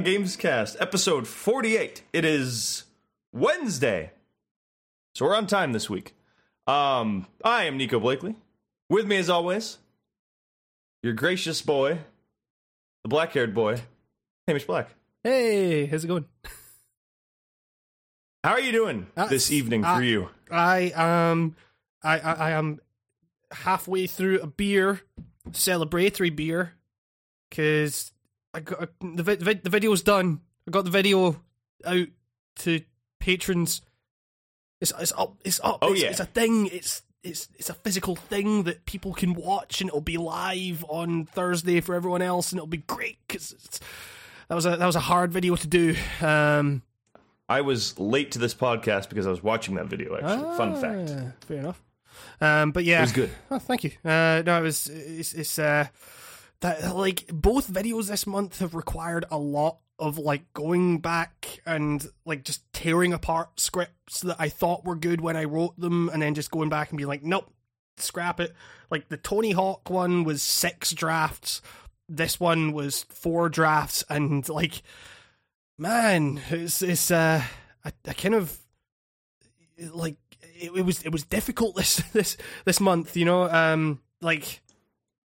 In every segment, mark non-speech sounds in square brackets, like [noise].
on Games cast, episode 48. It is Wednesday. So we're on time this week. Um, I am Nico Blakely. With me, as always, your gracious boy, the black haired boy, Hamish Black. Hey, how's it going? How are you doing Uh, this evening uh, for you? I um, I, I I am halfway through a beer, celebratory beer, because I got the vid- vid- the video's done. I got the video out to patrons. It's it's up. It's up. Oh, it's, yeah. it's a thing. It's it's it's a physical thing that people can watch, and it'll be live on Thursday for everyone else, and it'll be great because that was a that was a hard video to do. Um, I was late to this podcast because I was watching that video, actually. Fun fact. Ah, Fair enough. Um, but yeah, It was good. Oh, thank you. Uh, no, it was. It's, it's uh, that like both videos this month have required a lot of like going back and like just tearing apart scripts that I thought were good when I wrote them, and then just going back and being like, nope, scrap it. Like the Tony Hawk one was six drafts. This one was four drafts, and like, man, it's it's uh, I, I kind of like it, it was it was difficult this [laughs] this this month you know um like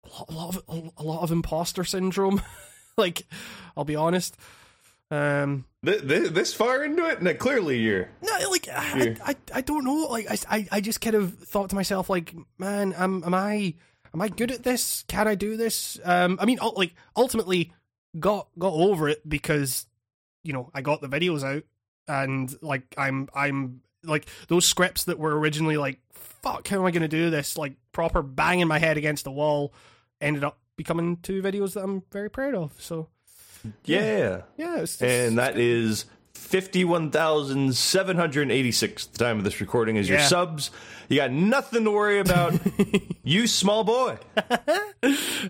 a lot, of a lot of imposter syndrome [laughs] like i'll be honest um Th- th- this far into it? No, clearly you're. no like I. I, I don't know like I, I I just kind of thought to myself like man am am i am i good at this can i do this um i mean like ultimately got got over it because you know i got the videos out and like i'm i'm like those scripts that were originally like fuck how am i going to do this like proper banging my head against the wall ended up becoming two videos that i'm very proud of so Yeah. yeah it's, it's, And that is 51,786 the time of this recording is your Yeah. subs. You got nothing to worry about. [laughs] you small boy.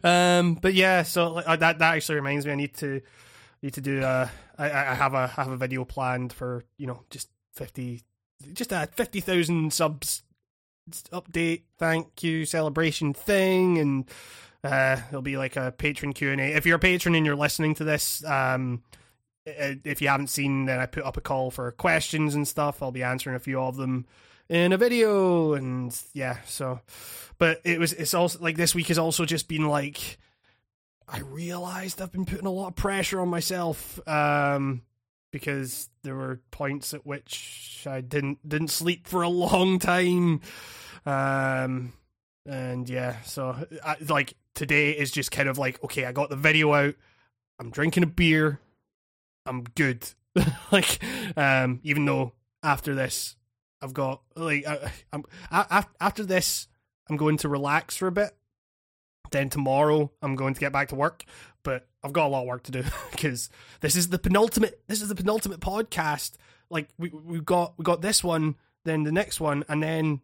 Um, but yeah, so uh, that that actually reminds me. I need to need to do. Uh, I I have a I have a video planned for you know just fifty, just a fifty thousand subs update. Thank you celebration thing, and uh, it'll be like a patron Q and A. If you're a patron and you're listening to this, um. If you haven't seen, then I put up a call for questions and stuff. I'll be answering a few of them in a video, and yeah. So, but it was it's also like this week has also just been like I realized I've been putting a lot of pressure on myself um because there were points at which I didn't didn't sleep for a long time. Um and yeah so I, like today is just kind of like okay I got the video out. I'm drinking a beer. I'm good. [laughs] Like um even though after this I've got like I, I'm a- a- after this I'm going to relax for a bit. Then tomorrow I'm going to get back to work, but I've got a lot of work to do [laughs] because this is the penultimate. This is the penultimate podcast. Like we we got we got this one, then the next one, and then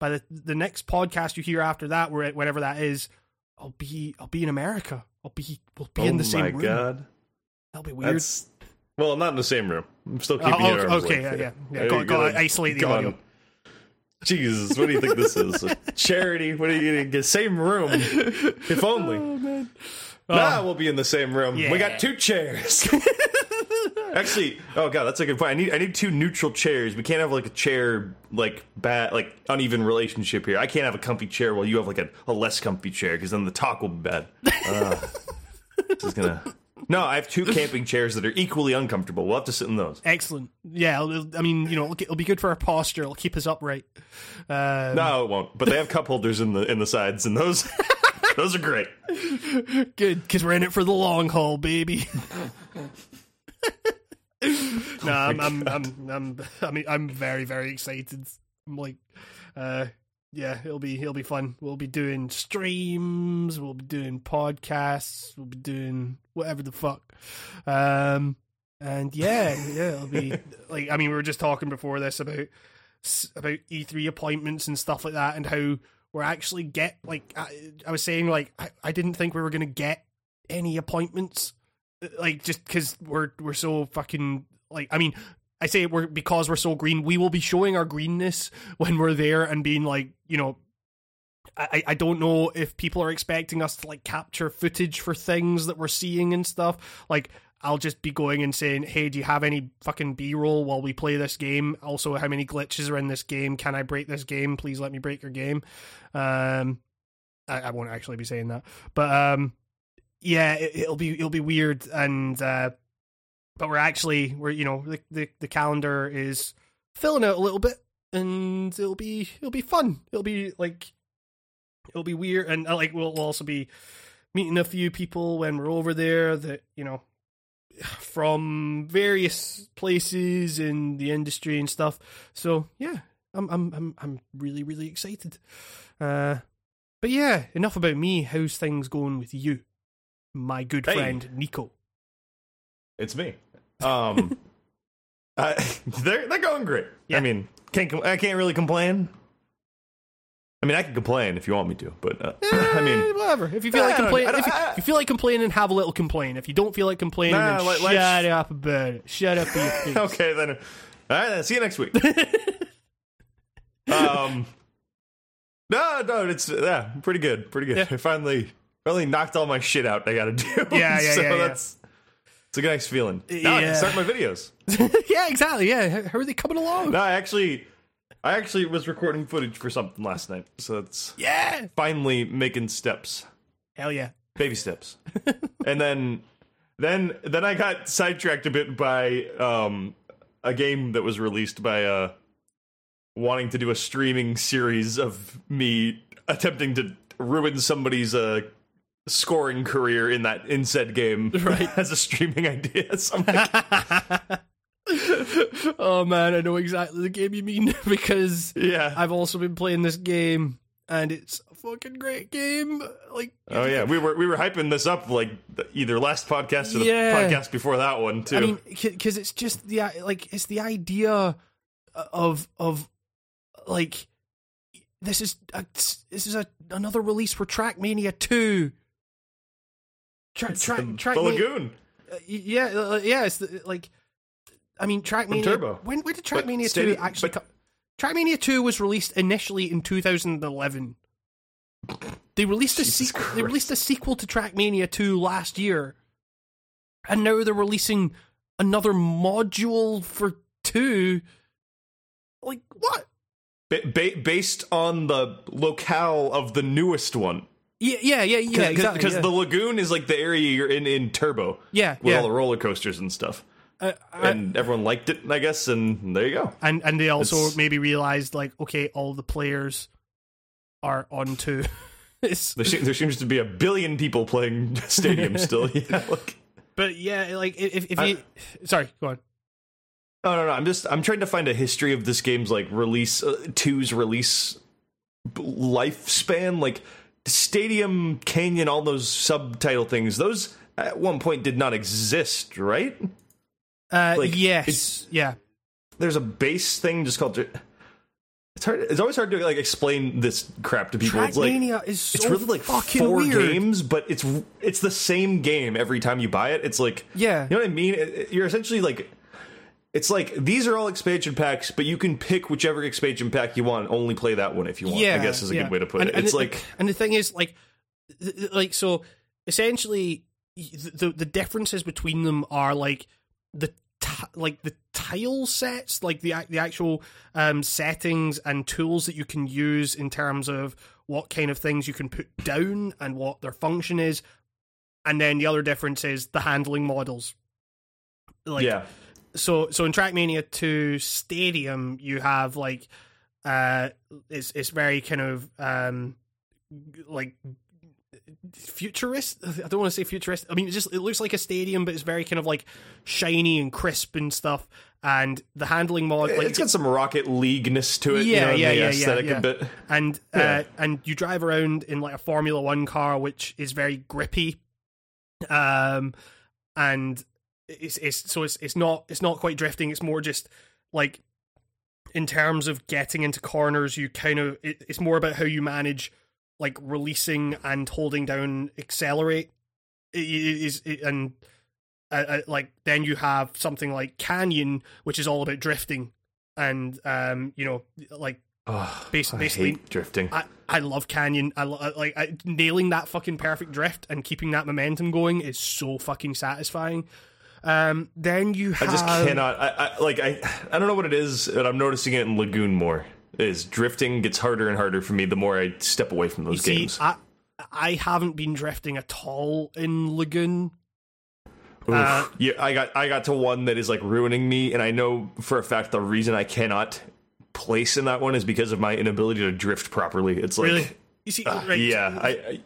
by the the next podcast you hear after that, where whatever that is, I'll be I'll be in America. I'll be we'll be in oh the same oh my room. god. That'll be weird. That's well, not in the same room. I'm still Oh, keeping it. okay, arm's okay, yeah, yeah, yeah. Hey, Got, you got gotta- to isolate the audio. Jesus, what do you think this is? [laughs] Charity? What are you gonna get? Same room? If only. Oh Nah, we'll be in the same room. We got two chairs. [laughs] Actually, oh god, that's a good point. I need I need two neutral chairs. We can't have like a chair like bad like uneven relationship here. I can't have a comfy chair while you have like a, a less comfy chair because then the talk will be bad. Uh, this is gonna. [laughs] No, I have two camping chairs that are equally uncomfortable. We'll have to sit in those. Excellent. Yeah, I mean, you know, it'll, it'll be good for our posture. It'll keep us upright. Um, No, it won't. But they have cup holders in the in the sides, and those [laughs] [laughs] those are great. Good, because we're in it for the long haul, baby. [laughs] no, I'm, I'm, I'm, I'm, I mean, I'm very, very excited. I'm like, uh, yeah, it'll be, it'll be fun. We'll be doing streams. We'll be doing podcasts. We'll be doing whatever the fuck. Um, and yeah, yeah, it'll be [laughs] like, I mean, we were just talking before this about about E3 appointments and stuff like that, and how we're actually get like I, I was saying, like I, I didn't think we were gonna get any appointments, uh, like just because we're we're so fucking like I mean. I say we're because we're so green. We will be showing our greenness when we're there and being like, you know, I, I don't know if people are expecting us to like capture footage for things that we're seeing and stuff. Like I'll just be going and saying, "Hey, do you have any fucking B-roll while we play this game? Also, how many glitches are in this game? Can I break this game? Please let me break your game." Um, I, I won't actually be saying that, but um, yeah, it, will be it'll be weird, and uh, but we're actually we're you know the, the the calendar is filling out a little bit, and it'll be it'll be fun. It'll be like it'll be weird, and uh, like we'll, we'll also be meeting a few people when we're over there that you know from various places in the industry and stuff. So yeah, I'm I'm I'm I'm really really excited. Uh, but yeah, enough about me. How's things going with you, my good Hey. friend Nico? It's me. Um, [laughs] I, [laughs] they're they're going great. Yeah. I mean, can't I can't really complain. I mean, I can complain if you want me to, but uh, [clears throat] I Eh, mean, whatever. If you feel I like complaining, if, you, if you feel like complaining, have a little complain. If you don't feel like complaining, Nah, then let- shut let's- up about it. Shut up, [laughs] okay then. All right, then. See you next week. [laughs] um, no, no, it's yeah, pretty good, pretty good. Yeah. I finally, finally knocked all my shit out. I got to do. [laughs] Yeah, yeah, so yeah, yeah. that's it's a nice feeling. Now I Yeah. can start my videos. yeah, exactly. Yeah, how are they coming along? No, I actually, I actually was recording footage for something last night, so it's Yeah, finally making steps, hell yeah. baby steps, [laughs] and then, then, then I got sidetracked a bit by um a game that was released by uh wanting to do a streaming series of me attempting to ruin somebody's uh scoring career in that in said game Right. [laughs] as a streaming idea. So I'm like, [laughs] oh man, I know exactly the game you mean [laughs] because yeah. I've also been playing this game and it's a fucking great game. Like, Oh yeah, we were we were hyping this up like either last podcast or the Yeah. podcast before that one too. I mean, because it's just the like it's the idea of of like this is a, this is a another release for Trackmania two. Tra- It's tra- the, Trackmania- the lagoon. Uh, yeah, uh, yeah. It's the, like, I mean, Trackmania. Turbo. When when did Trackmania two actually but- come? Trackmania two was released initially in 2011. They released a sequel. They released a sequel to Trackmania two last year, and now they're releasing another module for two. Like what? Ba- ba- based on the locale of the newest one. Yeah, yeah, yeah, yeah. Exactly. Because yeah. the lagoon is like the area you're in in Turbo yeah, with yeah. all the roller coasters and stuff. Uh, I- And everyone liked it, I guess, and there you go. and and they also It's- maybe realized like, okay, all the players are on two. it's, [laughs] There, there seems to be a billion people playing [laughs] Stadium still. Yeah, [laughs] like, but yeah, like if if I- you, sorry, go on. No, no, no. I'm just I'm trying to find a history of this game's like release uh, two's release lifespan. Like Stadium Canyon, all those subtitle things. Those at one point did not exist, right? Uh, Like, yes, yeah, There's a base thing just called. It's hard. It's always hard to like explain this crap to people. It's like is so it's really like fucking four weird. games, but it's it's the same game every time you buy it. It's like Yeah. you know what I mean. You're essentially like it's like these are all expansion packs, but you can pick whichever expansion pack you want. Only play that one if you want. yeah, I guess is a yeah. good way to put And- it. and It's the- like and the thing is, like, like so, essentially, the the differences between them are like the like the tile sets, like the the actual um, settings and tools that you can use in terms of what kind of things you can put down and what their function is, and then the other difference is the handling models. Like, yeah, so so in Trackmania 2 Stadium you have like uh it's it's very kind of um like futurist I don't want to say futurist I mean it just it looks like a stadium but it's very kind of like shiny and crisp and stuff and the handling mod like it's got some Rocket League-ness to it. Yeah, you know, yeah, the yeah, yeah, aesthetic yeah. a bit. and uh, and you drive around in like a Formula One car, which is very grippy, um, and it's it's so it's it's not it's not quite drifting. It's more just like in terms of getting into corners, you kind of it, it's more about how you manage like releasing and holding down accelerate. Is and uh, uh, like then you have something like Canyon, which is all about drifting and um you know like Oh, basically- hate drifting. I, I love canyon. I lo- like I, nailing that fucking perfect drift and keeping that momentum going is so fucking satisfying. Um, then you have... I just cannot. I, I like. I. I don't know what it is, but I'm noticing it in Lagoon more. Is drifting gets harder and harder for me the more I step away from those see. games. I I haven't been drifting at all in Lagoon. Oof. uh, yeah, I got. I got to one that is like ruining me, and I know for a fact the reason I cannot place in that one is because of my inability to drift properly. It's like, Really, you see, uh, right, yeah, I, I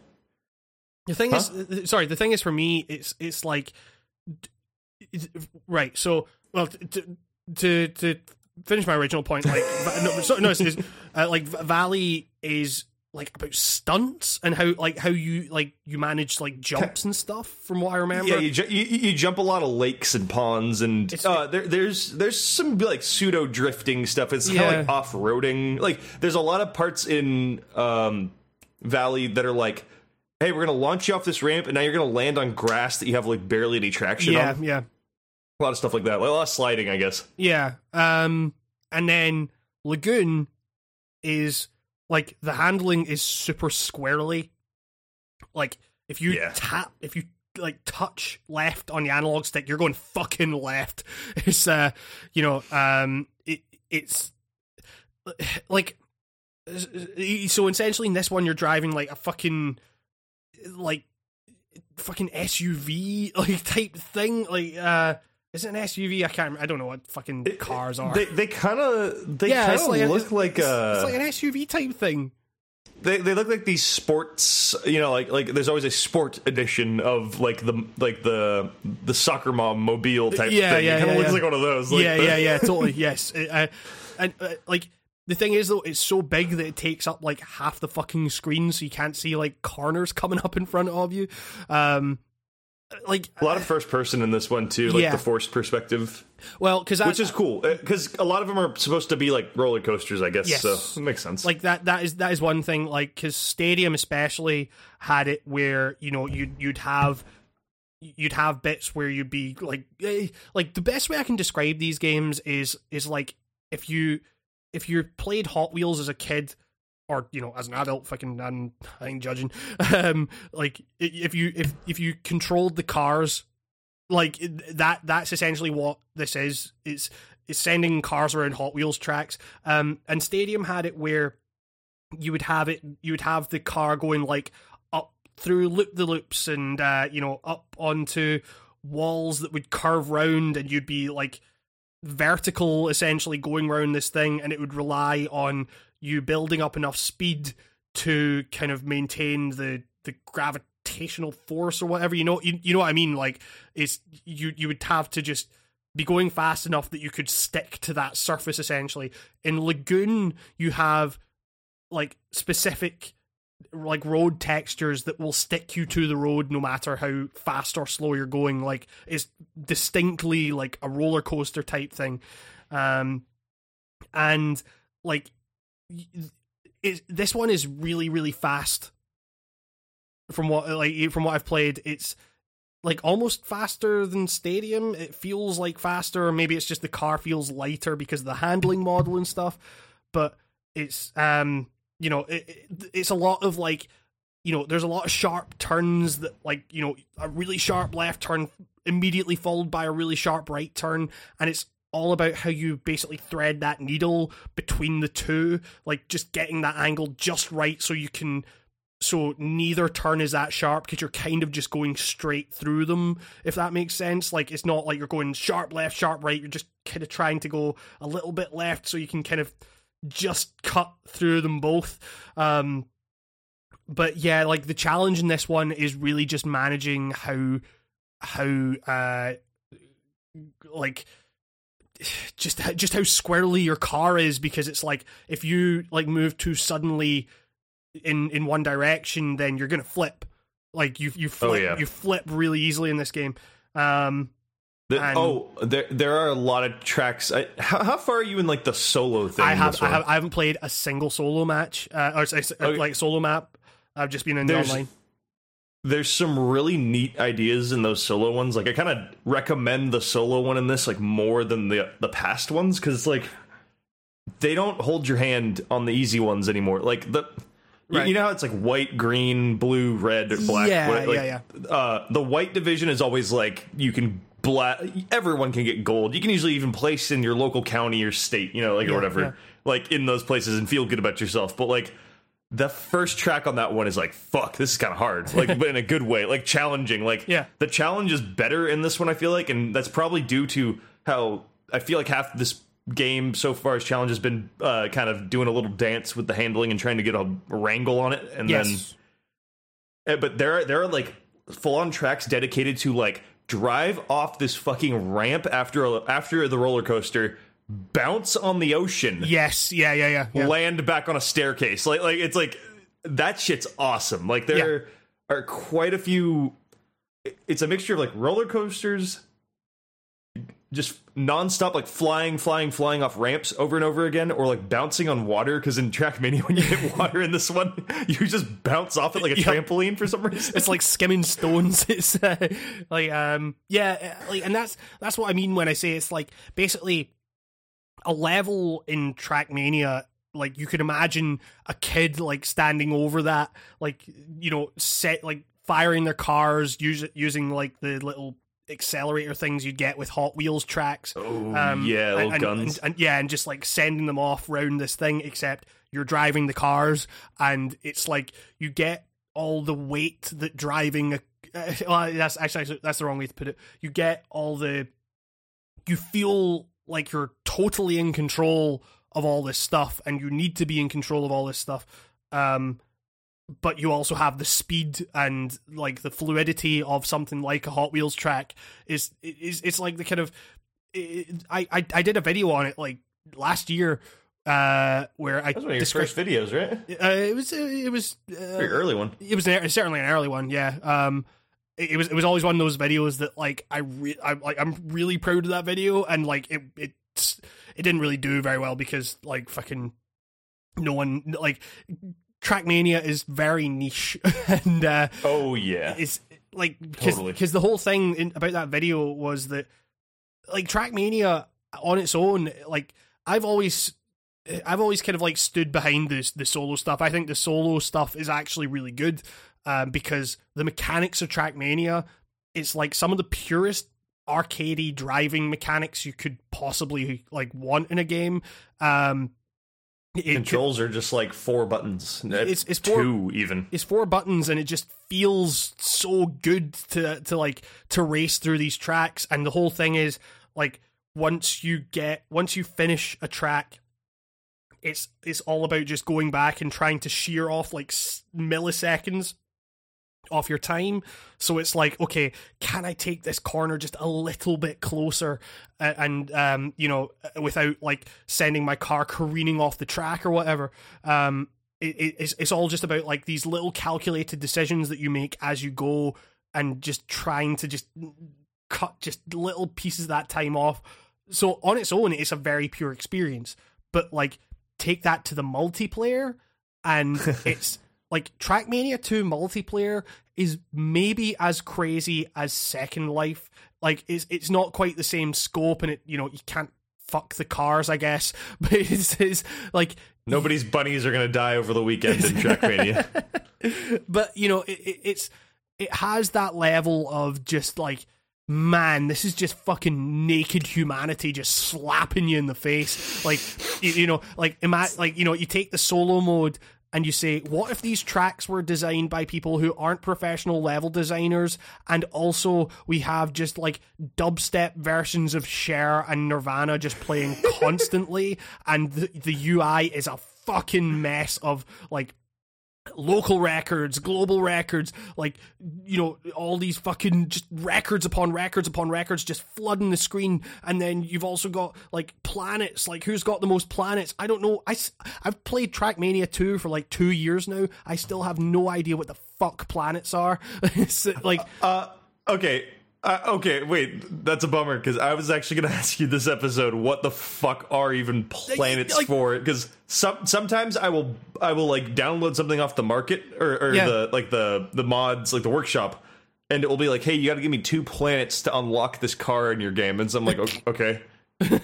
The thing is, uh, sorry. The thing is, for me, it's it's like, right. So, well, to to to finish my original point, like, [laughs] no, so, no, it's, uh, like Valley is like about stunts and how like how you like you manage like jumps and stuff. From what I remember, Yeah, you, ju- you you jump a lot of lakes and ponds, and uh, there, there's there's some like pseudo drifting stuff. It's kind of Yeah. like off roading. Like there's a lot of parts in um, Valley that are like, hey, we're gonna launch you off this ramp, and now you're gonna land on grass that you have like barely any traction yeah, on. yeah. A lot of stuff like that. Like, a lot of sliding, I guess. Yeah. Um and then Lagoon is like the handling is super squarely. Like if you Yeah. tap if you like touch left on the analog stick, you're going fucking left. [laughs] It's uh you know, um it it's [sighs] like [sighs] so essentially in this one you're driving like a fucking like fucking SUV [laughs] like type thing like uh is it an SUV? I can't. I don't know what fucking cars are. They they kind of they yeah, kind of like look it's, like it's, uh it's like an SUV type thing. they they look like these sports you know like like there's always a sport edition of like the like the the soccer mom mobile type Yeah, thing yeah, it kind of yeah, looks yeah. like one of those like, yeah, yeah, yeah, totally. Yes, [laughs] uh, and uh, like the thing is though, it's so big that it takes up like half the fucking screen, so you can't see like corners coming up in front of you. Um, like a lot of first person in this one too like Yeah. the forced perspective well, because which is cool because a lot of them are supposed to be like roller coasters i guess Yes. so it makes sense like that that is that is one thing like because stadium especially had it where you know you'd you'd have you'd have bits where you'd be like eh, like the best way i can describe these games is is like if you if you played hot wheels as a kid or you know as an adult fucking I'm, i ain't judging. [laughs] Um like if you if if you controlled the cars like that that's essentially what this is. It's it's sending cars around hot wheels tracks. Um and stadium had it where you would have it you would have the car going like up through loop the loops and uh you know up onto walls that would curve round and you'd be like vertical essentially going around this thing and it would rely on you building up enough speed to kind of maintain the the gravitational force or whatever you know you, you know what i mean? Like it's you you would have to just be going fast enough that you could stick to that surface essentially. In lagoon you have like specific like road textures that will stick you to the road no matter how fast or slow you're going. Like it's distinctly like a roller coaster type thing. Um and like it, this one is really really fast. From what like from what I've played it's like almost faster than stadium. It feels like faster or maybe it's just the car feels lighter because of the handling model and stuff. But it's um you know it, it, it's a lot of like you know there's a lot of sharp turns that like you know a really sharp left turn immediately followed by a really sharp right turn. And it's all about how you basically thread that needle between the two like just getting that angle just right so you can so neither turn is that sharp because you're kind of just going straight through them if that makes sense. Like it's not like you're going sharp left sharp right. You're just kind of trying to go a little bit left so you can kind of just cut through them both. Um but yeah like the challenge in this one is really just managing how how uh like just just how squarely your car is because it's like if you like move too suddenly in in one direction then you're gonna flip. Like you you flip yeah. you flip really easily in this game. Um The- and- oh there there are a lot of tracks. I, how, how far are you in like the solo thing I have, I, have, I haven't played a single solo match uh, or s- Okay. like solo map. I've just been in the There's- online there's some really neat ideas in those solo ones. Like I kind of recommend the solo one in this like more than the the past ones because it's like they don't hold your hand on the easy ones anymore. Like the. you- Right. You know how it's like white, green, blue, red, black. Yeah, what- like, yeah, Uh, the white division is always like you can black. Everyone can get gold. You can usually even place in your local county or state, you know, like or whatever, yeah. like in those places and feel good about yourself. But like the first track on that one is like fuck this is kind of hard [laughs] like but in a good way like challenging like Yeah. the challenge is better in this one i feel like and that's probably due to how i feel like half this game so far as challenge has been uh, kind of doing a little dance with the handling and trying to get a wrangle on it and Yes. then uh, but there are there are like full on tracks dedicated to like drive off this fucking ramp after a, after the roller coaster bounce on the ocean Yes. Yeah. Yeah. Yeah. yeah. land back on a staircase. Like like it's like that shit's awesome. Like there are quite a few it's a mixture of like roller coasters just nonstop like flying, flying, flying off ramps over and over again, or like bouncing on water. Because in Trackmania, [laughs] when you hit water in this one, [laughs] you just bounce off it like a trampoline for some reason. it's like skimming stones. [laughs] It's uh, like um yeah, uh, like and that's that's what I mean when I say it's like basically a level in Trackmania. Like you could imagine a kid like standing over that, like you know, set like firing their cars, use, using like the little accelerator things you'd get with Hot Wheels tracks. Oh Um, yeah, and, and- guns. and- and- yeah, and just like sending them off round this thing, except you're driving the cars, and it's like you get all the weight that driving. A, uh, [laughs] well, that's actually that's the wrong way to put it. You get all the. You feel like you're totally in control of all this stuff, and you need to be in control of all this stuff. Um, but you also have the speed and like the fluidity of something like a Hot Wheels track. Is is it's like the kind of it, I, I I did a video on it like last year uh where I That's one of your first videos, right? uh, it was it was Very uh, early one. it was an, certainly an early one yeah um it, it was it was always one of those videos that like I re- I like I'm really proud of that video and like it it's it didn't really do very well because like fucking no one like Trackmania is very niche [laughs] and uh Oh yeah. it's like because Totally. the whole thing in, about that video was that like Trackmania on its own, like I've always. I've always kind of like stood behind this the solo stuff. I think the solo stuff is actually really good um, because the mechanics of Trackmania, it's like some of the purest arcadey driving mechanics you could possibly like want in a game. Um, it could- Controls are just like four buttons. It's- it's four- two even. it's four buttons and it just feels so good to to like to race through these tracks and the whole thing is like once you get once you finish a track it's it's all about just going back and trying to shear off like milliseconds off your time. So it's like okay can i take this corner just a little bit closer? Uh, and um you know without like sending my car careening off the track or whatever. Um it, it- it's, it's all just about like these little calculated decisions that you make as you go and just trying to just cut just little pieces of that time off. So on its own it's a very pure experience. But like take that to the multiplayer and [laughs] it's like trackmania 2 multiplayer is maybe as crazy as second life. Like it's it's not quite the same scope and it you know you can't fuck the cars i guess. [laughs] But it's, it's like Nobody's bunnies are gonna die over the weekend in [laughs] Trackmania. but you know it, it, it's it has that level of just like man this is just fucking naked humanity just slapping you in the face. Like you, you know like ima- like you know you take the solo mode and you say what if these tracks were designed by people who aren't professional level designers? And also we have just like dubstep versions of Cher and Nirvana just playing [laughs] constantly and the, the UI is a fucking mess of like local records, global records, like you know, all these fucking just records upon records upon records just flooding the screen, and then you've also got like planets, like who's got the most planets? I don't know. I I've played Trackmania two for like two years now. I still have no idea what the fuck planets are. [laughs] like Uh, okay. Uh, okay, wait, that's a bummer because I was actually going [laughs] to ask you this episode what the fuck are even planets like- for? Because some sometimes I will I will like download something off the market or, or Yeah. the like the the mods like the workshop, and it will be like, hey, you got to give me two planets to unlock this car in your game, and so I'm like, okay,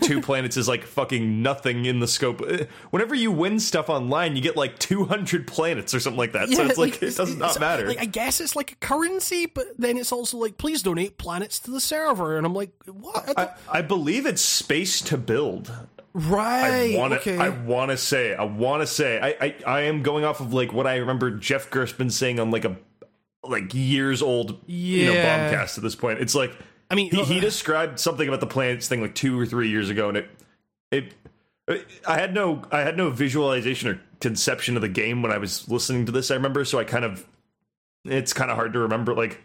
two planets is like fucking nothing in the scope. Uh, Whenever you win stuff online, you get like 200 planets or something like that. so it's like, it does not matter. Like I guess it's like a currency, but then it's also like please donate planets to the server, and I'm like, what? I I, believe it's space to build. right? I want to. okay. I want to say. I want to say. I, I. I am going off of like what I remember Jeff Gerstmann saying on like a like years old you know bombcast at this point. It's like I mean, he, he described something about the planets thing like two or three years ago, and it it. Uh, I had no, I had no visualization or conception of the game when I was listening to this. I remember, so I kind of, it's kind of hard to remember. Like,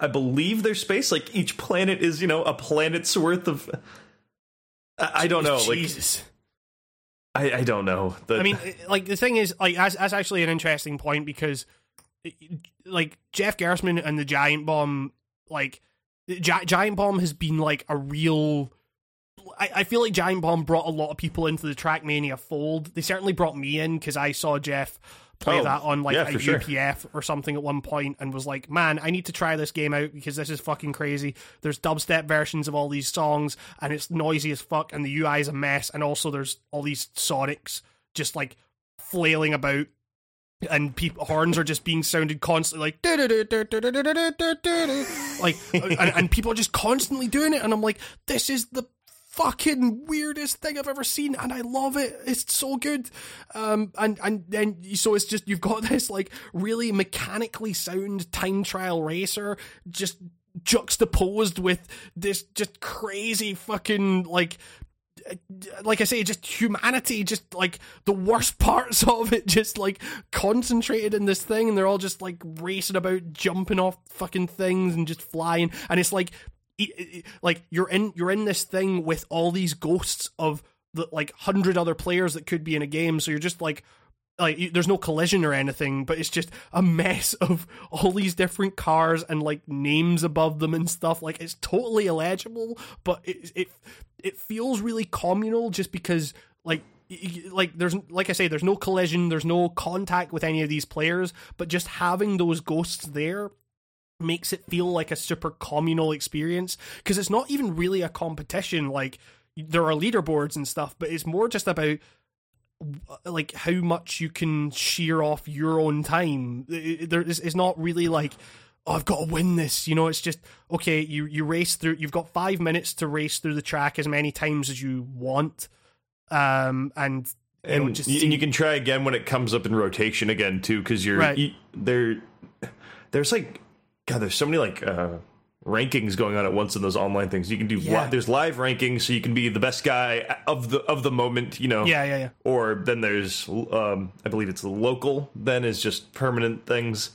I believe there's space. Like each planet is, you know, a planet's worth of. I, I don't know. Like, Jesus. I, I don't know. The, I mean, uh, like the thing is, like that's, that's actually an interesting point because, uh, like Jeff Gerstmann and the Giant Bomb, like Gi- Giant Bomb has been like a real. I, I feel like Giant Bomb brought a lot of people into the Trackmania fold. They certainly brought me in because I saw Jeff play Oh, that on like yeah, a sure. UPF or something at one point and was like, man, I need to try this game out because this is fucking crazy. There's dubstep versions of all these songs and it's noisy as fuck and the UI is a mess and also there's all these Sonics just like flailing about and horns are just being sounded constantly like like and, and people are just constantly doing it and i'm like this is the fucking weirdest thing i've ever seen and i love it it's so good um and and then so it's just you've got this like really mechanically sound time trial racer just juxtaposed with this just crazy fucking like like I say, just humanity, just like the worst [laughs] parts of it, just like concentrated in this thing, and they're all just like racing about, jumping off fucking things and just flying, and it's like, like you're in you're in this thing with all these ghosts of the like hundred other players that could be in a game, so you're just like. Like there's no collision or anything, but it's just a mess [laughs] of all these different cars and like names above them and stuff. Like it's totally illegible, but it it it feels really communal just because like like there's like I say there's no collision there's no contact with any of these players but just having those ghosts there makes it feel like a super communal experience because it's not even really a competition like there are leaderboards and stuff but it's more just about like how much you can shear off your own time there is it's not really like oh, I've got to win this. You know, it's just okay. You you race through. You've got five minutes to race through the track as many times as you want, um, and you know, and, just y- see- and you can try again when it comes up in rotation again too, because you're Right. you, there. There's like, God, there's so many like uh, rankings going on at once in those online things. You can do Yeah. li- there's live rankings, so you can be the best guy of the of the moment, you know. yeah, yeah, yeah. Or then there's, um, I believe it's the local. Then is just permanent things.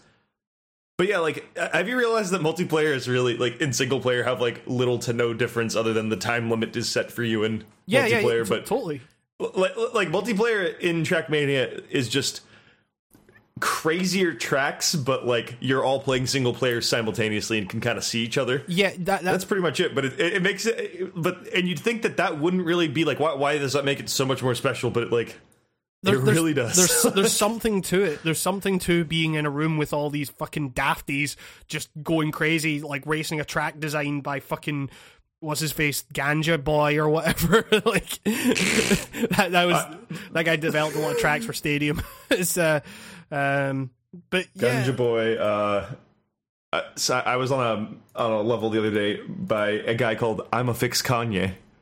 But yeah, like, have you realized that multiplayer is really like in single player have like little to no difference other than the time limit is set for you in Yeah, yeah, multiplayer, yeah, but totally. like, like multiplayer in Trackmania is just crazier tracks, but like you're all playing single player simultaneously and can kind of see each other. Yeah, that That's that's pretty much it. But it, it, makes it. But and you'd think that that wouldn't really be like why? Why does that make it so much more special? But it like there- it there's- really does. There's [laughs] there's something to it. There's something to being in a room with all these fucking dafties just going crazy, like racing a track designed by fucking what's his face, Ganja Boy or whatever. [laughs] like [laughs] that, that was that guy developed a lot of tracks for Stadium. it's uh, um, but yeah, Ganja Boy. Uh, so I was on a on a level the other day by a guy called I'm a fix Kanye. [laughs]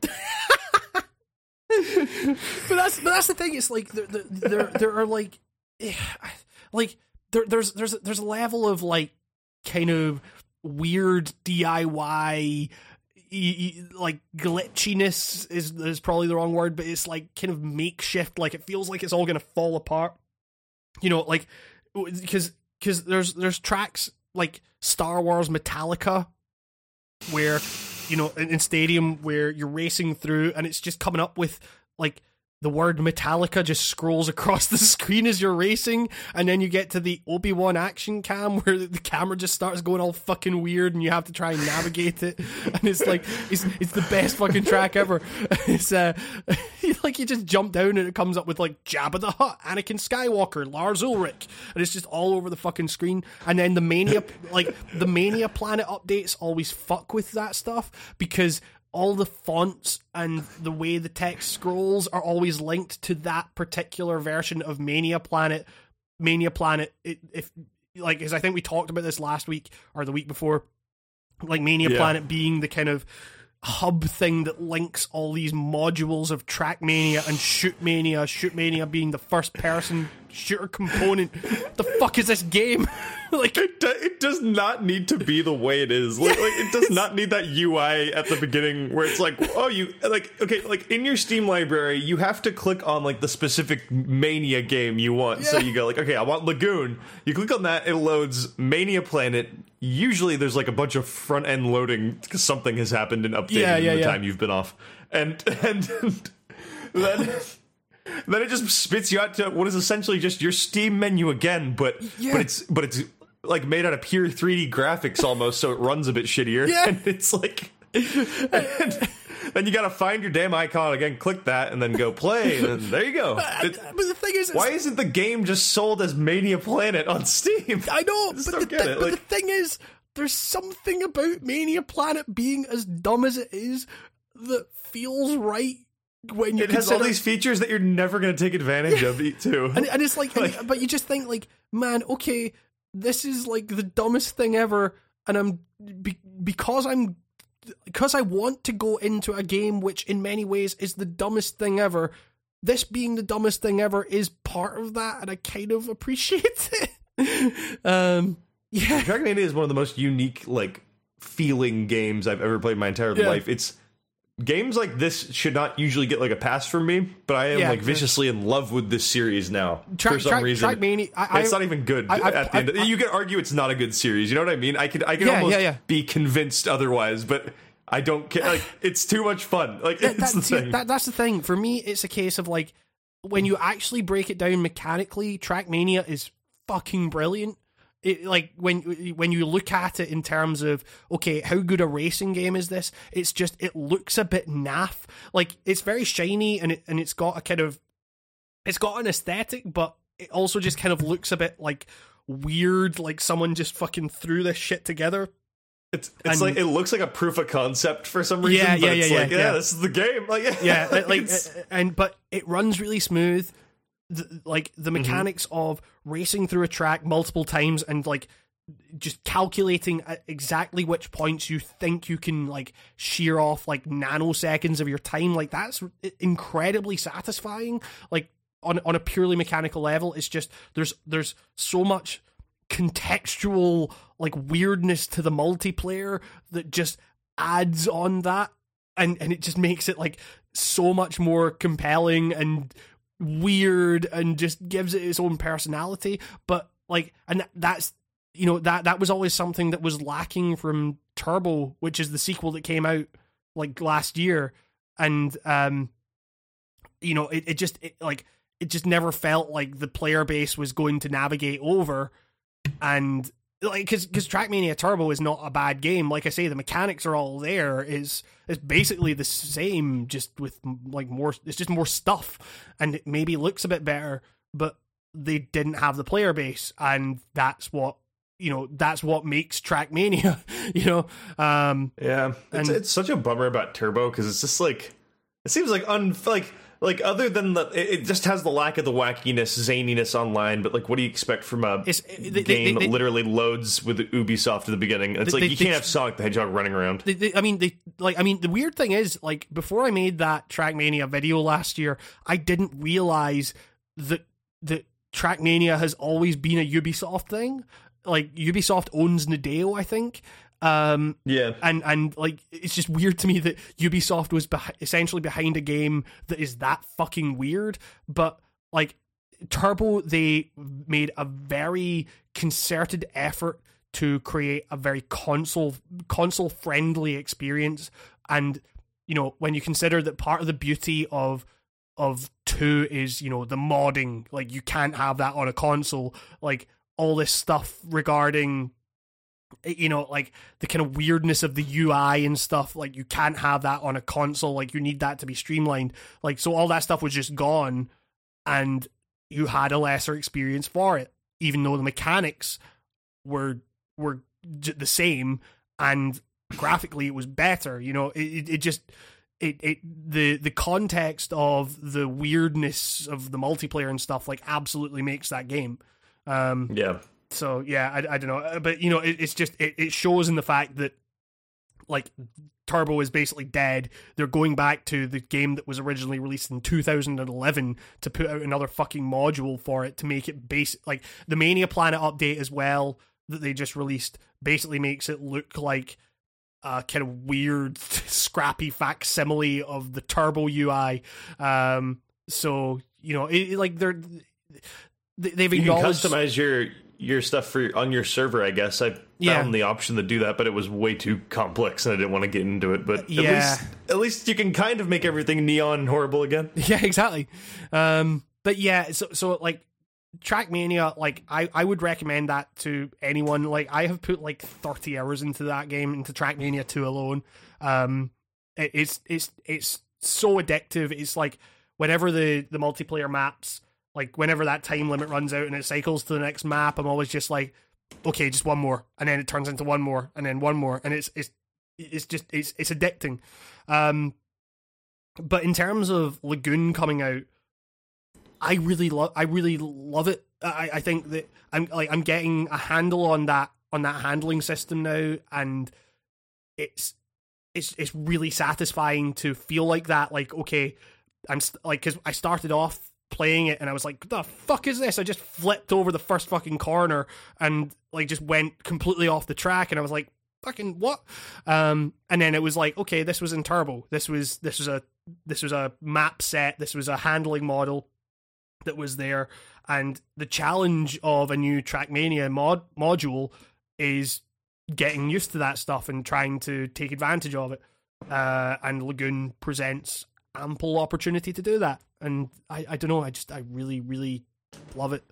but that's but that's the thing. It's like there there there, there are like [sighs] like there, there's there's there's a level of like kind of weird DIY y- y- like glitchiness is is probably the wrong word, but it's like kind of makeshift. Like it feels like it's all gonna fall apart. You know, like because because there's there's tracks like Star Wars Metallica where you know in, in stadium where you're racing through and it's just coming up with like the word Metallica just scrolls across the [laughs] screen as you're racing, and then you get to the Obi Wan action cam [laughs] where the camera just starts going all fucking weird, and you have to try and navigate it, [laughs] and it's like it's it's the best fucking track ever. It's uh, like you just jump down and it comes up with like Jabba the Hutt, Anakin Skywalker, Lars Ulrich, and it's just all over the fucking screen. And then the Mania, like the Mania Planet updates, always fuck with that stuff because all the fonts and the way the text scrolls are always linked to that particular version of Mania Planet. Mania Planet, it, if like, as I think we talked about this last week or the week before, like Mania Yeah. Planet being the kind of hub thing that links all these modules of Trackmania and Shootmania. Shootmania being the first person shooter component. the fuck is this game? [laughs] like, It, do, it does not need to be the way it is. Like, like, it does not need that UI at the beginning where it's like, oh, you like okay, like in your Steam library, you have to click on like the specific Mania game you want. So you go like, okay, I want Lagoon. You click on that, it loads Mania Planet. Usually, there's like a bunch of front end loading because something has happened and updated Yeah, yeah, in the yeah. time you've been off, and and, [laughs] then. Then it just spits you out to what is essentially just your Steam menu again, but but it's but it's like made out of pure 3D graphics almost, so it runs a bit shittier. Yeah. [laughs] And it's like [laughs] and then you gotta find your damn icon again, click that, and then go play, and then there you go. It- [laughs] but the thing is, why isn't the game just sold as Mania Planet on Steam? I know, just [laughs] but, the, get but the thing is, there's something about Mania Planet being as dumb as it is that feels right when you It has all these features that you're never gonna take advantage of, e- [laughs] too. and, and it's like, and- but you just think like, man, okay, this is like the dumbest thing ever, and I'm be, because I'm because I want to go into a game which in many ways is the dumbest thing ever. This being the dumbest thing ever is part of that, and I kind of appreciate [laughs] it. um, yeah, Dragon Age is one of the most unique, like, feeling games I've ever played in my entire Yeah. life. It's games like this should not usually get like a pass from me, but I am Yeah, like viciously in love with this series now Track- for some track- reason. Trackmania- I- it's not even good I- I- at the end. I- you could argue it's not a good series. You know what I mean? I could I could Yeah, almost yeah, be convinced otherwise, but I don't care. Like [laughs] it's too much fun. Like that, it's the see, thing. that- that's the thing. For me, it's a case of like when you actually break it down mechanically, Trackmania is fucking brilliant. It, like when when you look at it in terms of okay, how good a racing game is this? It's just it looks a bit naff. Like it's very shiny and it and it's got a kind of it's got an aesthetic, but it also just kind of looks a bit like weird. Like someone just fucking threw this shit together. It's it's And- like it looks like a proof of concept for some reason. Yeah, but yeah, it's yeah, like, yeah, yeah, yeah. this is the game. Like [laughs] yeah like- uh, and but it runs really smooth the, like the Mm-hmm. mechanics of racing through a track multiple times and like just calculating at exactly which points you think you can like shear off like nanoseconds of your time like that's incredibly satisfying like on on a purely mechanical level it's just there's there's so much contextual like weirdness to the multiplayer that just adds on that and and it just makes it like so much more compelling and weird and just gives it its own personality but like and that's you know that that was always something that was lacking from turbo which is the sequel that came out like last year. And um you know it, it just it, like it just never felt like the player base was going to navigate over. And like because because trackmania turbo is not a bad game. Like i say the mechanics are all there. Is it's basically the same just with like more it's just more stuff. And it maybe looks a bit better but they didn't have the player base. And that's what you know that's what makes trackmania [laughs] you know? Um Yeah, it's, And- it's such a bummer about Turbo because it's just like it seems like un like like other than the it, it just has the lack of the wackiness, zaniness online. But like, what do you expect from a It's- they- they- game they- that literally loads with Ubisoft at the beginning? It's They- like you they- can't have Sonic the Hedgehog running around. they, they, I mean, they like. I mean, the weird thing is, like, before I made that Trackmania video last year, I didn't realize that that Trackmania has always been a Ubisoft thing. Like, Ubisoft owns Nadeo, I think. Um, Yeah, and and like it's just weird to me that Ubisoft was beh- essentially behind a game that is that fucking weird. But like Turbo, they made a very concerted effort to create a very console console friendly experience. And you know when you consider that part of the beauty of of two is you know the modding, like you can't have that on a console. Like all this stuff regarding you know like the kind of weirdness of the UI and stuff like you can't have that on a console like you need that to be streamlined like so all that stuff was just gone and you had a lesser experience for it even though the mechanics were were the same and graphically it was better. You know, it it, it just it, it the the context of the weirdness of the multiplayer and stuff like absolutely makes that game. Um, Yeah. So yeah, I, I don't know, but you know, it, it's just it, it shows in the fact that like Turbo is basically dead. They're going back to the game that was originally released in 2011 to put out another fucking module for it to make it base like the Mania Planet update as well that they just released basically makes it look like a kind of weird [laughs] scrappy facsimile of the Turbo UI. Um, so you know, it, it- like they're they- they've You can customize your your stuff for on your server. I guess I found Yeah. the option to do that, but it was way too complex, and I didn't want to get into it. But Yeah. at least at least you can kind of make everything neon and horrible again. [laughs] Yeah, exactly. Um, but yeah, so so like Trackmania, like I I would recommend that to anyone. Like I have put like thirty hours into that game, into Trackmania two alone. Um, it, it's it's it's so addictive. It's like whenever the the multiplayer maps, like whenever that time limit runs out and it cycles to the next map, I'm always just like, okay, just one more, and then it turns into one more, and then one more, and it's it's it's just it's it's addicting. Um, but in terms of Lagoon coming out, I really love I really love it. I, I think that I'm like I'm getting a handle on that on that handling system now, and it's it's it's really satisfying to feel like that. Like okay, I'm st- like because I started off playing it and I was like, the fuck is this? I just flipped over the first fucking corner and like just went completely off the track, and I was like, fucking what? Um, and then it was like, okay, this was in turbo. This was this was a this was a map set. This was a handling model that was there, and the challenge of a new Trackmania mod module is getting used to that stuff and trying to take advantage of it. Uh, and Lagoon presents ample opportunity to do that. And I, I don't know, I just I really really love it.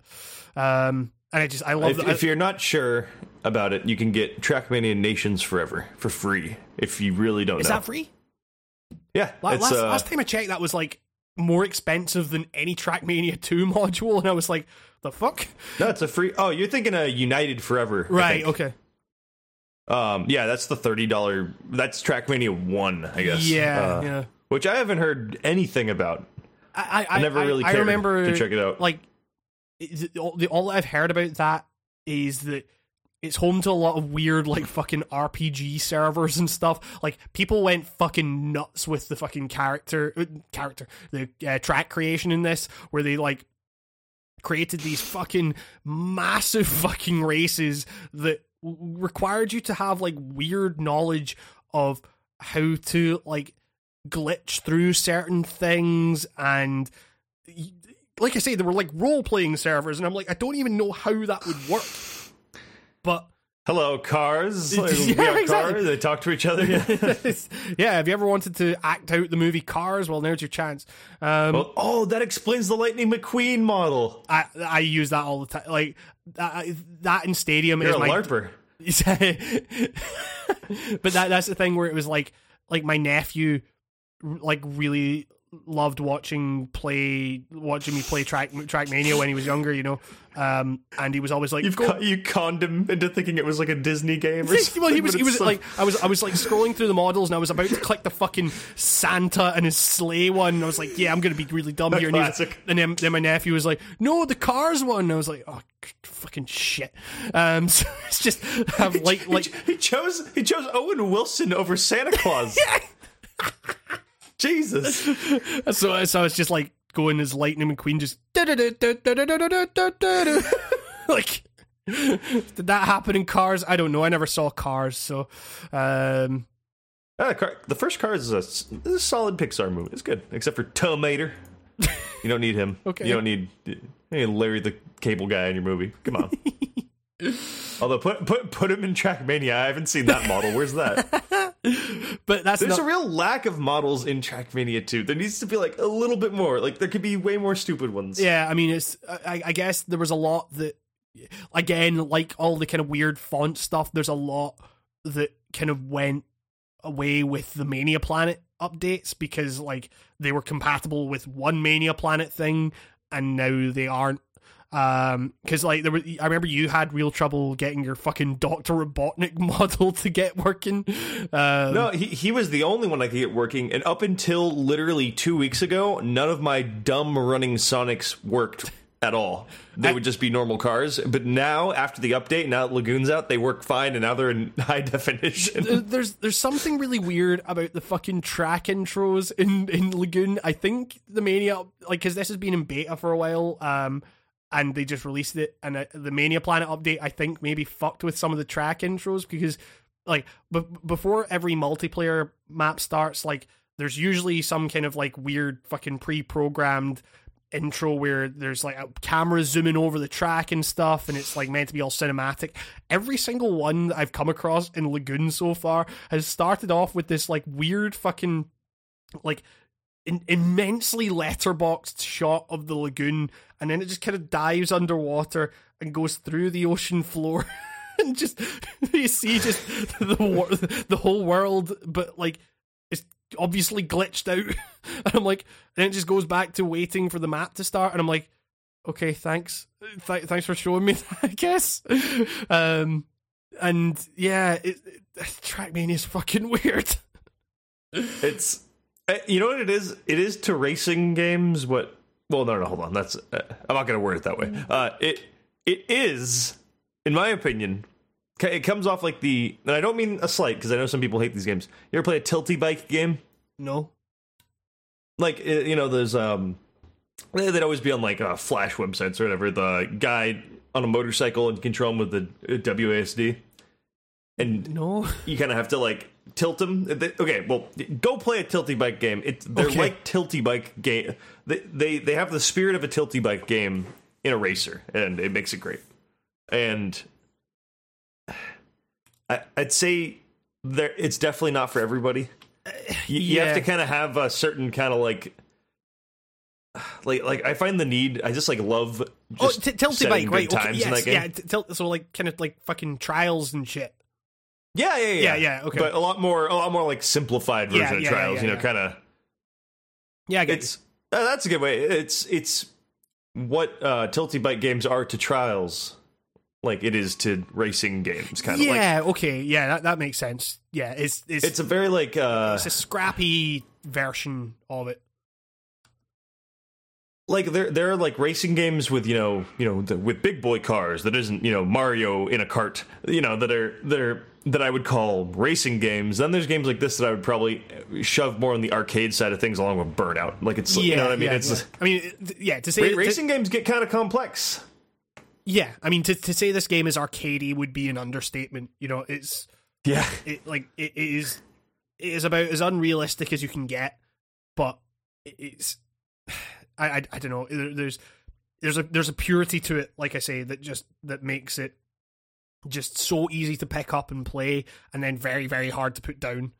Um, and I just I love If, that. if you're not sure about it, you can get Trackmania Nations Forever for free. If you really don't is know, that free? yeah, La- last, uh, last time I checked, that was like more expensive than any Trackmania [laughs] 2 module, and I was like, the fuck? no, it's a free. Oh, you're thinking of United Forever, Right, okay. Um, yeah, that's the thirty dollar. That's Trackmania One, I guess. Yeah, Uh, yeah. Which I haven't heard anything about. I, I, I never really I, cared remember to check it out. Like, all, the, all I've heard about that is that it's home to a lot of weird, like, fucking RPG servers and stuff. Like, people went fucking nuts with the fucking character, uh, character, the uh, track creation in this, where they, like, created these fucking massive [laughs] fucking races that required you to have like weird knowledge of how to like glitch through certain things and like I say, there were like role playing servers, and I'm like, I don't even know how that would work. But Hello, cars. Like, [laughs] Yeah, we exactly. cars. They talk to each other. [laughs] [laughs] yeah, have you ever wanted to act out the movie Cars? Well, there's your chance. Um, Well, oh, that explains the Lightning McQueen model. I I use that all the time. Like that, that in Stadium You're is a my larper. but that that's the thing where it was like like my nephew like really loved watching play watching me play track trackmania when he was younger you know? Um and he was always like You've "Go- con- you conned him into thinking it was like a Disney game. Or [laughs] well, he was he was so- like I was I was like scrolling through the models and I was about to click the fucking Santa and his sleigh one. And I was like yeah I'm gonna be really dumb here. And, was- and then, then my nephew was like no the cars one. And I was like oh fucking shit. Um [laughs] so it's just have like like he, he chose he chose Owen Wilson over Santa Claus. [laughs] Jesus. [laughs] So, so it's just like going as Lightning McQueen, just [laughs] like. Did that happen in Cars? I don't know. I never saw Cars, so um, Ah, car, the first Cars is a, is a solid Pixar movie. It's good, except for Tow Mater. You don't need him. [laughs] Okay. You don't need, you need Larry the Cable Guy in your movie. Come on. [laughs] Although put put put him in Trackmania. I haven't seen that model. Where's that? [laughs] but that's There's not. a real lack of models in Trackmania too. There needs to be like a little bit more. Like there could be way more stupid ones. yeah, I mean, it's. I, I guess there was a lot that, again, like all the kind of weird font stuff. There's a lot that kind of went away with the Mania Planet updates because like they were compatible with one Mania Planet thing, and now they aren't. Um, because like there were, I remember you had real trouble getting your fucking Doctor Robotnik [laughs] model to get working. Um, No, he he was the only one I could get working, and up until literally two weeks ago, none of my dumb running Sonics worked at all. They would just be normal cars. But now, after the update, now that Lagoon's out, they work fine, and now they're in [laughs] high definition. there's there's something really weird about the fucking track intros in in Lagoon. I think the Mania like because this has been in beta for a while, um, and they just released it, and uh, the Mania Planet update I think maybe fucked with some of the track intros because like b- before every multiplayer map starts, like there's usually some kind of like weird fucking pre-programmed intro where there's like a camera zooming over the track and stuff and it's like meant to be all cinematic. Every single one that i've come across in lagoon so far has started off with this like weird fucking like in- immensely letterboxed shot of the lagoon and then it just kind of dives underwater and goes through the ocean floor. [laughs] And just [laughs] you see just [laughs] the the whole world but like it's obviously glitched out. And i'm like and then it just goes back to waiting for the map to start and i'm like okay thanks. Th- thanks for showing me that, i guess. Um and yeah it, it, [sighs] trackmania is fucking weird. It's you know what it is. It is to racing games what. Well, no, no, hold on. That's uh, I'm not going to word it that way. Uh, it it is, in my opinion, it comes off like the. And I don't mean a slight because I know some people hate these games. You ever play a tilty bike game? no like uh, you know there's um they- they'd always be on like uh, flash websites or whatever the guy on a motorcycle and control him with the uh, WASD and no you kind of have to like tilt them They- okay well go play a tilty bike game. It they're Okay. like tilty bike game they, they they have the spirit of a tilty bike game in a racer and it makes it great. And [sighs] I, I'd say there it's definitely not for everybody. You, you have to kind of have a certain kind of like [sighs] like like I find the need I just like love oh t- tilty bike right okay, times yes, in that game. yeah t- tilt, so like kind of like fucking trials and shit yeah, yeah, yeah, Yeah, yeah, okay. But a lot more, a lot more like simplified version Yeah, of yeah, trials. you know, kind of. yeah I get It's uh, that's a good way. It's it's what uh, tilty bike games are to trials, like it is to racing games. Kind of like yeah okay yeah that, that makes sense yeah it's it's it's a very like uh it's a scrappy version of it like there there are like racing games with you know you know the, with big boy cars that isn't you know Mario in a cart you know that are that are that I would call racing games. Then there's games like this that I would probably shove more on the arcade side of things, along with Burnout. Like it's you know what I mean. yeah, it's yeah. I mean, yeah. To say ra- to- racing games get kind of complex. yeah. I mean, to to say this game is arcadey would be an understatement. You know, it's Yeah, it like it is it is about as unrealistic as you can get, but it's [sighs] I I, I don't know. There- There's there's a there's a purity to it, like I say, that just that makes it just so easy to pick up and play, and then very very hard to put down.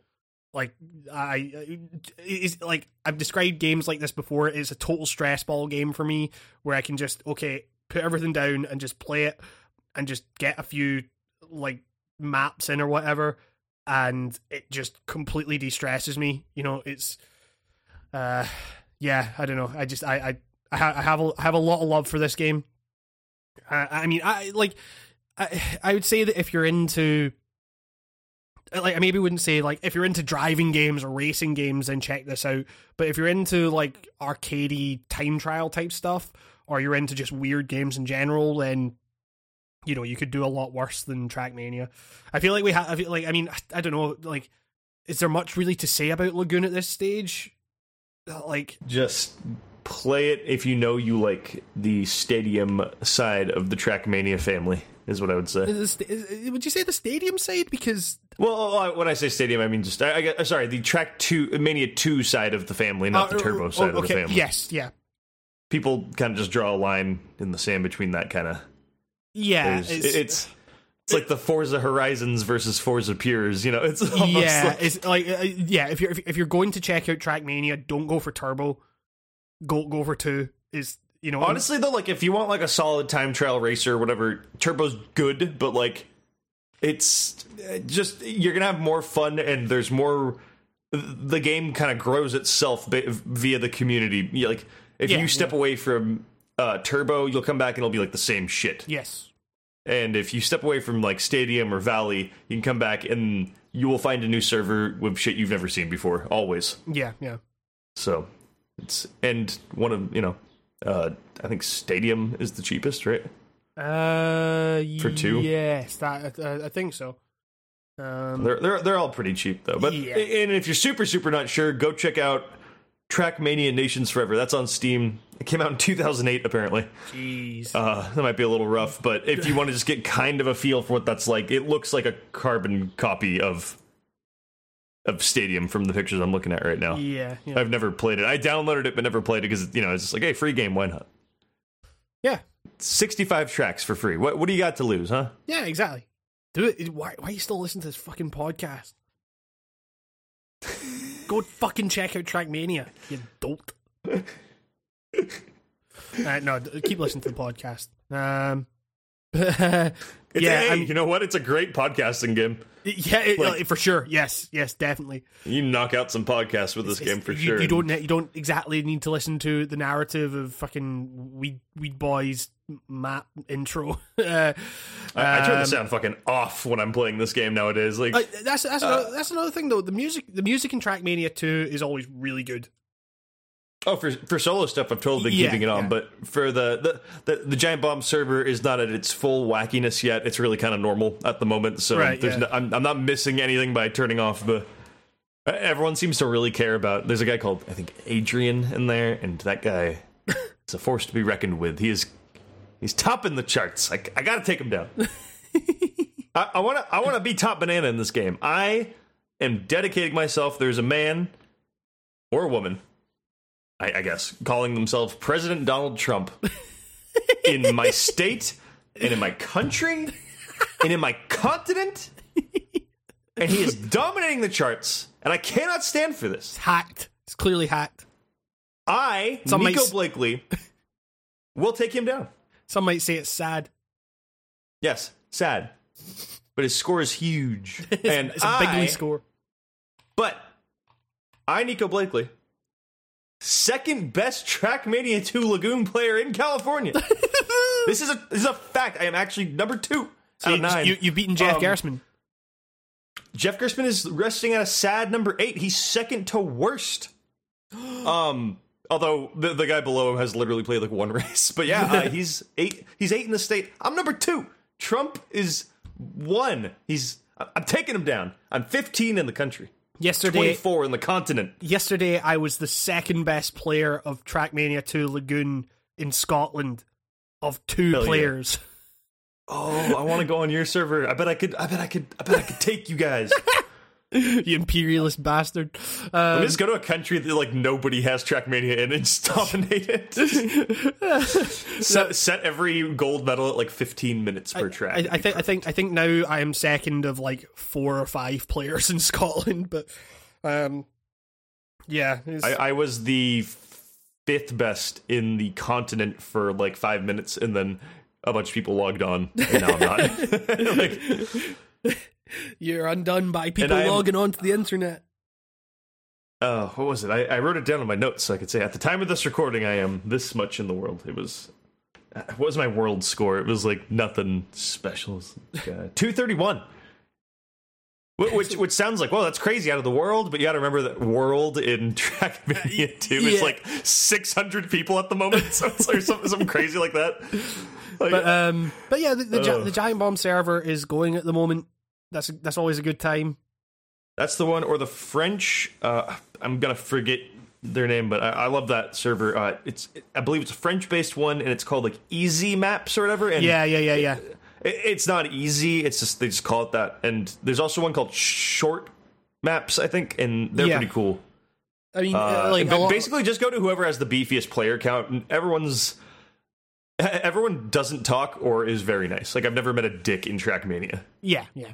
Like I, is like I've described games like this before. It's a total stress ball game for me, where I can just okay put everything down and just play it, and just get a few like maps in or whatever, and it just completely de-stresses me. You know, it's uh, yeah, I don't know. I just I I I have a, I have a lot of love for this game. Uh, I mean, I like I I would say that if you're into like I maybe wouldn't say like if you're into driving games or racing games, then check this out. But if you're into like arcadey time trial type stuff, or you're into just weird games in general, then you know you could do a lot worse than Trackmania. I feel like we have. I feel like I mean I, I don't know. Like, is there much really to say about Lagoon at this stage? Like, just play it if you know you like the stadium side of the Trackmania family. Is what I would say. is the is- would you say the stadium side? Because Well, uh, when I say stadium, I mean just I, I get, sorry the track two Mania two side of the family, not the Uh, turbo oh, side of the family. Yes, yeah, people kind of just draw a line in the sand between that kind of. yeah. It's, it's it's like the Forza Horizons versus Forza Pures. You know, it's [laughs] yeah, like, it's like uh, yeah. If you're if, if you're going to check out Trackmania, don't go for turbo. Go go for two. Is you know honestly though, like if you want like a solid time trial racer or whatever, turbo's good, but like it's uh, just you're gonna have more fun and there's more. The game kind of grows itself via the community. Like if Yeah, you step away from uh, Turbo, you'll come back and it'll be like the same shit. Yes. And if you step away from like Stadium or Valley, you can come back and you will find a new server with shit you've never seen before. Always. Yeah, yeah. So it's and one of you know, uh, I think Stadium is the cheapest, right? Uh, For two? Yes, that uh, I think so. Um, They're they're they're all pretty cheap though. But Yeah. and if you're super super not sure, go check out Trackmania Nations Forever. That's on Steam. It came out in 2008 apparently. jeez. Uh, that might be a little rough, but if you want to just get kind of a feel for what that's like, it looks like a carbon copy of of Stadium from the pictures I'm looking at right now. yeah, yeah. I've never played it. I downloaded it but never played it because you know it's just like, hey, free game, why not? yeah, 65 tracks for free. What what do you got to lose, huh? yeah, exactly. Do it. Why? Why are you still listening to this fucking podcast? [laughs] Go fucking check out Trackmania, you dolt. [laughs] uh, no, keep listening to the podcast. Um, yeah, hey, you know what? It's a great podcasting game. yeah, it- like- uh, for sure. Yes, yes, definitely. You knock out some podcasts with this It's- game for you, sure. You don't. You don't exactly need to listen to the narrative of fucking weed weed boys map intro. [laughs] uh, I, I turn the um, sound fucking off when I'm playing this game nowadays. Like, Uh, that's that's another, that's another thing though. The music the music in Trackmania Two is always really good. Oh, for for solo stuff, I've totally been Yeah, keeping it on. yeah. But for the, the the the giant bomb server is not at its full wackiness yet. It's really kind of normal at the moment. So Right, there's yeah. no, I'm I'm not missing anything by turning off the. Everyone seems to really care about. There's a guy called I think Adrian in there, and that guy [laughs] is a force to be reckoned with. He is he's topping the charts. I, I got to take him down. [laughs] I want to I want to be top banana in this game. I am dedicating myself. There's a man or a woman, I, I guess, calling themselves President Donald Trump [laughs] in my state and in my country and in my continent, and he is dominating the charts. And I cannot stand for this. It's hacked. It's clearly hacked. I, Some Nico s- Blakely, [laughs] will take him down. Some might say it's sad. Yes, sad, but his score is huge, and [laughs] it's a bigly I- score. But I, Nico Blakely, second best Trackmania 2 Lagoon player in California. [laughs] this is a this is a fact. I am actually number two out of nine. You, you've beaten Jeff Um, Gerstmann. Jeff Gerstmann is resting at a sad number eight. He's second to worst. [gasps] Um, although the the guy below him has literally played like one [laughs] race, but yeah, uh, he's eight. He's eight in the state. I'm number two. Trump is one. He's I'm taking him down. I'm 15 in the country, Yesterday, 24 in the continent. yesterday I was the second best player of Trackmania 2 Lagoon in Scotland of two players. Oh, I want to go on your server. I bet I could. I bet I could. I bet I could take you guys. [laughs] [laughs] you imperialist bastard. Um, just go to a country that like nobody has Trackmania in and [laughs] dominate it. [laughs] set, set every gold medal at like 15 minutes per track. I, I think I think I think now I am second of like four or five players in Scotland, but um, yeah, I, I was the fifth best in the continent for like five minutes, and then a bunch of people logged on, and now I'm not. like, you're undone by people am- logging onto the internet. uh, what was it? I, I wrote it down in my notes so I could say at the time of this recording, I am this much in the world. It was. uh, What was my world score? It was like nothing special. Uh, [laughs] Two thirty one. Which [laughs] which sounds like well that's crazy out of the world, but you got to remember that world in [laughs] Trackmania two is like six hundred people at the moment, so it's like something, something crazy like that. Like, But um, but yeah, the the, Ugh. the giant bomb server is going at the moment. That's that's always a good time. That's the one, or the French. Uh, I'm gonna forget their name, but I, I love that server. Uh, it's I believe it's a French-based one, and it's called like Easy Maps or whatever. And Yeah, yeah, yeah, yeah. it, it's not easy. It's just they just call it that. And there's also one called Short Maps, I think, and they're Yeah. pretty cool. I mean, Uh, like lot- basically, just go to whoever has the beefiest player count, and everyone's. Everyone doesn't talk or is very nice. Like I've never met a dick in Trackmania. yeah, yeah.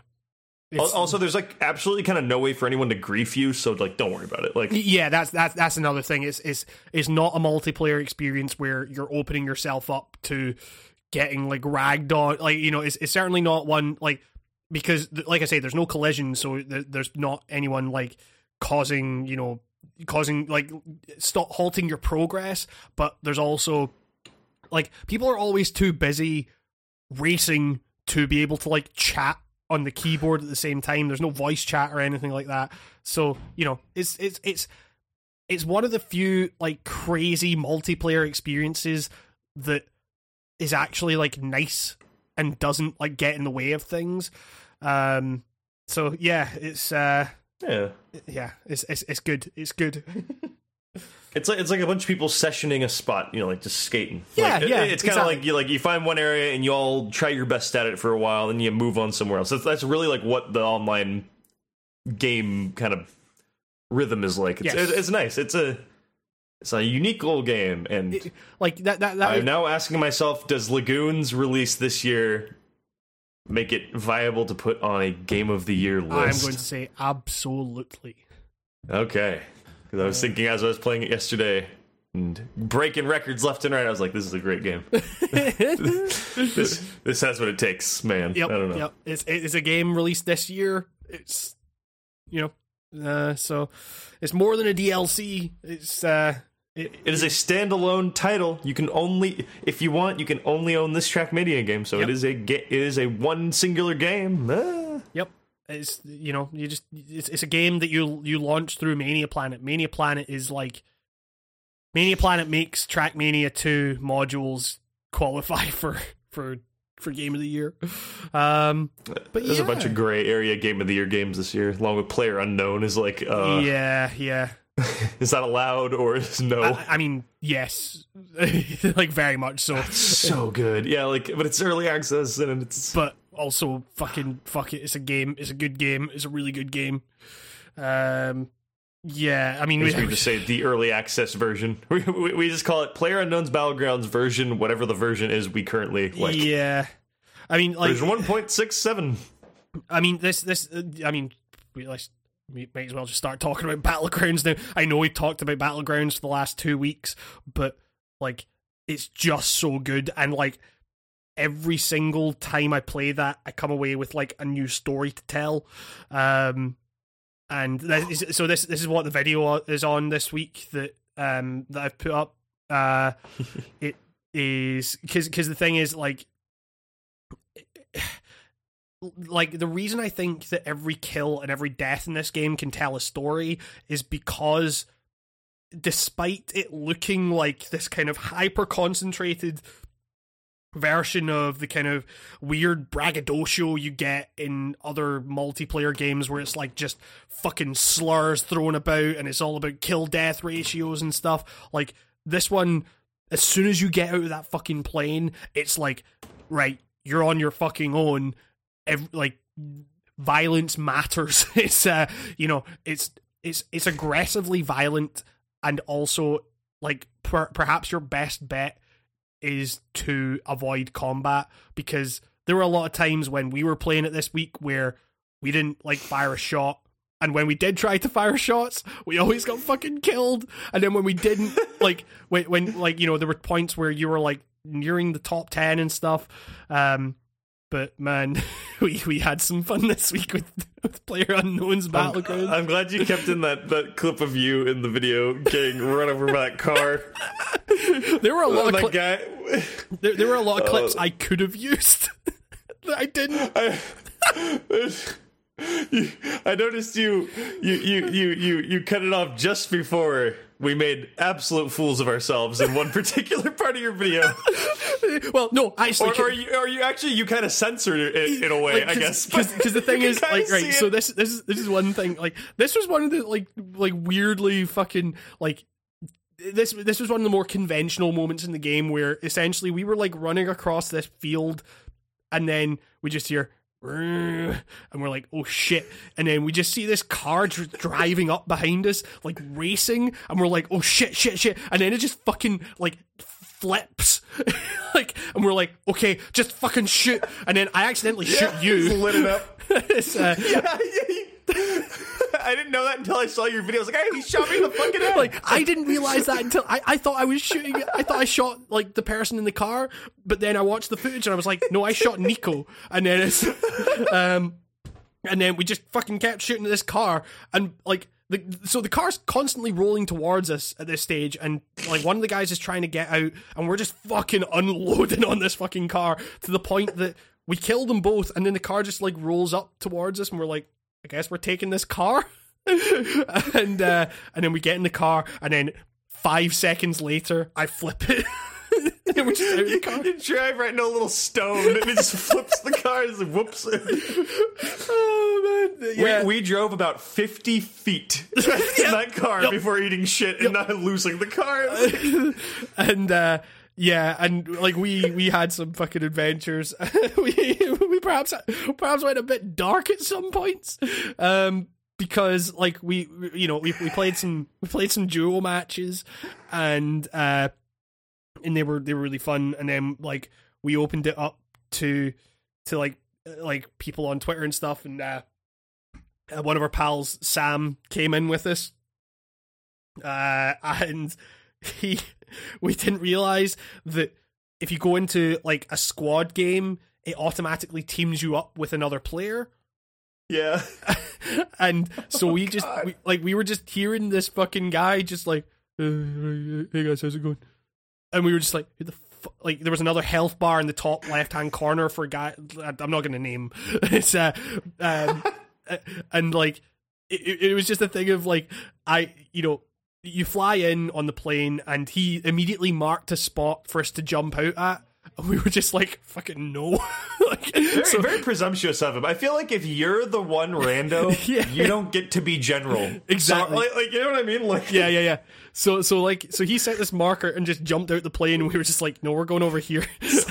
It's- Also, there's like absolutely kind of no way for anyone to grief you, so like don't worry about it. Like Yeah, that's that's that's another thing. It's it's it's not a multiplayer experience where you're opening yourself up to getting like ragged on. Like you know, it's it's certainly not one like because like I say, there's no collision, so th- there's not anyone like causing you know causing like stop halting your progress. But there's also like people are always too busy racing to be able to like chat on the keyboard at the same time. There's no voice chat or anything like that. So you know, it's it's it's it's one of the few like crazy multiplayer experiences that is actually like nice and doesn't like get in the way of things. Um, so yeah, it's uh, Yeah. yeah, it's it's it's good. It's good. [laughs] It's like it's like a bunch of people sessioning a spot, you know, like just skating. Yeah, Like, it- yeah, It's kind of exactly. like you like you find one area and you all try your best at it for a while, then you move on somewhere else. That's, that's really like what the online game kind of rhythm is like. It's, Yes. it's, it's nice. It's a it's a unique little game, and Like that that that I'm now asking myself: Does Lagoons release this year make it viable to put on a game of the year list? I'm going to say absolutely. Okay. Because I was thinking as I was playing it yesterday and breaking records left and right, I was like, this is a great game. [laughs] [laughs] this this has what it takes, man. Yep, I don't know. yep. It's it's a game released this year. It's you know, uh, so it's more than a DLC. It's uh, it, It is a standalone title. You can only, if you want, you can only own this Trackmania game. So Yep. it is a ga- it is a one singular game. Ah. It's you know you just it's, it's a game that you you launch through Mania Planet. Mania Planet is like Mania Planet makes Trackmania two modules qualify [laughs] for for for game of the year. Um, but There's yeah. a bunch of gray area game of the year games this year, along with Player Unknown. Is like, uh, yeah, yeah. [laughs] is that allowed or is no? I, I mean, yes, [laughs] like very much so. so good, yeah. Like, but it's early access and it's but also fucking fuck it. It's a game. It's a good game. It's a really good game. Um, yeah. I mean, We we, just say the early access version. [laughs] We, we, we just call it Player Unknown's Battlegrounds version, whatever the version is we currently like. yeah. I mean, like, Version one point six seven. I mean, this, this. Uh, I mean, we we might as well just start talking about [laughs] battlegrounds now. I know we've talked about battlegrounds for the last two weeks, but like, it's just so good, and like. Every single time I play that, I come away with like a new story to tell. Um, and is, so this this is what the video is on this week that um that I've put up. Uh, [laughs] it is because because the thing is like like the reason I think that every kill and every death in this game can tell a story is because despite it looking like this kind of hyper concentrated version of the kind of weird braggadocio you get in other multiplayer games where it's like just fucking slurs thrown about and it's all about kill death ratios and stuff. Like this one as soon as you get out of that fucking plane it's like right you're on your fucking own. Ev- like violence matters. [laughs] It's uh you know it's it's it's aggressively violent and also like per- perhaps your best bet is to avoid combat because there were a lot of times when we were playing it this week where we didn't like fire a shot. And when we did try to fire shots we always got fucking killed. And then when we didn't [laughs] like when, when like you know there were points where you were like nearing the top 10 and stuff. Um but man [laughs] we we had some fun this week with, with player unknown's battlegrounds I'm glad you kept in that, that clip of you in the video getting run over by that car. [laughs] there were a lot of that cli- guy. there, there were a lot of clips uh, i could have used [laughs] that i didn't I, you, I noticed you, you, you, you, you, you cut it off just before we made absolute fools of ourselves in one [laughs] particular part of your video. [laughs] well no actually Or, or, you, or you actually you kind of censored it in a way, I guess. because the [laughs] thing is like right so it. this this is this is one thing like this was one of the like like weirdly fucking like this this was one of the more conventional moments in the game where essentially we were like running across this field and then we just hear and we're like oh shit. And then we just see this car dr- driving up behind us like racing. And we're like oh shit shit shit. And then it just fucking like flips. [laughs] Like and we're like okay just fucking shoot. And then i accidentally shoot you. lit it up. [laughs] Uh, [laughs] Yeah, yeah, [laughs] I didn't know that until I saw your video. I was like, "Hey, he shot me in the fucking head!" like I didn't realize that until I, I thought I was shooting. I thought I shot like the person in the car, but then I watched the footage and I was like, no, I shot Nico, and then it's [laughs] um, and then we just fucking kept shooting at this car, and like the, so the car's constantly rolling towards us at this stage, and like one of the guys is trying to get out, and we're just fucking unloading on this fucking car to the point that we kill them both, and then the car just like rolls up towards us, and we're like, I guess we're taking this car, [laughs] and uh, and then we get in the car, and then five seconds later, I flip it. [laughs] we're just out the car. You drive right into a little stone and it just flips the car and just whoops. [laughs] Oh man, yeah. We, we drove about 50 feet in that car before eating shit and not losing the car. and uh yeah, and like we we had some fucking adventures. [laughs] we we perhaps perhaps went a bit dark at some points. Um because like we you know we we played some we played some duo matches and uh and they were they were really fun and then like we opened it up to to like uh, like people on Twitter and stuff and uh, uh one of our pals Sam came in with us uh and he [laughs] we didn't realize that if you go into like a squad game it automatically teams you up with another player Yeah. [laughs] and so Oh, we just we, like we were just hearing this fucking guy just like hey guys how's it going and we were just like who the fu-? like there was another health bar in the top left hand corner for a guy i'm not gonna name [laughs] it's uh um, and like it, it was just a thing of like i you know you fly in on the plane and he immediately marked a spot for us to jump out at and we were just like fucking no [laughs] like Very, so very presumptuous of him. I feel like if you're the one rando, [laughs] Yeah. you don't get to be general. Exactly. So, like, like, you know what I mean? Like, yeah, yeah, yeah. [laughs] So, so like, so he set this marker and just jumped out the plane, and we were just like, "No, we're going over here."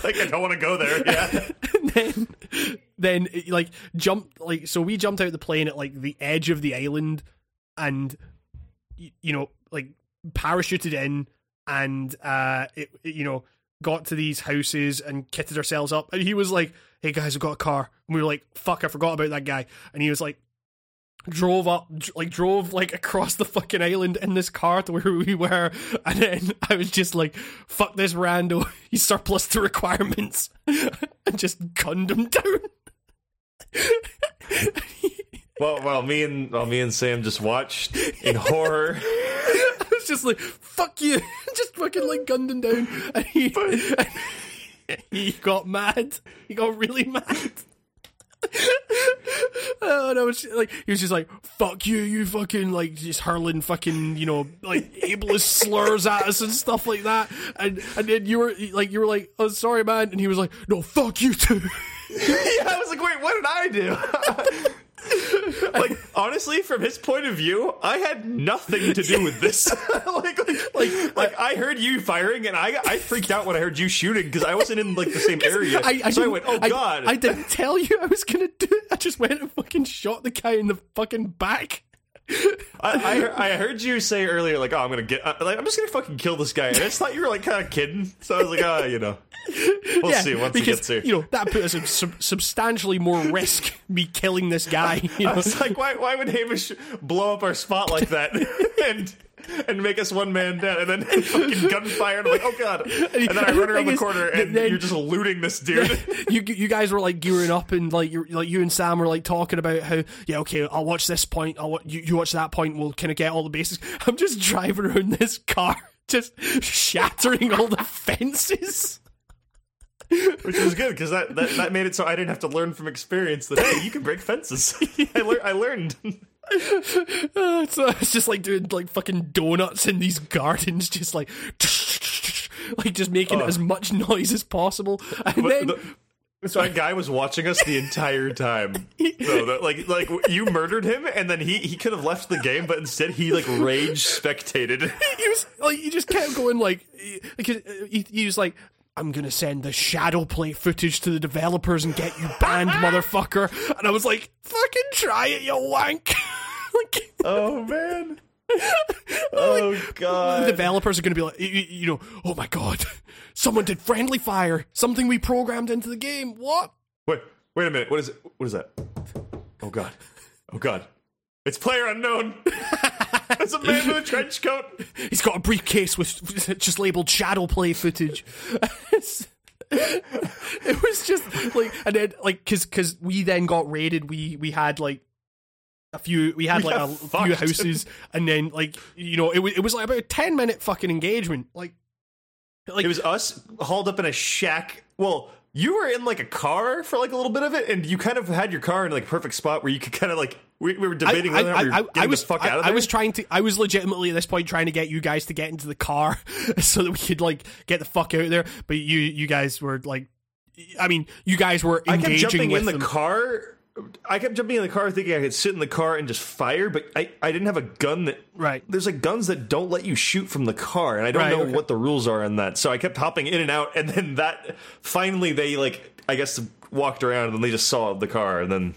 like I don't want to go there. Yeah. and then, then like jumped like so we jumped out the plane at like the edge of the island, and you know like parachuted in, and uh, it, it, you know got to these houses and kitted ourselves up, and he was like, "Hey guys, I've got a car," and we were like, "Fuck, I forgot about that guy," and he was like. Drove up, like drove like across the fucking island in this car to where we were, and then I was just like, "Fuck this rando, [laughs] he's surplus to requirements," [laughs] and just gunned him down. [laughs] Well, well, me and well, me and Sam just watched in [laughs] horror. I was just like, "Fuck you!" [laughs] just fucking like gunned him down, [laughs] and he he got mad. He got really mad. oh no! It's like he was just like, "Fuck you, you fucking like just hurling fucking you know like ableist slurs at us and stuff like that." And and then you were like, you were like, "Oh, sorry, man," and he was like, "No, fuck you too." yeah, I was like, wait, what did I do? [laughs] like honestly, from his point of view, I had nothing to do with this. [laughs] like, like, like, like, I heard you firing, and I I freaked out when I heard you shooting because I wasn't in like the same [laughs] area. I, I so I went, oh god. I, didn't tell you I was gonna do it. I just went and fucking shot the guy in the fucking back. [laughs] I, I I heard you say earlier, like, oh, I'm gonna get, uh, like, I'm just gonna fucking kill this guy. And I just thought you were like kind of kidding. So I was like, ah, you know, we'll see once he gets here. you know that put us sub- substantially more risk. [laughs] Me killing this guy. You I know, was like, why, why would Hamish blow up our spot like that [laughs] and and make us one man down and then [laughs] fucking gunfire? And I'm like, oh god! And then I run around the is, corner and then- you're just looting this dude. [laughs] you you guys were like gearing up and like you like you and Sam were like talking about how yeah okay I'll watch this point I'll you, you watch that point we'll kind of get all the bases. I'm just driving around [laughs] this car just shattering all the fences. Which was good because that, that that made it so I didn't have to learn from experience that hey, you can break fences. I, I learned. [laughs] Uh, it's just like doing like fucking donuts in these gardens, just like [laughs] like just making as much noise as possible, and then. the- So that guy was watching us the entire time. So that, like, like you murdered him, and then he he could have left the game, but instead he like rage spectated. [laughs] he was like he just kept going like because he, he was like I'm gonna send the shadow play footage to the developers and get you banned, motherfucker. And I was like, fucking try it, you wank. Like [laughs] Oh man. [laughs] Oh the god. developers are gonna be like, you, you you know, oh my god, [laughs] someone did friendly fire, something we programmed into the game. What? Wait, wait a minute. What is it? What is that? Oh god. Oh god. It's player unknown. It's a man with a trench coat. He's got a briefcase with just labeled shadow play footage. It was just like, and then like, cause, cause we then got raided. We we had like a few we had like a few [laughs] houses and then like you know it was it was like about a 10 minute fucking engagement like like It was us hauled up in a shack. Well, you were in like a car for like a little bit of it, and you kind of had your car in like a perfect spot where you could kind of like we, we were debating whether or not we getting was the fuck I, out of I was trying to I was legitimately at this point trying to get you guys to get into the car [laughs] so that we could like get the fuck out of there but you you guys were like I mean you guys were I kept engaging jumping in the car. I kept jumping in the car thinking I could sit in the car and just fire, but I, I didn't have a gun that. Right. There's like guns that don't let you shoot from the car, and I don't Right, know okay. what the rules are on that. So I kept hopping in and out, and then that finally they like I guess walked around and then they just saw the car, and then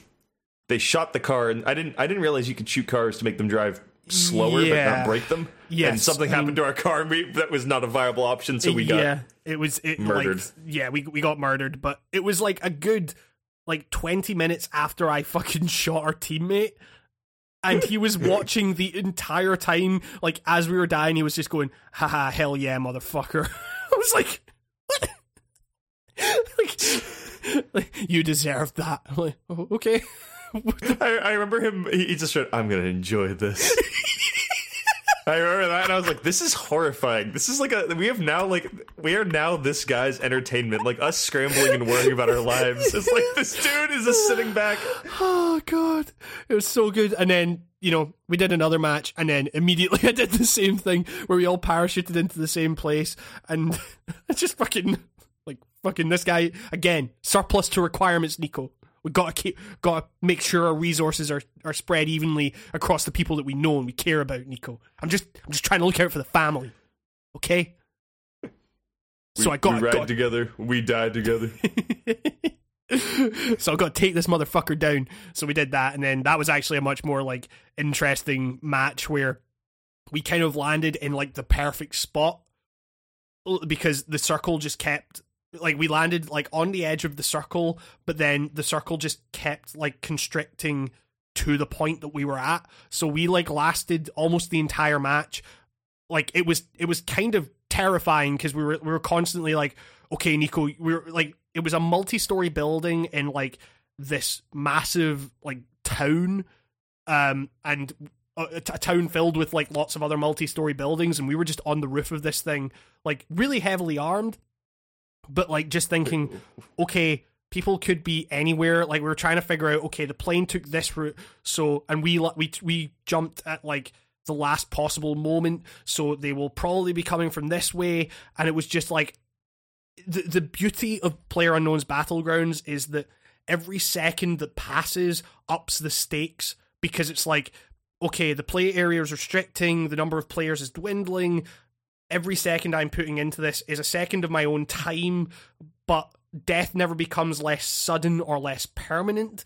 they shot the car, and I didn't I didn't realize you could shoot cars to make them drive slower but not break them. Yes, and something I mean- happened to our car, and we, that was not a viable option, so we got yeah it was it, murdered. like, yeah we we got murdered but it was like a good like 20 minutes after I fucking [laughs] shot our teammate and he was [laughs] watching the entire time like as we were dying he was just going haha hell yeah motherfucker [laughs] I was like what like, like you deserve that I'm like oh, okay I, I remember him. He, he just said, "I'm gonna enjoy this." I remember that, and I was like, "This is horrifying. This is like a we have now like we are now this guy's entertainment. Like us scrambling and worrying about our lives. It's like this dude is just sitting back. oh god it was so good and then you know we did another match and then immediately [laughs] i did the same thing where we all parachuted into the same place and [laughs] it's just fucking like fucking this guy again surplus to requirements nico we gotta keep gotta make sure our resources are, are spread evenly across the people that we know and we care about nico i'm just i'm just trying to look out for the family okay [laughs] so i got, we ride got together. We die together. [laughs] so I got to take this motherfucker down. So we did that, and then that was actually a much more like interesting match where we kind of landed in like the perfect spot because the circle just kept like we landed like on the edge of the circle, but then the circle just kept like constricting to the point that we were at. So we like lasted almost the entire match. Like it was it was kind of terrifying because we were we were constantly like, okay, Nico, we were like it was a multi-story building in like this massive like town, um, and a, a t- a town filled with like lots of other multi-story buildings, and we were just on the roof of this thing, like really heavily armed, but like just thinking, okay, people could be anywhere. Like we were trying to figure out, okay, the plane took this route, so and we we we jumped at like the last possible moment, so they will probably be coming from this way, and it was just like the the beauty of Player Unknown's Battlegrounds is that every second that passes ups the stakes because it's like okay, the play area is restricting, the number of players is dwindling. Every second I'm putting into this is a second of my own time, but death never becomes less sudden or less permanent.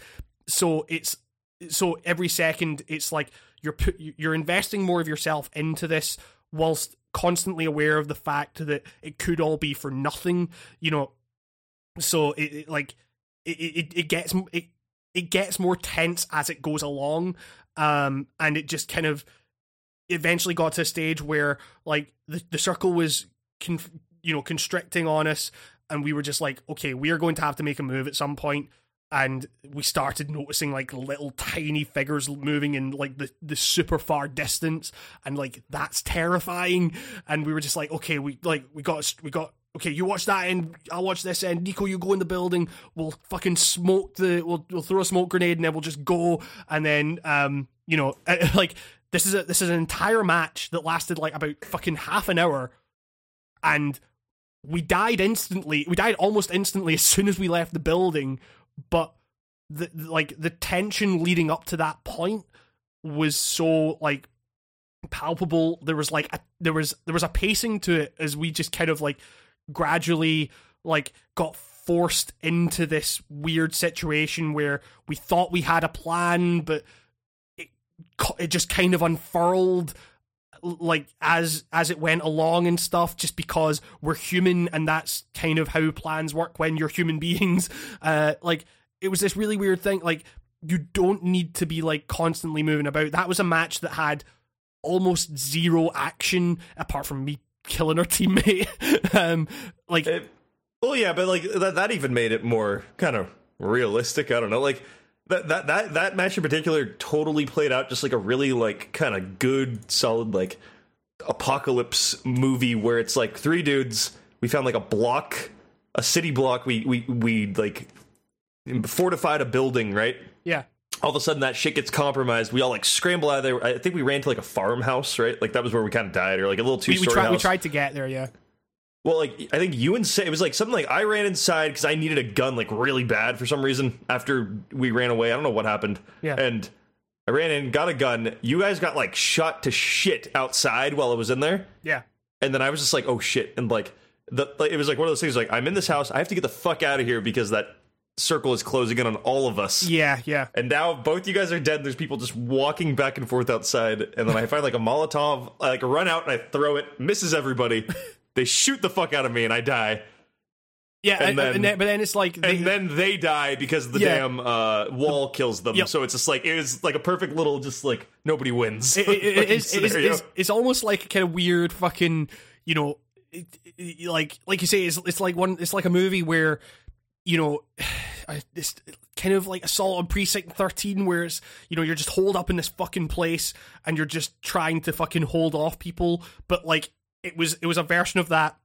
So it's so every second it's like you're put, you're investing more of yourself into this whilst constantly aware of the fact that it could all be for nothing. You know, so it, it like it, it it gets it it gets more tense as it goes along um and it just kind of eventually got to a stage where like the, the circle was con- you know constricting on us and we were just like okay we are going to have to make a move at some point. And we started noticing like little tiny figures moving in like the, the super far distance. And like that's terrifying. And we were just like okay we like we got we got okay you watch that end. I'll watch this end. Nico you go in the building. We'll fucking smoke the we'll, we'll throw a smoke grenade and then we'll just go. And then um you know [laughs] like this is a this is an entire match that lasted like about fucking half an hour and we died instantly we died almost instantly as soon as we left the building but the like the tension leading up to that point was so like palpable. There was like a, there was there was a pacing to it as we just kind of like gradually like got forced into this weird situation where we thought we had a plan but it just kind of unfurled like as as it went along and stuff just because we're human and that's kind of how plans work when you're human [laughs] beings uh like it was this really weird thing like you don't need to be like constantly moving about that was a match that had almost zero action apart from me killing our [laughs] teammate um like It- well, yeah, but like that, that even made it more kind of realistic. I don't know. Like that that that that match in particular totally played out just like a really like kind of good solid like apocalypse movie where it's like three dudes we found like a block a city block we we we like fortified a building right Yeah. all of a sudden that shit gets compromised we all like scramble out of there i think we ran to like a farmhouse right like that was where we kind of died or like a little two We, we story tried. We tried to get there. Yeah. Well, like I think you and Sa- it was like something like I ran inside because I needed a gun like really bad for some reason after we ran away. I don't know what happened. Yeah. And I ran in, got a gun. You guys got like shot to shit outside while I was in there, Yeah. and then I was just like, oh shit, and like the like, it was like one of those things like I'm in this house, I have to get the fuck out of here because that circle is closing in on all of us. Yeah. Yeah. And now both you guys are dead. There's people just walking back and forth outside, and then I find like a Molotov, I like run out and I throw it, misses everybody. [laughs] they shoot the fuck out of me, and I die. Yeah. And And, then- and then, but then it's like, they, And then they die because the Yeah. damn uh, wall kills them. Yep. So it's just like it was like a perfect little, just like nobody wins. it, it, it, [laughs] is, it is, it's, almost like a kind of weird fucking you know like like you say it's, it's like one it's like a movie where you know [sighs] it's kind of like assault on precinct 13 where it's you know you're just holed up in this fucking place and you're just trying to fucking hold off people but like it was it was a version of that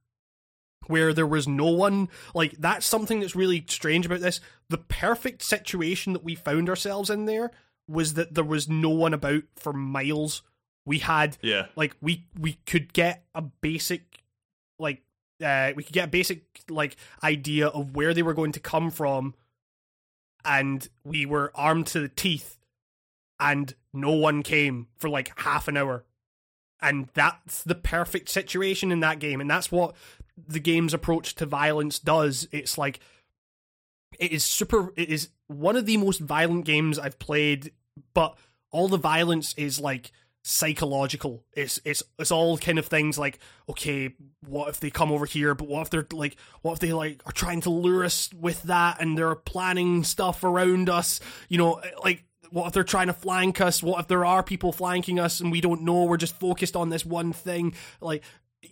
where there was no one like that's something that's really strange about this. The perfect situation that we found ourselves in there was that there was no one about for miles. We had yeah. like we we could get a basic like uh we could get a basic like idea of where they were going to come from and we were armed to the teeth and no one came for like half an hour and that's the perfect situation in that game and that's what the game's approach to violence does. It's like it is super it is one of the most violent games i've played but all the violence is like psychological. It's it's it's all kind of things like okay what if they come over here but what if they're like what if they like are trying to lure us with that and they're planning stuff around us? You know like what if they're trying to flank us? What if there are people flanking us and we don't know? We're just focused on this one thing. Like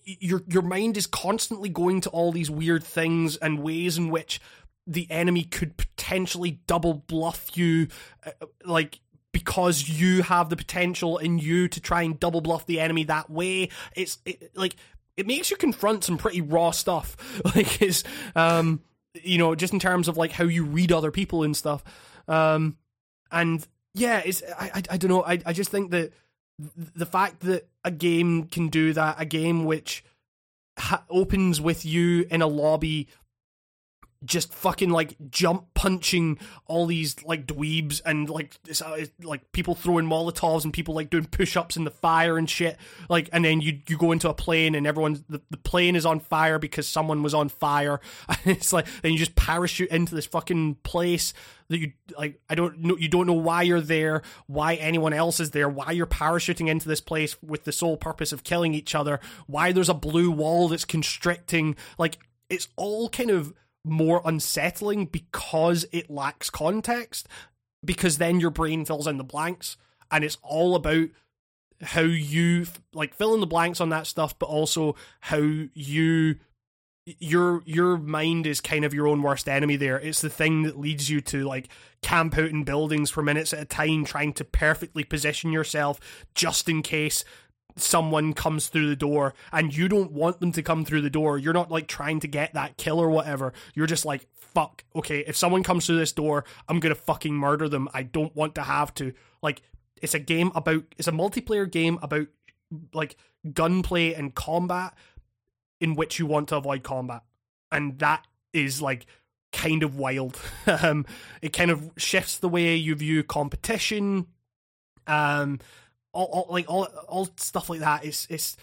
your your mind is constantly going to all these weird things and ways in which the enemy could potentially double bluff you uh, like because you have the potential in you to try and double bluff the enemy that way. It's it, like it makes you confront some pretty raw stuff. [laughs] Like it's um you know just in terms of like how you read other people and stuff. Um and yeah it's i i, I don't know. I, I just think that the fact that a game can do that a game which ha- opens with you in a lobby just fucking like jump punching all these like dweebs and like it's, uh, it's, like people throwing molotovs and people like doing push-ups in the fire and shit. Like and then you you go into a plane and everyone's the, the plane is on fire because someone was on fire. [laughs] And it's like then you just parachute into this fucking place that you like I don't know you don't know why you're there why anyone else is there why you're parachuting into this place with the sole purpose of killing each other why there's a blue wall that's constricting like it's all kind of more unsettling because it lacks context because then your brain fills in the blanks and it's all about how you like fill in the blanks on that stuff but also how you your your mind is kind of your own worst enemy there. It's the thing that leads you to like camp out in buildings for minutes at a time trying to perfectly position yourself just in case someone comes through the door and you don't want them to come through the door. You're not like trying to get that kill or whatever. You're just like fuck okay if someone comes through this door i'm gonna fucking murder them. I don't want to have to like it's a game about it's a multiplayer game about like gunplay and combat in which you want to avoid combat. And that is like kind of wild. [laughs] Um it kind of shifts the way you view competition. Um all, all like all all stuff like that is it's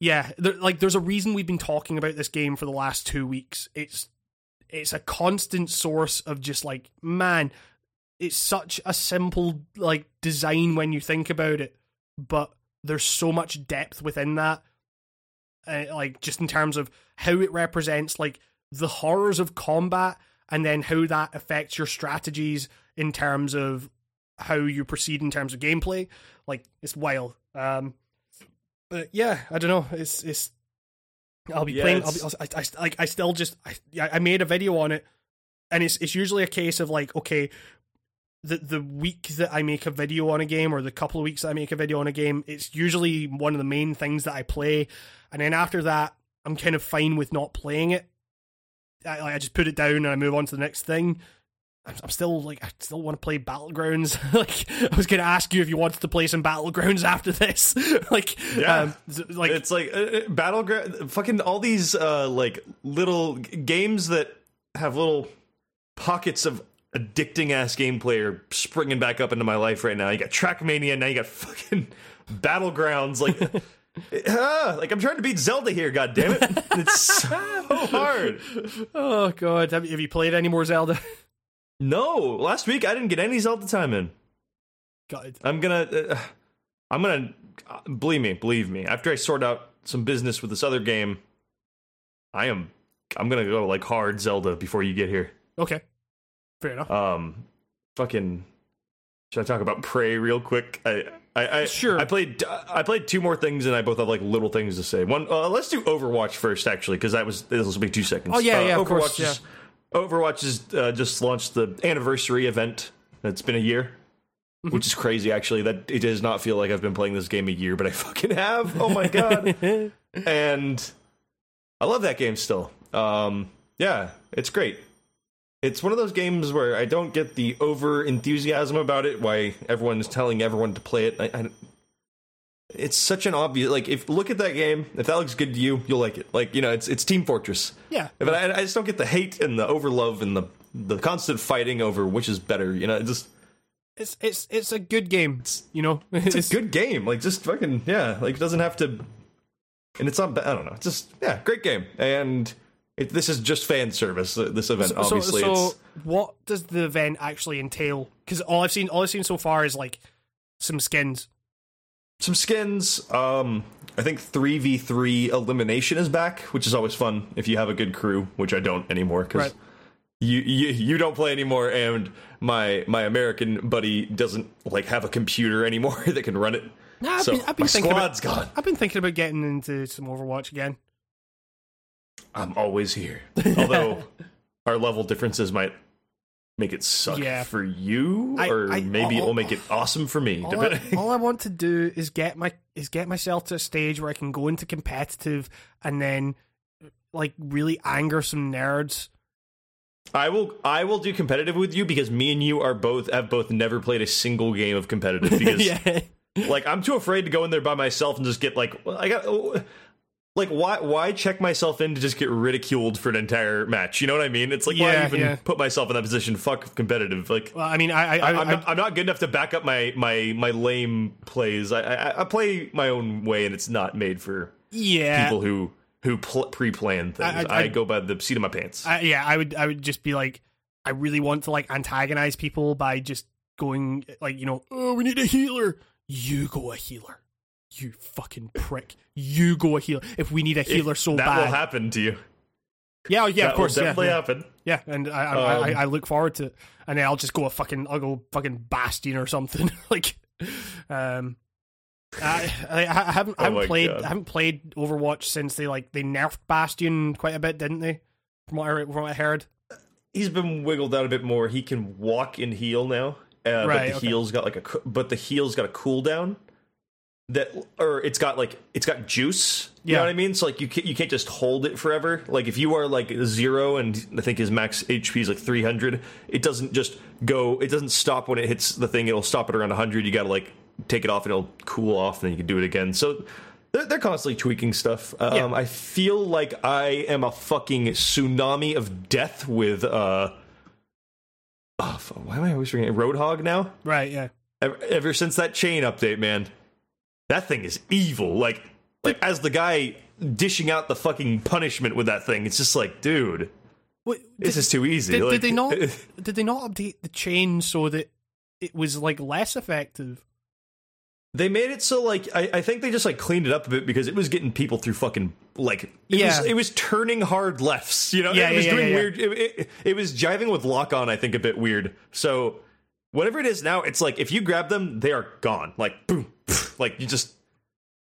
yeah there, like there's a reason we've been talking about this game for the last two weeks. It's it's a constant source of just like man it's such a simple like design when you think about it but there's so much depth within that uh, like just in terms of how it represents like the horrors of combat and then how that affects your strategies in terms of how you proceed in terms of gameplay. Like it's wild. Um but yeah i don't know. It's it's i'll be Yeah, playing I'll be, I, I, like i still just I, I made a video on it and it's it's usually a case of like okay the the week that I make a video on a game or the couple of weeks that I make a video on a game, it's usually one of the main things that I play, and then after that, I'm kind of fine with not playing it. I, I just put it down and I move on to the next thing. I'm, I'm still like I still want to play Battlegrounds. [laughs] like I was going to ask you if you wanted to play some Battlegrounds after this. [laughs] like Yeah. um, like it's like uh, uh, battleground fucking all these uh like little games that have little pockets of addicting ass gameplay are springing back up into my life right now. You got trackmania now you got fucking [laughs] battlegrounds like [laughs] ah, like i'm trying to beat zelda here god damn it [laughs] it's so hard. Oh god, have, have you played any more Zelda? no. Last week i didn't get any zelda time in. God, i'm gonna uh, i'm gonna uh, believe me believe me. After i sort out some business with this other game i am i'm gonna go like hard zelda before you get here. Okay, fair enough. um fucking should i talk about prey real quick i I, I Sure. I played. I played two more things, and I both have like little things to say. One, uh, let's do Overwatch first, actually, because that was this will be two seconds. Oh, yeah, Uh, yeah, of Overwatch course, is, Overwatch has uh, just launched the anniversary event. It's been a year, Mm-hmm. which is crazy. Actually, that it does not feel like I've been playing this game a year, but I [laughs] fucking have. Oh my god! [laughs] and I love that game still. Um, yeah, it's great. It's one of those games where I don't get the over enthusiasm about it. Why everyone is telling everyone to play it. I, I, it's such an obvious like. If look at that game, if that looks good to you, you'll like it. Like you know, it's it's Team Fortress. Yeah. But I, I just don't get the hate and the overlove and the the constant fighting over which is better. You know, it just It's it's it's a good game, you know. it's a [laughs] good game. Like just fucking yeah. Like it doesn't have to. And it's not. I don't know. It's just yeah, great game. And it, this is just fan service. uh, This event, obviously, so, so what does the event actually entail? Because all I've seen, all I've seen so far is like some skins. some skins. Um, I think three v three elimination is back, which is always fun if you have a good crew, which I don't anymore because. Right. You, you you don't play anymore, and my my American buddy doesn't like have a computer anymore [laughs] that can run it. Nah, I've so been, I've been my thinking squad's about, gone. I've been thinking about getting into some Overwatch again. I'm always here. [laughs] Although our level differences might make it suck Yeah. for you, I- or I- maybe it'll make it awesome for me. All I, all I [laughs] want to do is get my is get myself to a stage where I can go into competitive and then like really anger some nerds. I will I will do competitive with you because me and you are both have both never played a single game of competitive [laughs] because yeah, like I'm too afraid to go in there by myself and just get like I got oh, like why why check myself in to just get ridiculed for an entire match? You know what I mean? It's like why even yeah. put myself in that position? Fuck competitive. Like well, I mean, I, I, I'm, not, I'm not good enough to back up my my my lame plays. I, I I play my own way, and it's not made for yeah, people who who pl- pre-plan things. I- I, I- go by the seat of my pants. I, yeah, I would, I would just be like, I really want to like antagonize people by just going like, you know, oh, we need a healer. You go a healer. You fucking prick. You go a healer. If we need a healer so that bad, That will happen to you. yeah, yeah, that of course, will definitely yeah. happen. Yeah, and I, I, Um, I, I look forward to it. And then I'll just go a fucking, I'll go fucking Bastion or something. [laughs] like, um, I, I, I haven't, I Oh haven't played, God. I haven't played Overwatch since they like they nerfed Bastion quite a bit, didn't they? From what I, from what I heard. He's been wiggled out a bit more. He can walk and heal now. Uh, but the okay. heal's got like a but the heal's got a cooldown that or it's got like it's got juice. You Yeah. know what I mean? So like you can't, you can't just hold it forever. Like if you are like zero and I think his max HP is like three hundred, it doesn't just go. It doesn't stop when it hits the thing. It'll stop at around hundred. You got to like take it off and it'll cool off, and then you can do it again. So. They're, they're constantly tweaking stuff. Um, Yeah. I feel like I am a fucking tsunami of death with uh. Oh, why am I always forgetting Roadhog now? Right, yeah. ever, ever since that chain update, man, that thing is evil. Like, like as the guy dishing out the fucking punishment with that thing, it's just like, dude, Wait, this did, is too easy. did, like, did they not? [laughs] did they not update the chain so that it was like less effective? They made it so like I, I think they just like cleaned it up a bit because it was getting people through fucking like it Yeah. was it was turning hard lefts. You know, Yeah, it was yeah, doing yeah, weird. It, it, it was jiving with lock on. I think a bit weird. So whatever it is now, it's like if you grab them, they are gone. Like boom, [laughs] like you just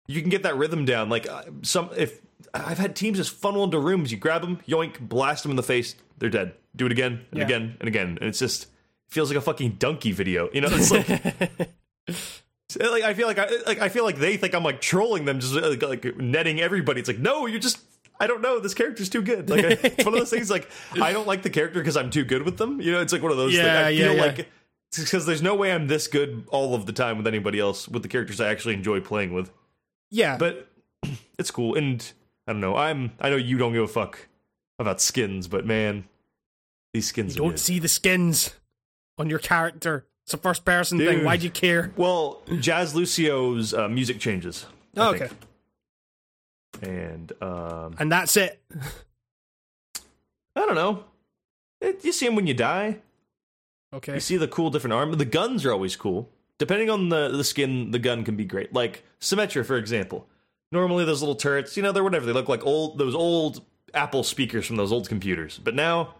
you can get that rhythm down. Like uh, some if I've had teams just funnel into rooms, you grab them, yoink, blast them in the face, they're dead. Do it again and Yeah. again and again, and it's just feels like a fucking donkey video. You know, it's like. [laughs] like I feel like I like I feel like they think I'm like trolling them, just like, like netting everybody. It's like no, you're just I don't know. This character's too good. Like I, it's one of those things. Like I don't like the character because I'm too good with them. You know, it's like one of those. Yeah, things. I yeah, feel yeah. like because there's no way I'm this good all of the time with anybody else with the characters I actually enjoy playing with. Yeah, But [clears throat] it's cool, and I don't know. I'm I know you don't give a fuck about skins, but man, these skins you don't good. see the skins on your character. It's a first person thing. Why do you care? Well, Jazz Lucio's uh, music changes. Oh, okay. And um, and that's it. [laughs] I don't know. It, you see him when you die. Okay, You see the cool different arm. The guns are always cool. Depending on the, the skin, the gun can be great. Like Symmetra, for example. Normally, those little turrets, you know, they're whatever. They look like old those old Apple speakers from those old computers. But now,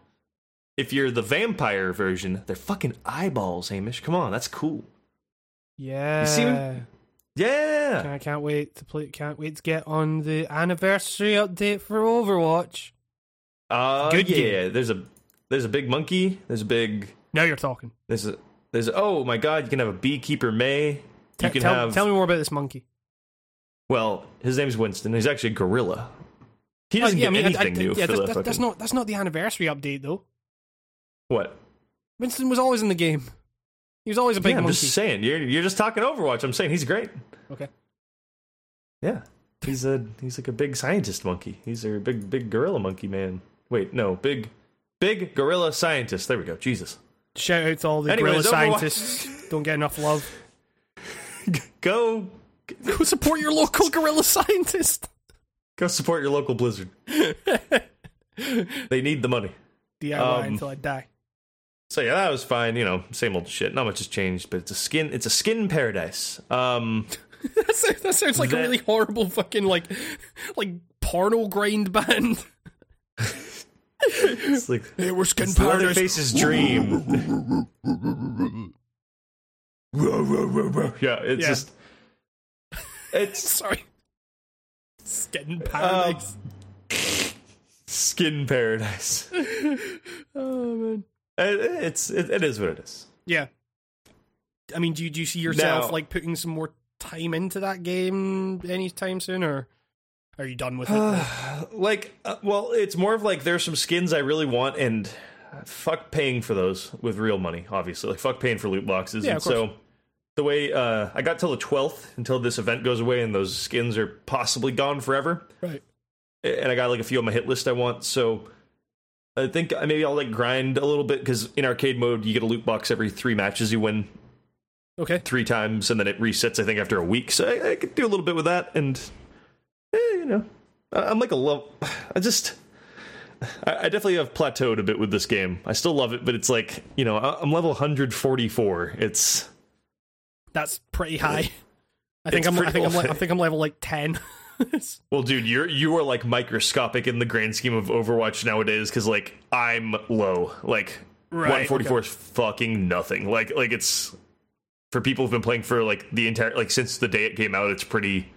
if you're the vampire version, they're fucking eyeballs, Hamish. Come on, that's cool. yeah. see him? Yeah. I can't wait to play. Can't wait to get on the anniversary update for Overwatch. Uh, Good yeah. game. There's a there's a big monkey. There's a big Now you're talking. there's a there's oh my god. You can have a beekeeper Mei. You Te- can tell, have tell me more about this monkey. well. His name's Winston. He's actually a gorilla. He doesn't yeah, I get mean, anything I- new yeah, for that- the that- fucking that's not that's not the anniversary update though. what. Winston was always in the game. He was always a big yeah, I'm monkey. just saying. You're you're just talking Overwatch. I'm saying he's great. Okay. Yeah, he's a he's like a big scientist monkey. He's a big big gorilla monkey man. Wait, no, big big gorilla scientist. There we go. Jesus. Shout out to all the Anyways, gorilla scientists. Don't get enough love. [laughs] Go Go support your local gorilla scientist. go support your local Blizzard. [laughs] they need the money. DIY Um, until I die. So yeah, that was fine. You know, same old shit. Not much has changed, but it's a skin. It's a skin paradise. Um, [laughs] That sounds, that sounds like a that- really horrible fucking like like porno grind band. It's like [laughs] we're skin it's Leatherface's dream. [laughs] yeah, it's Yeah. just it's [laughs] Sorry. Um, Skin paradise. skin paradise. oh man. It, it's it, it is what it is. Yeah. I mean, do you, do you see yourself Now- like putting some more time into that game anytime soon, or are you done with it? [sighs] like, uh, well, it's more of like there's some skins I really want, and fuck paying for those with real money. Obviously, like fuck paying for loot boxes. Yeah, and of course. so the way uh, I got till the twelfth until this event goes away, and those skins are possibly gone forever. right. and I got like a few on my hit list I want. So I think maybe I'll like grind a little bit because in arcade mode you get a loot box every three matches you win Okay. three times, and then it resets I think after a week. So I, I could do a little bit with that, and know, I'm like a love. [sighs] I just. I definitely have plateaued a bit with this game. I still love it, but it's like you know I'm level 144. It's That's pretty high. [laughs] I think I'm. I think I'm. Like, I think I'm level like ten. [laughs] Well, dude, you're you are like microscopic in the grand scheme of Overwatch nowadays because like I'm low. Like Right, 144 is fucking nothing. Like like it's for people who've been playing for like the entire like since the day it came out. It's pretty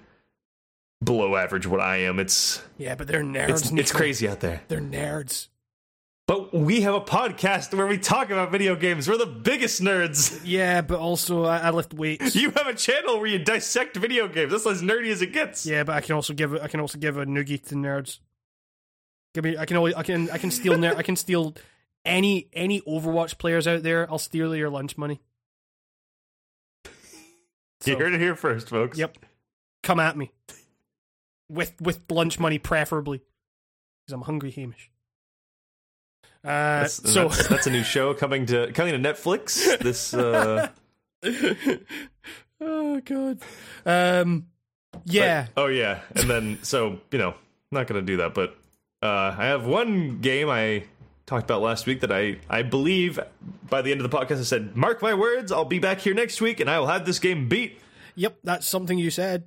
below average what I am. It's yeah, but they're nerds. it's it's crazy out there. They're nerds. But we have a podcast where we talk about video games. We're the biggest nerds. Yeah, but also I, I lift weights. You have a channel where you dissect video games. That's as nerdy as it gets. Yeah, but I can also give. I can also give a noogie to nerds. Give me. I can. Always, I can. I can steal. ner- I can steal any any Overwatch players out there. I'll steal your lunch money. You So- heard it here first, folks. Yep. Come at me. With with lunch money preferably. Because I'm hungry, Hamish. Uh, That's, so that's, that's a new show coming to coming to Netflix. This uh, [laughs] oh god. Um yeah. oh yeah, and then so you know, not gonna do that, but uh, I have one game I talked about last week that I I believe by the end of the podcast I said, mark my words, I'll be back here next week and I will have this game beat. Yep, that's something you said.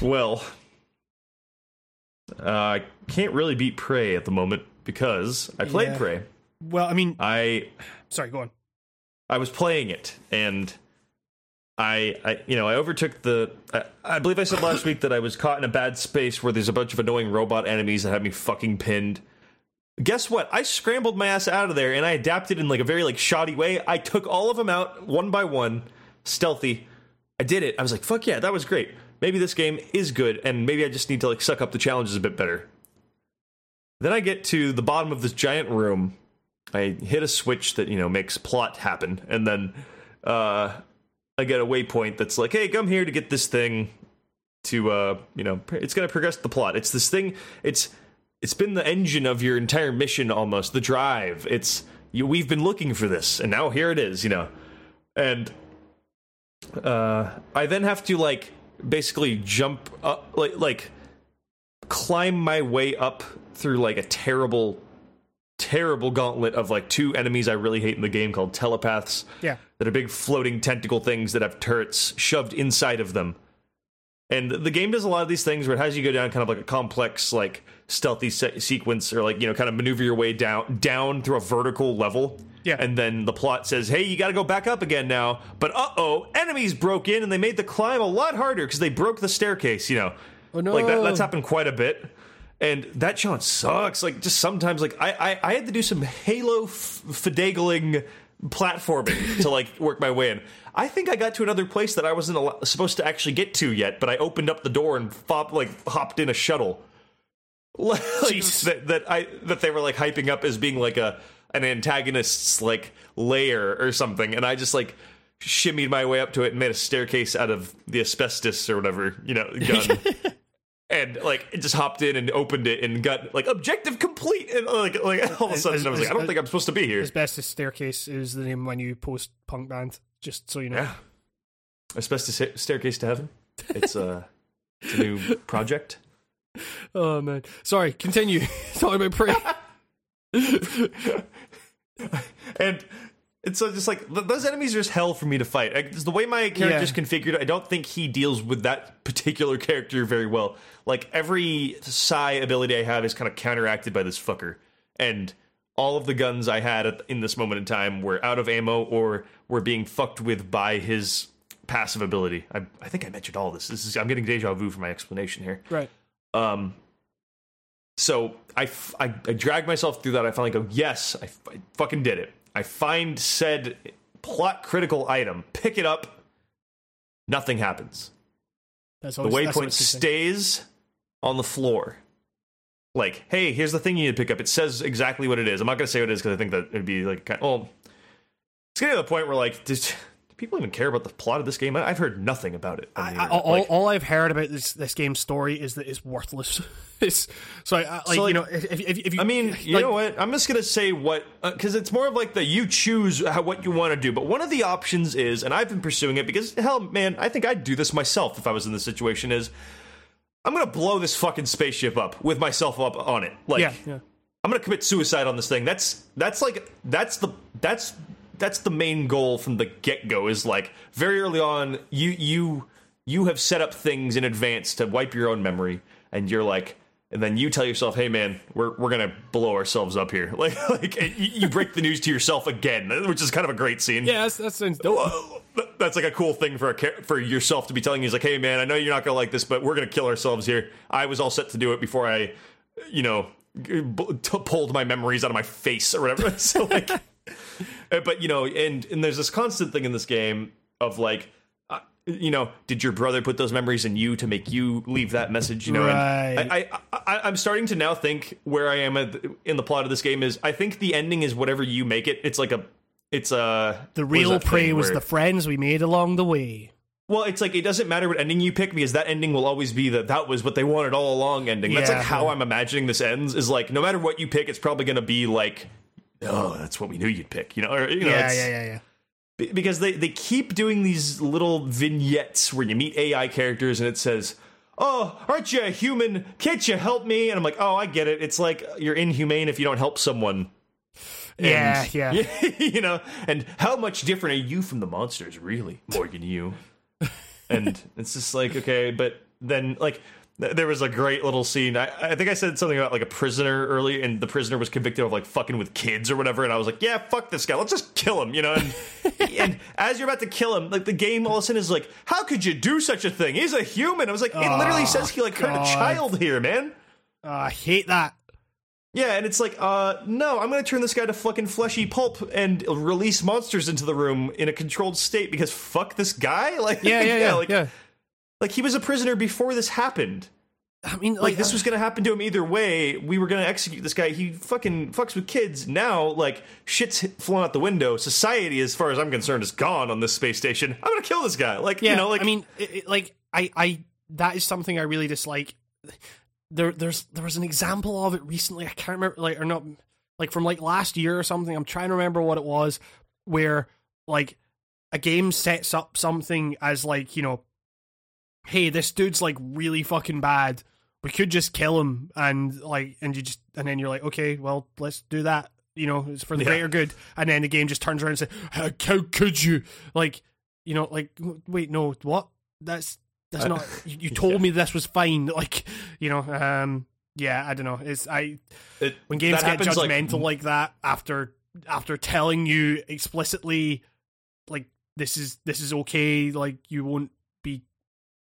Well, uh, I can't really beat Prey at the moment because I played Yeah. Prey. Well, I mean, I sorry, go on. I was playing it and I, I you know, I overtook the. I, I believe I said last week that I was caught in a bad space where there's a bunch of annoying robot enemies that had me fucking pinned. Guess what? I scrambled my ass out of there and I adapted in like a very like shoddy way. I took all of them out one by one, stealthy. I did it. I was like, fuck yeah, that was great. Maybe this game is good and maybe I just need to like suck up the challenges a bit better. Then I get to the bottom of this giant room. I hit a switch that, you know, makes plot happen and then uh I get a waypoint that's like, "Hey, come here to get this thing to uh, you know, it's going to progress the plot. It's this thing. It's it's been the engine of your entire mission almost, the drive. It's you, we've been looking for this, and now here it is. You know, and uh, I then have to like basically jump up, like like climb my way up through like a terrible terrible gauntlet of like two enemies I really hate in the game called telepaths. Yeah. That are big floating tentacle things that have turrets shoved inside of them. And the game does a lot of these things where it has you go down kind of like a complex, like stealthy se- sequence, or like you know, kind of maneuver your way down down through a vertical level. Yeah. And then the plot says, "Hey, you got to go back up again now." But uh oh, enemies broke in and they made the climb a lot harder because they broke the staircase. You know, Oh, no. like that, that's happened quite a bit. And that challenge sucks. Like just sometimes, like I I, I had to do some Halo f- platforming [laughs] to like work my way in. I think I got to another place that I wasn't al- supposed to actually get to yet, but I opened up the door and fop, like hopped in a shuttle. [laughs] like, that, that I that they were like hyping up as being like a an antagonist's like layer or something, and I just like shimmied my way up to it and made a staircase out of the asbestos or whatever you know [laughs] gun. And like it just hopped in and opened it and got like objective complete and like like all of a sudden I was like I don't think I'm supposed to be here. Asbestos Staircase is the name of my new post punk band, just so you know. Yeah. Asbestos Staircase to Heaven. It's a, it's a new [laughs] project. [laughs] Oh man. Sorry, continue. Talking about prey. And it's so just like those enemies are just hell for me to fight. I, the way my character's Yeah. configured, I don't think he deals with that particular character very well. Like every psi ability I have is kind of counteracted by this fucker, and all of the guns I had in this moment in time were out of ammo or were being fucked with by his passive ability. I, I think I mentioned all this. This is I'm getting deja vu for my explanation here. right. Um, so I, f- I, I drag myself through that. I finally go, yes, I, f- I fucking did it. I find said plot critical item, pick it up, nothing happens. That's The always, waypoint the thing. stays on the floor. Like, hey, here's the thing you need to pick up. It says exactly what it is. I'm not going to say what it is because I think that it'd be like, kind well, it's getting to the point where, like, [laughs] do people even care about the plot of this game? I, I've heard nothing about it. I, I, all, Like- all I've heard about this this game's story is that it's worthless. [laughs] it's so I, I, like, So, like, you know if, if, if you I mean, you like, know what? I'm just gonna say what uh, because it's more of like the you choose how, what you want to do. But one of the options is, and I've been pursuing it because hell, man, I think I'd do this myself if I was in this situation. Is I'm gonna blow this fucking spaceship up with myself up on it. Like, yeah yeah I'm gonna commit suicide on this thing. That's that's like that's the that's that's the main goal from the get go. Is like very early on, you you you have set up things in advance to wipe your own memory, and you're like. And then you tell yourself, "Hey, man, we're we're gonna blow ourselves up here." [laughs] Like, like you, you break the news to yourself again, which is kind of a great scene. yeah that's, that sounds dope. That's like a cool thing for a for yourself to be telling you. Like, hey man, I know you're not gonna like this, but we're gonna kill ourselves here. I was all set to do it before I, you know, b- t- pulled my memories out of my face or whatever. [laughs] so like, [laughs] but you know, and and there's this constant thing in this game of like. uh, You know, did your brother put those memories in you to make you leave that message? You know, and Right. I, I, I, I'm starting to now think where I am at, in the plot of this game is I think the ending is whatever you make it. It's like a, it's a the real prey was where- the friends we made along the way. well, it's like it doesn't matter what ending you pick because that ending will always be that that was what they wanted all along ending. That's Yeah, like how yeah. I'm imagining this ends is like no matter what you pick, it's probably going to be like, oh, that's what we knew you'd pick, you know? Or, you know yeah yeah yeah yeah. be- because they they keep doing these little vignettes where you meet AI characters and it says. Oh, aren't you a human? Can't you help me? And I'm like, oh, I get it. It's like you're inhumane if you don't help someone. Yeah, And- yeah. [laughs] you know, and how much different are you from the monsters, really, Morgan? You, and it's just like okay, but then like there was a great little scene. I, I think I said something about like a prisoner early, and the prisoner was convicted of like fucking with kids or whatever, and I was like, yeah, fuck this guy, let's just kill him, you know. And, [laughs] and as you're about to kill him, like the game all of a sudden is like, how could you do such a thing? He's a human. I was like, it literally says he like hurt a child here, man. Oh, I hate that. Yeah, and it's like, uh, no, I'm gonna turn this guy to fucking fleshy pulp and release monsters into the room in a controlled state because fuck this guy. [laughs] Like, Yeah, yeah, yeah, like, yeah. Like he was a prisoner before this happened. I mean, Like like, this was gonna happen to him either way. We were gonna execute this guy. He fucking fucks with kids. Now, like shit's flown out the window. Society, as far as I'm concerned, is gone on this space station. I'm gonna kill this guy. Like yeah, you know, like I mean, it, it- like I, I that is something I really dislike. There, there's there was an example of it recently. I can't remember, like or not, like from like last year or something. I'm trying to remember what it was, where like a game sets up something as like you know, hey, this dude's like really fucking bad. We could just kill him, and like, and you just, and then you're like, okay, well, let's do that. You know, it's for the Yeah. greater good. And then the game just turns around and says, how, how could you? Like, you know, like, wait, no, what? That's that's Uh, not. [laughs] You, you told me this was fine. [laughs] Like, you know, um, yeah, I don't know. It's I it- when games get happens, like, judgmental like, that after after telling you explicitly, like this is this is okay. Like you won't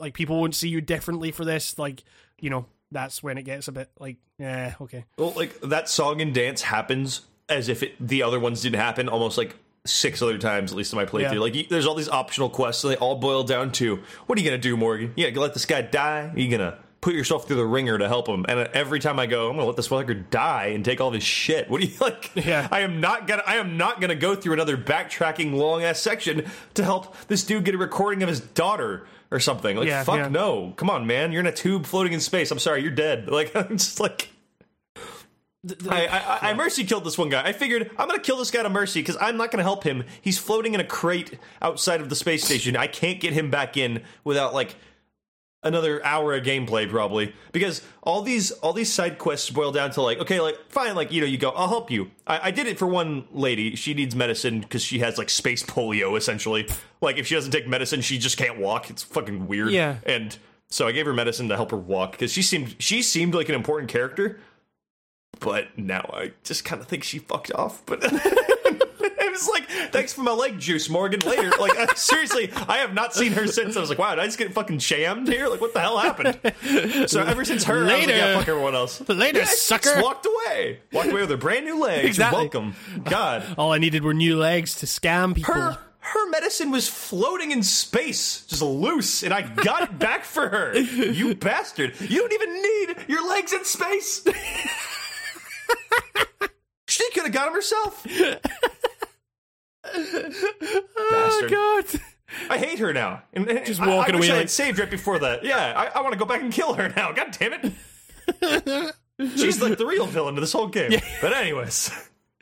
like people won't see you differently for this. Like you know, that's when it gets a bit like, yeah, okay, Well, like that song and dance happens as if it, the other ones didn't happen. Almost like six other times, at least in my playthrough. Yeah. Like there's all these optional quests, and they all boil down to what are you gonna do, Morgan? You gonna let this guy die? Are you gonna put yourself through the ringer to help him? And uh, every time I go, I'm gonna let this fucker die and take all of his shit. What do you [laughs] like? Yeah. I am not gonna. I am not gonna go through another backtracking long ass section to help this dude get a recording of his daughter. Or something like Yeah, fuck yeah. no, come on, man! You're in a tube floating in space. I'm sorry, you're dead. [laughs] Like I'm just like I, I, I mercy killed this one guy. I figured I'm gonna kill this guy to mercy because I'm not gonna help him. He's floating in a crate outside of the space station. I can't get him back in without like another hour of gameplay probably because all these all these side quests boil down to like okay like fine like you know you go I'll help you. I, I did it for one lady. She needs medicine because she has like space polio essentially. Like if she doesn't take medicine, she just can't walk. It's fucking weird. Yeah. and so I gave her medicine to help her walk because she seemed she seemed like an important character but now I just kind of think she fucked off. But [laughs] [laughs] it was like, thanks for my leg juice, Morgan. Later, [laughs] like I, seriously, I have not seen her since. I was like, wow, did I just get fucking shammed here? Like, what the hell happened? So [laughs] ever since her, I was like, yeah, fuck everyone else. Later, yeah, sucker. walked away. Walked away with her brand new legs. Exactly. Welcome, God. all I needed were new legs to scam people. Her her medicine was floating in space, just loose, and I got it back for her. You bastard! You don't even need your legs in space. she could have got him herself. [laughs] oh god. I hate her now. And, and Just I- walking I, wish away I like- saved right before that. Yeah, I, I want to go back and kill her now. God damn it. [laughs] She's like the real villain of this whole game. But anyways.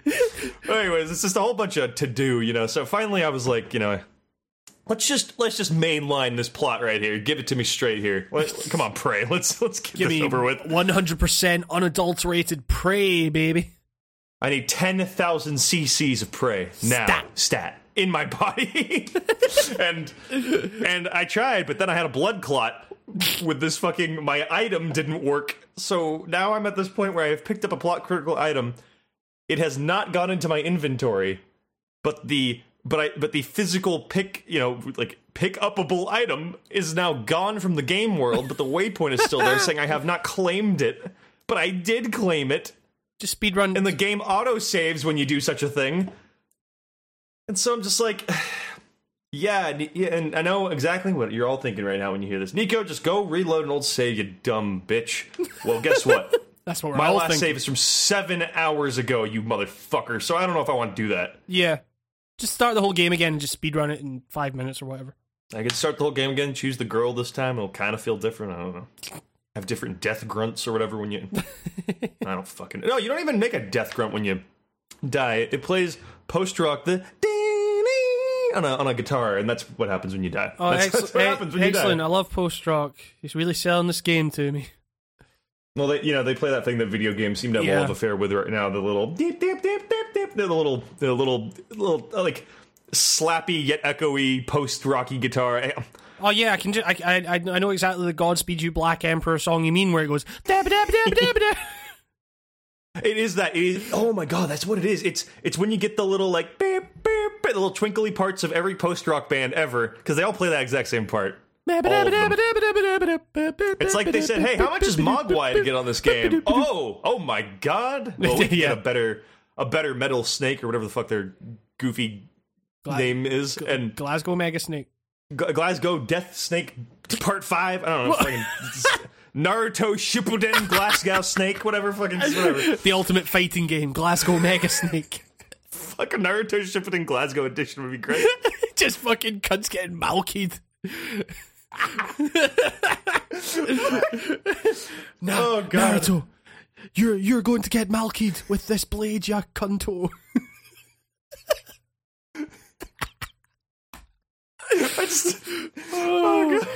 [laughs] anyways, it's just a whole bunch of to do, you know. So finally I was like, you know, let's just let's just mainline this plot right here. Give it to me straight here. Let, come on, prey. Let's let's get Give this me over with. 100% unadulterated prey, baby. I need 10,000 cc's of prey now. Stat. Stat. In my [laughs] body. and and I tried, but then I had a blood clot with this fucking my item didn't work. So now I'm at this point where I have picked up a plot critical item. It has not gone into my inventory, but the but I but the physical pick, you know, like pick upable item is now gone from the game world, but the waypoint is still there [laughs] saying I have not claimed it. But I did claim it Just speedrun. and the game auto saves when you do such a thing. And so I'm just like, [sighs] yeah, yeah, and I know exactly what you're all thinking right now when you hear this. Nico, just go reload an old save, you dumb bitch. Well, guess what? [laughs] That's what we're My last thinking. save is from seven hours ago, you motherfucker. So I don't know if I want to do that. Yeah. Just start the whole game again and just speedrun it in five minutes or whatever. I could start the whole game again, choose the girl this time. It'll kind of feel different. I don't know. Have different death grunts or whatever when you. [laughs] I don't fucking. No, you don't even make a death grunt when you die. It plays post rock the on a on a guitar, and that's what happens when you die. Oh, that's, [laughs] that's what eh, happens when excellent. you I love post rock. He's really selling this game to me. Well, they, you know, they play that thing that video games seem to have a Yeah. love affair with right now. The little deep, deep, deep, deep, deep. The little, the little, little uh, like slappy yet echoey post rocky guitar. Eh, Oh yeah, I can. Ju- I, I I know exactly the "Godspeed You Black Emperor" song you mean, where it goes. It is that. It is, oh my god, that's what it is. It's it's when you get the little like beep, beep, beep, the little twinkly parts of every post rock band ever because they all play that exact same part. It's like they said, "Hey, how much is Mogwai to get on this game?" Oh, oh my god! Well, we can Yeah. get a better, a better metal snake or whatever the fuck their goofy Gla- name is, and Glasgow Mega Snake. G- Glasgow Death Snake Part Five. I don't know. Fucking [laughs] Naruto Shippuden Glasgow Snake, whatever. Fucking whatever. [laughs] The ultimate fighting game, Glasgow Mega Snake. Fucking Naruto Shippuden Glasgow edition would be great. [laughs] Just fucking cunts getting malkied. no, Oh, God. Naruto, you're you're going to get malkied with this blade, ya cunto. I just, oh god.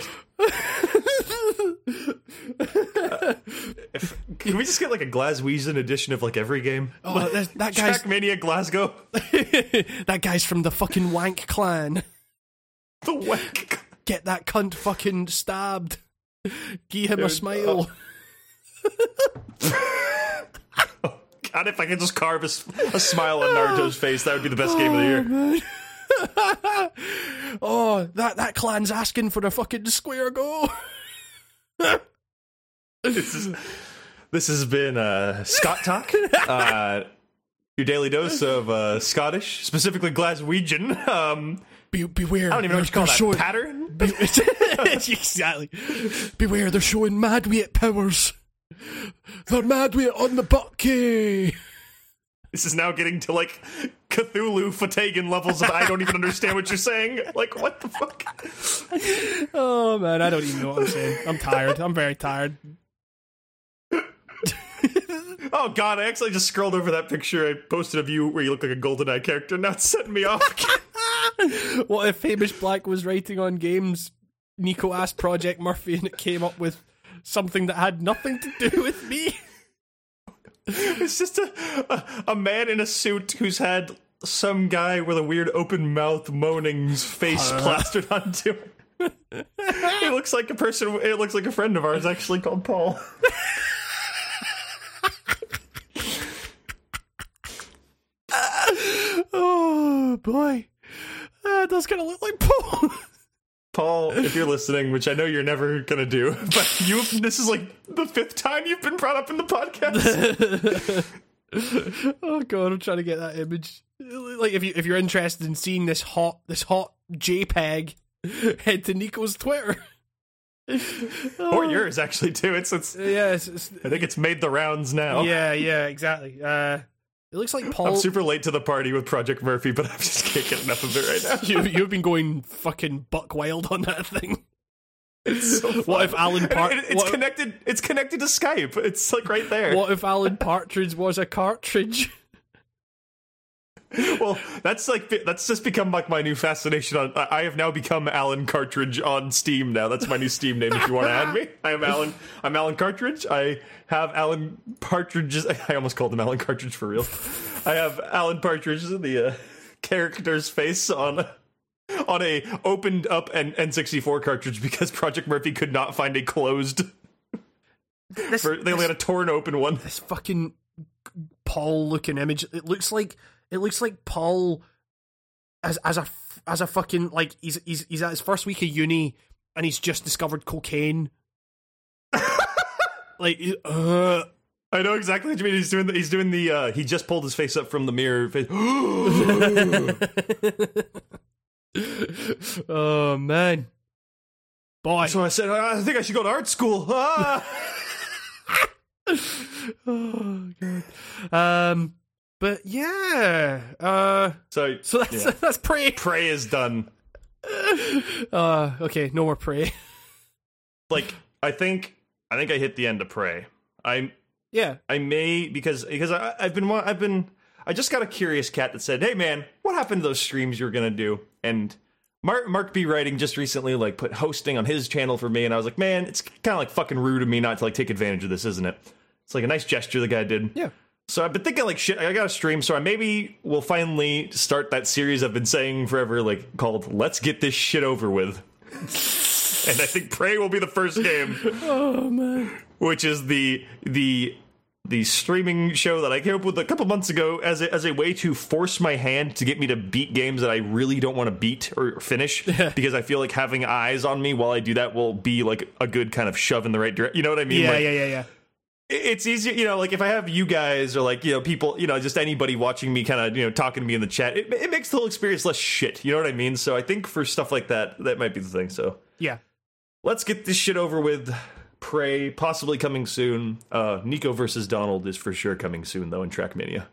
If- [laughs] can we just get like a Glaswegian edition of like every game? Oh, that, that [laughs] guy's Trackmania Glasgow. [laughs] that guy's from the fucking Wank clan. The wank. Get that cunt fucking stabbed. Give him a uh, smile. Oh, god, if I could just carve a smile on Naruto's face, that would be the best game of the oh, year. [laughs] oh, that that clan's asking for a fucking square go. This, is, this has been uh, Scott Talk, uh, your daily dose of uh, Scottish, specifically Glaswegian. Um, Be, beware. I don't even know what you call that. showing, Pattern? [laughs] Be- [laughs] exactly. Beware, they're showing mad weight powers. They're mad weight on the bucky. This is now getting to like Cthulhu fhtagn levels of I don't even understand what you're saying. Like, what the fuck? Oh man, I don't even know what I'm saying. I'm tired. I'm very tired. Oh god, I actually just scrolled over that picture I posted of you where you look like a GoldenEye character. Now it's setting me off. [laughs] What if Hamish Black was writing on games? Nico asked Project Murphy, and it came up with something that had nothing to do with me. It's just a, a a man in a suit who's had some guy with a weird open mouth moaning face plastered onto him. it looks like a person. It looks like a friend of ours, actually called Paul. [laughs] Oh boy, uh, it does kind of look like Paul. [laughs] Paul, if you're listening, which I know you're never gonna do, [laughs] but you this is like the fifth time you've been brought up in the podcast. [laughs] oh god, I'm trying to get that image. Like if you if you're interested in seeing this hot this hot JPEG, [laughs] head to Nico's Twitter. or yours actually too. It's it's Yeah, it's, it's, I think it's made the rounds now. yeah, yeah, exactly. Uh, it looks like Paul. I'm super late to the party with Project Murphy, but I just can't get enough of it right now. you you've been going fucking buck wild on that thing. It's so What if Alan And Par- it- it's what- connected? It's connected to Skype. It's like right there. What if Alan Partridge was a cartridge? [laughs] Well, that's like that's just become like my new fascination. On I have now become Alan Cartridge on Steam. Now that's my new Steam name. If you want to add me, I am Alan. I'm Alan Cartridge. I have Alan Partridge's. [laughs] I almost called him Alan Cartridge for real. I have Alan Partridge, the uh, character's face on on a opened up N- N64 cartridge because Project Murphy could not find a closed. This, For, they only had a torn open one. this fucking Paul looking image. It looks like it looks like Paul as as a as a fucking like he's he's he's at his first week of uni and he's just discovered cocaine. [laughs] like uh I know exactly what you mean. He's doing the, he's doing the uh, he just pulled his face up from the mirror. Face. [laughs] oh man. Boy. so I said, I think I should go to art school. Ah! [laughs] oh god. Um but yeah. Uh so so that's Yeah. [laughs] that's prey. prey is done. [laughs] Uh okay, no more prey. [laughs] Like I think I think I hit the end of prey. I Yeah. I may because because I, I've been I've been I just got a curious cat that said, "Hey man, what happened to those streams you were gonna do?" And Mark Mark B writing just recently like put hosting on his channel for me, and I was like, "Man, it's kind of like fucking rude of me not to like take advantage of this, isn't it?" It's like a nice gesture the guy did. Yeah. So I've been thinking like shit. I got a stream, so I maybe will finally start that series I've been saying forever, like called "Let's Get This Shit Over With." [laughs] and I think Prey will be the first game [laughs] Oh man. which is the the the streaming show that I came up with a couple months ago as a, as a way to force my hand to get me to beat games that I really don't want to beat or finish [laughs] because I feel like having eyes on me while I do that will be like a good kind of shove in the right direction. You know what I mean? Yeah, like, yeah, yeah, yeah. It's easier, you know, like if I have you guys or like, you know, people, you know, just anybody watching me kind of, you know, talking to me in the chat, it, it makes the whole experience less shit. You know what I mean? So I think for stuff like that, that might be the thing. So Yeah. let's get this shit over with. Prey possibly coming soon. Uh, Nico versus Donald is for sure coming soon though in Trackmania.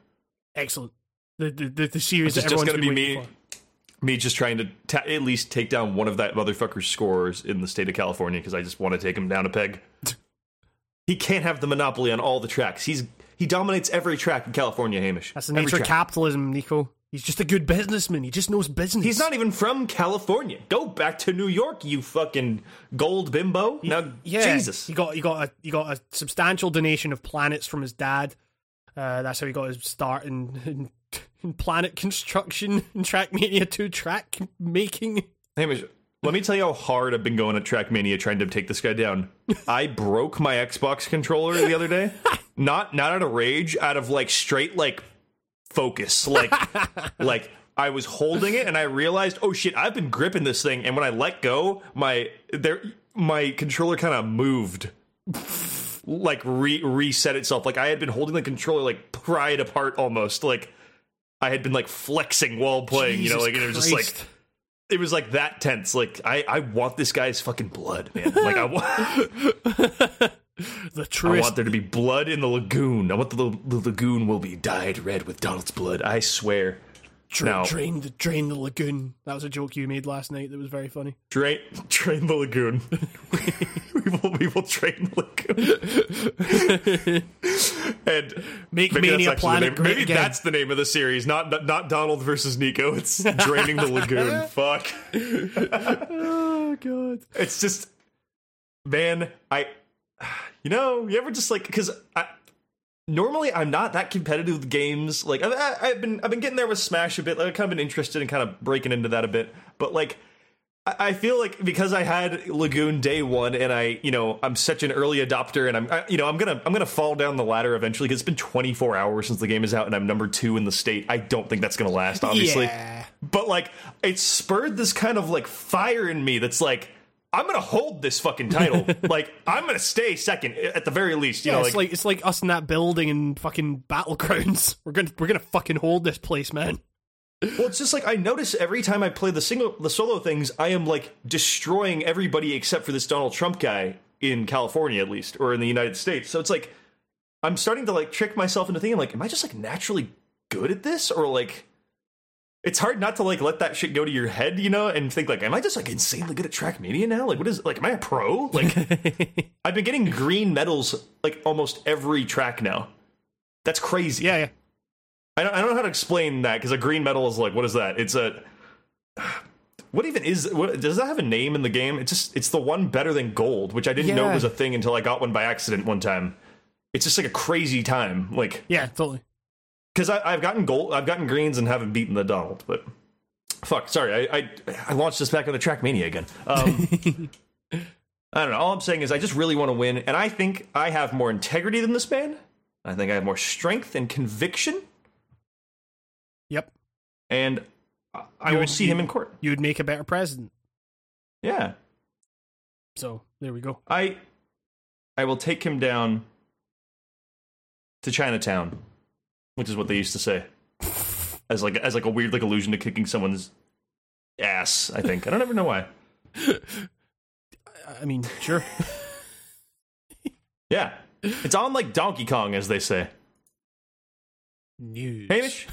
Excellent. The the the, series that just gonna be me, for. me just trying to ta- at least take down one of that motherfucker's scores in the state of California because I just want to take him down a peg. [laughs] he can't have the monopoly on all the tracks. He's he dominates every track in California. Hamish. That's the nature of capitalism, Nico. He's just a good businessman. He just knows business. He's not even from California. Go back to New York, you fucking gold bimbo. Now, Yeah, Jesus. He got he got a he got a substantial donation of planets from his dad. Uh, that's how he got his start in, in, in planet construction and Trackmania two track making. Hamish, let me tell you how hard I've been going at Trackmania trying to take this guy down. [laughs] I broke my Xbox controller the other day. [laughs] Not not out of rage, out of like straight like focus. Like [laughs] like I was holding it and I realized, oh shit, I've been gripping this thing, and when I let go, my there my controller kind of moved. Like re- reset itself. Like I had been holding the controller like pried apart almost. Like I had been like flexing while playing, you know, Jesus like and it was just like. It was like that tense. Like I, I want this guy's fucking blood, man. Like I want, [laughs] the truth. I want there to be blood in the lagoon. I want the, the lagoon will be dyed red with Donald's blood. I swear. Now- drain the drain the lagoon. That was a joke you made last night. That was very funny. Drain, drain the lagoon. [laughs] we will, we will drain the lagoon. [laughs] and Make maybe Mania that's actually the Planet great Maybe again. that's the name of the series. Not not Donald versus Nico. It's [laughs] draining the lagoon. Fuck. Oh god. it's just man i you know you ever just like because i normally i'm not that competitive with games like I've, I've been i've been getting there with smash a bit like i've kind of been interested in kind of breaking into that a bit but like I I feel like because I had Lagoon day one, and I, you know, I'm such an early adopter, and I'm, I, you know, I'm gonna, I'm gonna fall down the ladder eventually because it's been 24 hours since the game is out, and I'm number two in the state. I don't think that's gonna last, obviously Yeah. but like it spurred this kind of like fire in me that's like I'm gonna hold this fucking title. [laughs] like I'm gonna stay second at the very least. You Yeah, know, it's like, like it's like us in that building in fucking battlegrounds. [laughs] We're gonna we're gonna fucking hold this place, man. well, it's just like I notice every time I play the single, the solo things, I am like destroying everybody except for this Donald Trump guy in California, at least, or in the United States. So it's like I'm starting to like trick myself into thinking like, am I just like naturally good at this, or like? It's hard not to like let that shit go to your head, you know, and think like, am I just like insanely good at Trackmania now? Like, what is like, am I a pro? Like, [laughs] I've been getting green medals like almost every track now. That's crazy. Yeah, yeah. I don't, I don't know how to explain that because a green medal is like, what is that? It's a. [sighs] What even is? What, does that have a name in the game? It's just it's the one better than gold, which I didn't know was a thing until I got one by accident one time. It's just like a crazy time, like Yeah, totally. Because I've gotten gold, I've gotten greens and haven't beaten the Donald, but fuck, sorry, I I, I launched this back on the Trackmania again. Um, [laughs] I don't know. All I'm saying is I just really want to win, and I think I have more integrity than this man. I think I have more strength and conviction, Yep. and I- I will would- see him in court. You would make a better president. Yeah, So there we go. I I will take him down to Chinatown, which is what they used to say, as like as like a weird like allusion to kicking someone's ass. I think I don't ever know why. I mean, sure. [laughs] Yeah, it's on like Donkey Kong, as they say. News. Hamish,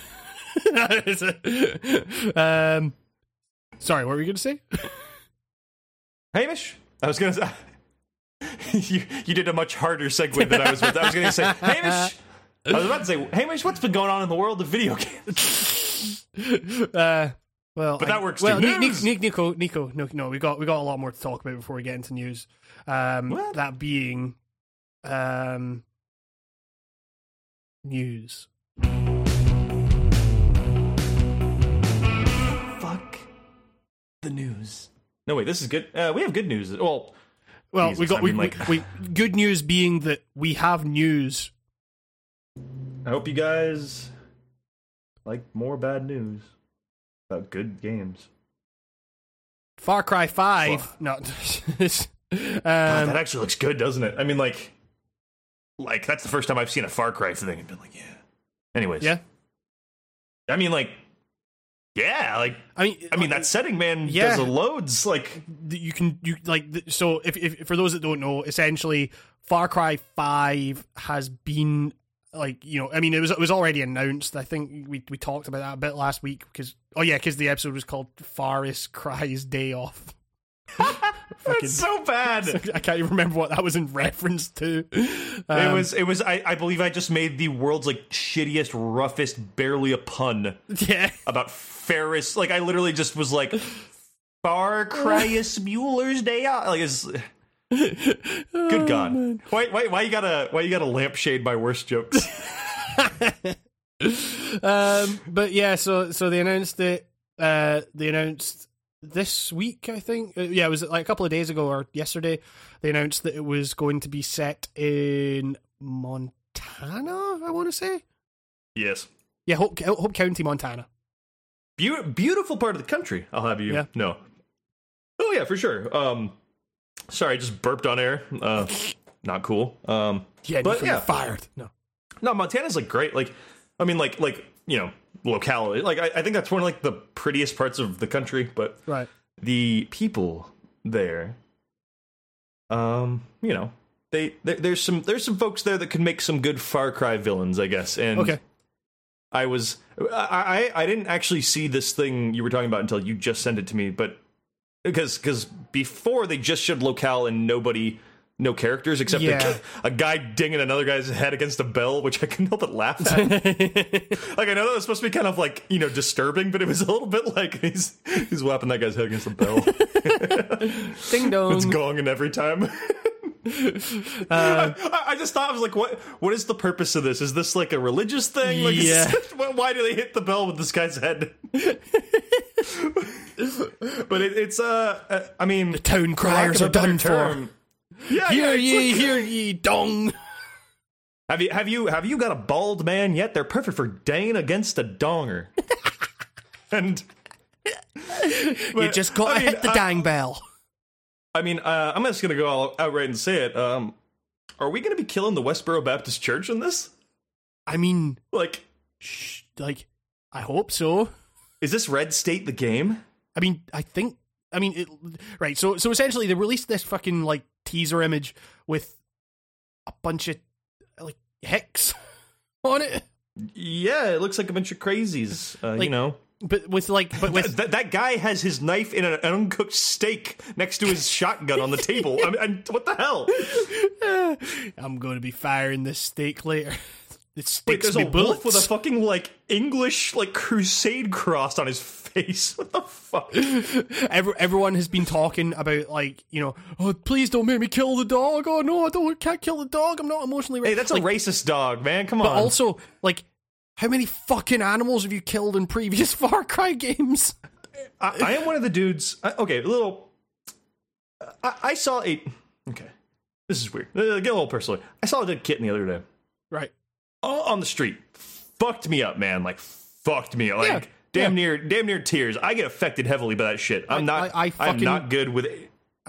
[laughs] um, sorry, what were you going to say? [laughs] Hamish. I was gonna say. you, you did a much harder segue than I was. With. I was going to say, Hamish. I was about to say, Hamish, what's been going on in the world of video games? [laughs] Uh, well, But that works Well, too. Ni- Ni- News! Ni- Nico, Nico, no, no, we got we got a lot more to talk about before we get into news. Um, What? that being, um, news. Fuck the news. No, wait, this is good. Uh, we have good news. Well, Well, Jesus, we got I we, like- we, we good news being that we have news I hope you guys like more bad news about good games. Far Cry Five. No, this, [laughs] God, um, that actually looks good, doesn't it? I mean, like, like that's the first time I've seen a Far Cry thing and been like, yeah. Anyways, yeah. I mean, like, yeah, like, I mean, I mean, that setting, man, Yeah. does a loads. Like, you can you like so if, if for those that don't know essentially far cry 5 has been like you know i mean it was it was already announced i think we we talked about that a bit last week because oh yeah because the episode was called faris cries day off [laughs] it's so bad. [laughs] i can't even remember what that was in reference to it Um, was, it was. I, I believe I just made the world's like shittiest, roughest, barely a pun yeah about Ferris. Like, I literally just was like, Far [laughs] Cryus Mueller's Day Out. Like, it's. Good God! Why, why, why you gotta, why you gotta lampshade my worst jokes? [laughs] um, but yeah, so so they announced it. Uh, they announced this week, I think. Uh, yeah, it was like a couple of days ago or yesterday. They announced that it was going to be set in Montana. I want to say, yes. yeah, Hope, Hope County, Montana. Beau- beautiful part of the country. I'll have you Yeah. know. Oh yeah, for sure. Um, sorry, I just burped on air. Uh, not cool. Um, Yeah, But, yeah. fired. No, no, Montana's like great. Like, I mean, like, like you know, locality. Like, I, I think that's one of like the prettiest parts of the country. But right. the people there, um, you know, they there, there's some there's some folks there that can make some good Far Cry villains, I guess. And Okay. I was I, I I didn't actually see this thing you were talking about until you just sent it to me, but because because before they just showed locale and nobody no characters except Yeah. a, [laughs] a guy dinging another guy's head against a bell, which I couldn't help but laugh at. [laughs] like I know that was supposed to be kind of like you know disturbing, but it was a little bit like he's he's whapping that guy's head against the bell. [laughs] Ding dong. it's gonging every time. [laughs] Uh, I, I just thought I was like, what? What is the purpose of this? Is this like a religious thing? Like, Yeah. [laughs] why- why do they hit the bell with this guy's head? [laughs] but it, it's uh, uh, I mean, the town criers are done for. term- Yeah, Hear yeah, ye, like- hear ye, dong. Have you have you have you got a bald man yet? They're perfect for Dane against a donger. and You just got to I mean, hit the I- dang bell. I mean, uh, I'm just gonna go all outright and say it. Um, are we gonna be killing the Westboro Baptist Church in this? I mean, Like, sh- like, I hope so. is this Red State the game? I mean, I think. I mean, it, right. So, so essentially, they released this fucking like teaser image with a bunch of like hicks [laughs] on it, Yeah, it looks like a bunch of crazies. Uh, you know, but with like, but with that, that guy has his knife in an uncooked steak next to his [laughs] shotgun on the table. I mean, what the hell? [laughs] I'm going to be firing this steak later. [laughs] It Wait, sticks there's me a wolf with a fucking like English like crusade cross on his face. What the fuck? Every, everyone has been talking about like you know, oh please don't make me kill the dog. Oh no, I don't can't kill the dog. I'm not emotionally. Hey, that's like, a racist dog, man. Come on. But also, like, how many fucking animals have you killed in previous [laughs] Far Cry games? I, I am one of the dudes. I, okay, a little. I, I saw a. Okay, this is weird. Uh, get a little personal. I saw a dead kitten the other day Right. all on the street. Fucked me up, man. Like fucked me. Like Yeah, damn yeah. near, damn near tears. I get affected heavily by that shit. I'm not. I- I'm not good with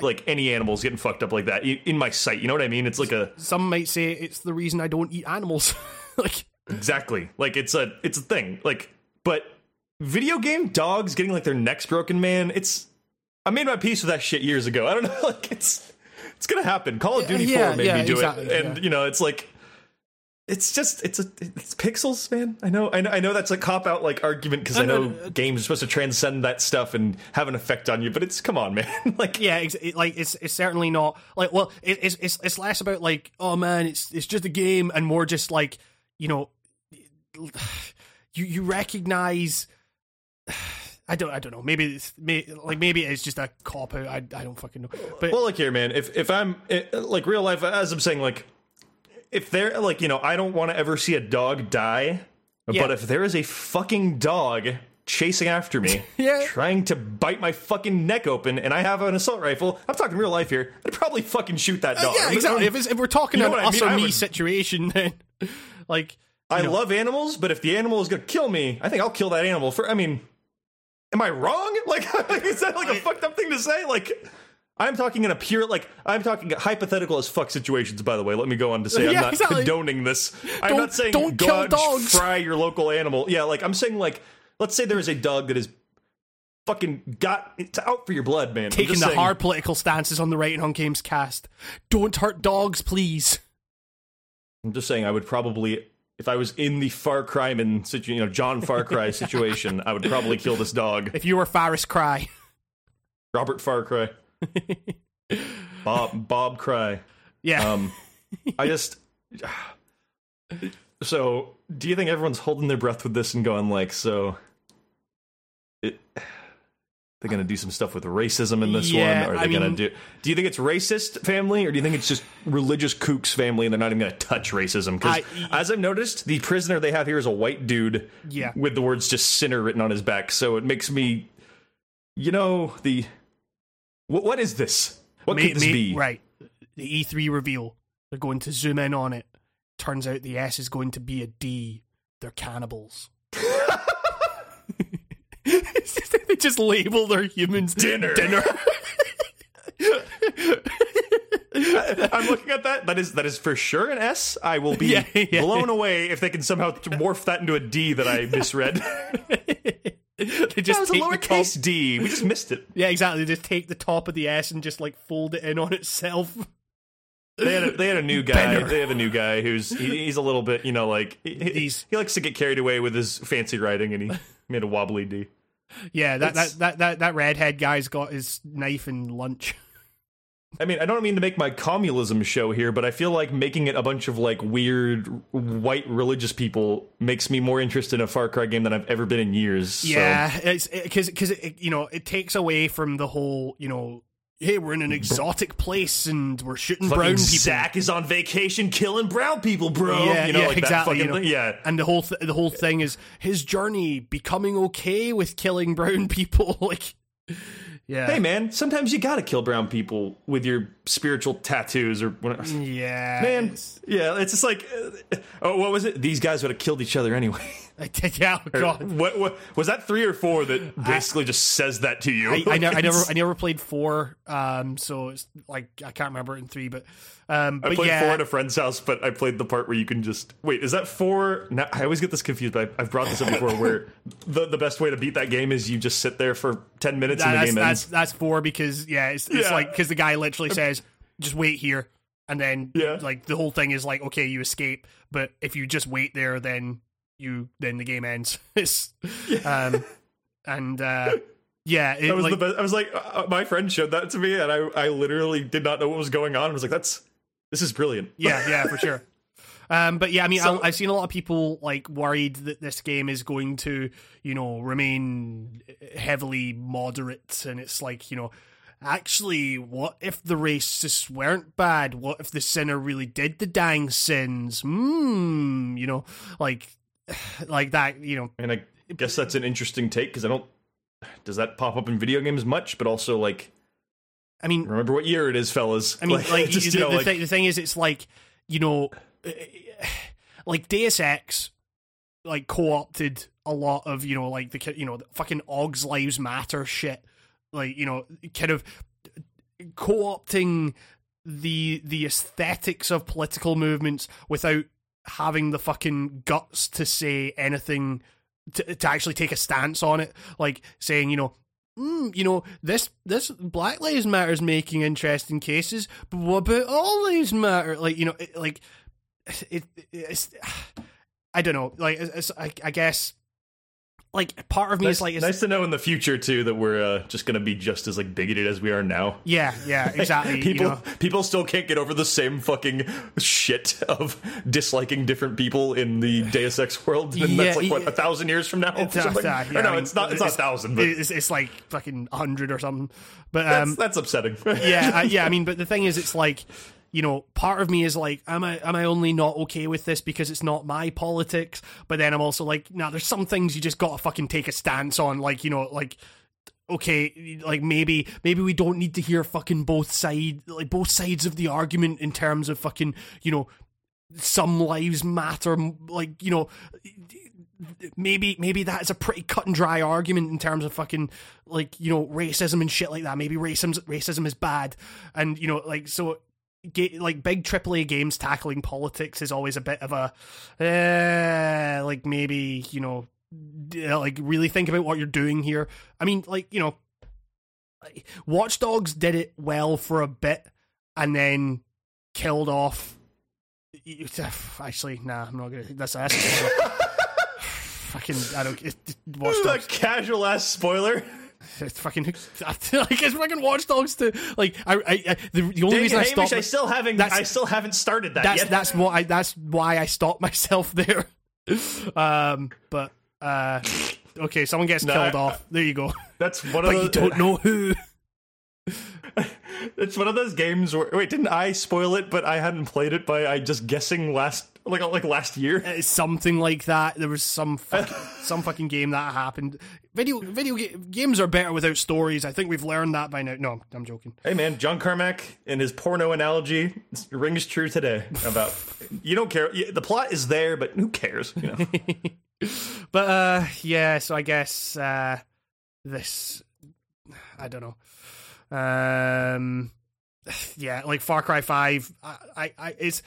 like any animals getting fucked up like that in, in my sight. You know what I mean? It's like a Some might say it's the reason I don't eat animals. [laughs] like, exactly like it's a it's a thing. Like, but video game dogs getting like their necks broken, man. It's I made my peace with that shit years ago. I don't know. [laughs] Like it's it's gonna happen. Call of uh, Duty Yeah, Four made yeah, me do exactly, it, and yeah. you know it's like. It's just it's a it's pixels, man. I know I know I know that's a cop out like argument because I know no, no. games are supposed to transcend that stuff and have an effect on you, but it's come on, [laughs] man. like yeah, ex- it, like it's it's certainly not like well, it, it's it's it's less about like oh man, it's it's just a game, and more just like you know, [sighs] you you recognize. [sighs] I don't. I don't know. Maybe it's may, like maybe it's just a cop out. I, I don't fucking know. But Well, look here, man. If if I'm it, like real life, as I'm saying, like if they're like you know, I don't want to ever see a dog die. Yeah. But if there is a fucking dog chasing after me, [laughs] Yeah. trying to bite my fucking neck open, and I have an assault rifle, I'm talking real life here. I'd probably fucking shoot that dog. Uh, yeah, exactly. If, if we're talking You know an what I us mean? or me would- situation, [laughs] then like I know. love animals, but if the animal is going to kill me, I think I'll kill that animal for. I mean, am I wrong? [laughs] Like, [laughs] is that like a fucked up thing to say? Like, I'm talking in a pure, like, I'm talking hypothetical as fuck situations. By the way, let me go on to say I'm not exactly. condoning this. I'm Don't- not saying don't go kill out dogs. fry your local animal. Yeah, like I'm saying, like, let's say there is a dog that is fucking got it's out for your blood, man. Taking the saying- hard political stances on the Right on Games cast. Don't hurt dogs, please. I'm just saying, I would probably, if I was in the Far Cry situ, you know, John Far Cry [laughs] situation, I would probably kill this dog, If you were Faris Cry. [laughs] Robert Far Cry, [laughs] Bob Bob Cry. Yeah. Um, I just. [sighs] So, do you think everyone's holding their breath with this and going like, so? It, they're gonna do some stuff with racism in this Yeah, one, or are they gonna do? Do you think it's racist family, or do you think it's just religious kooks family, and they're not even gonna touch racism? Because as I've noticed, the prisoner they have here is a white dude, Yeah. with the words "just sinner" written on his back. So it makes me, you know, the what, what is this? What May- could this may- be? Right. The E3 reveal. They're going to zoom in on it. Turns out the S is going to be a D. They're cannibals. [laughs] [laughs] Just- they just label their humans Dinner. Dinner. [laughs] I'm looking at that. That is that is for sure an S. I will be Yeah, yeah. blown away if they can somehow morph that into a D that I misread. [laughs] they that just was a take the top. lowercase D. We just missed it. Yeah, exactly. They just take the top of the S and just like fold it in on itself. They had a, they had a new guy. Bender. They have a new guy who's he, he's a little bit you know like he, he- He's- he likes to get carried away with his fancy writing and he made a wobbly D. Yeah, that, that that that that redhead guy's got his knife and lunch. I mean, I don't mean to make my communism show here, but I feel like making it a bunch of like weird white religious people makes me more interested in a Far Cry game than I've ever been in years. so- Yeah, it's because because it, you know it takes away from the whole you know hey we're in an exotic place and we're shooting Fucking brown people Zach is on vacation killing brown people, bro. Yeah, you know, yeah, like exactly, that you know. Yeah. and the whole th- the whole thing is his journey becoming okay with killing [laughs] brown people like yeah Hey man, sometimes you gotta kill brown people with your spiritual tattoos or whatever. yeah Man, yeah, it's just like, uh, oh, what was it? These guys would have killed each other anyway. [laughs] yeah oh god what, what was that? Three or four that basically just says that to you? I, I, never, I never, [laughs] I never played four, um, so it's like I can't remember it in three, but, um, I but played yeah, four at a friend's house, but I played the part where you can just wait. Is that four? Now, I always get this confused, but I, I've brought this up before. Where [laughs] the the best way to beat that game is you just sit there for ten minutes and the that's, game that's ends. that's four because yeah, it's, it's Yeah. like because the guy literally says just wait here, and then Yeah. like the whole thing is like okay, you escape, but if you just wait there, then you then the game ends. [laughs] Um, and uh, yeah, it, That was like, the best. I was like, uh, my friend showed that to me, and I I literally did not know what was going on. I was like, that's this is brilliant. [laughs] Yeah, yeah, for sure. Um, but yeah, I mean, So- I, I've seen a lot of people like worried that this game is going to, you know, remain heavily moderate, and it's like, you know, actually, what if the racists weren't bad? What if the sinner really did the dang sins? Hmm, you know, like, [sighs] like that, you know. And I guess that's an interesting take because I don't. Does that pop up in video games much? But also, like, I mean, remember what year it is, fellas. I mean, [laughs] like, just, the, know, the, like, thing, the thing is, it's like you know, [sighs] like Deus Ex, like co-opted a lot of you know, like the you know, the fucking Aug's Lives Matter shit, like you know, kind of co-opting the the aesthetics of political movements without having the fucking guts to say anything to, to actually take a stance on it. Like saying you know mm, you know this this black lives matter is making interesting cases but what about all lives matter like you know it, like [sighs] it, it's [sighs] i don't know. Like I, I guess like part of me nice, is like it's, nice to know in the future too that we're uh, just going to be just as like bigoted as we are now. yeah yeah [laughs] exactly people you know people still can't get over the same fucking shit of disliking different people in the Deus Ex world, and Yeah, that's like what yeah. a thousand years from now. It's, [laughs] uh, yeah, Or no, I mean, it's not. It's not a thousand, but it's, it's like fucking hundred or something. But that's, um, that's upsetting. yeah, uh, [laughs] yeah. I mean, but the thing is, it's like you know, part of me is like, am I am I only not okay with this because it's not my politics? But then I'm also like, nah, there's some things you just gotta fucking take a stance on, like you know, like. Okay, like maybe maybe we don't need to hear fucking both side like both sides of the argument in terms of fucking you know some lives matter like you know maybe maybe that is a pretty cut and dry argument in terms of fucking like you know racism and shit like that maybe racism racism is bad and you know like so like big AAA games tackling politics is always a bit of a uh, like maybe you know like really think about what you're doing here i mean like you know watch dogs did it well for a bit and then killed off [sighs] actually nah i'm not gonna that's that's [laughs] [sighs] fucking I don't Watch Dogs. That casual ass spoiler. [laughs] It's fucking [laughs] like it's fucking Watch Dogs to like I I, I the, the only Dang reason it, I stopped I still haven't I still haven't started that that's, yet. That's what I that's why I stopped [laughs] myself there. Um, but uh, okay, someone gets no, killed off. There you go. That's one of but you don't know who. it's one of those games where wait, didn't I spoil it? But I hadn't played it by I just guessing last like like last year. Uh, something like that. There was some fucking, [laughs] some fucking game that happened. Video video ga- games are better without stories. I think we've learned that by now. No, I'm joking. Hey man, John Carmack and his porno analogy rings true today. About you don't care. The plot is there, but who cares? You know? [laughs] but uh, yeah. So I guess uh, this. I don't know. Um, [sighs] yeah, like Far Cry Five. I, I, I it's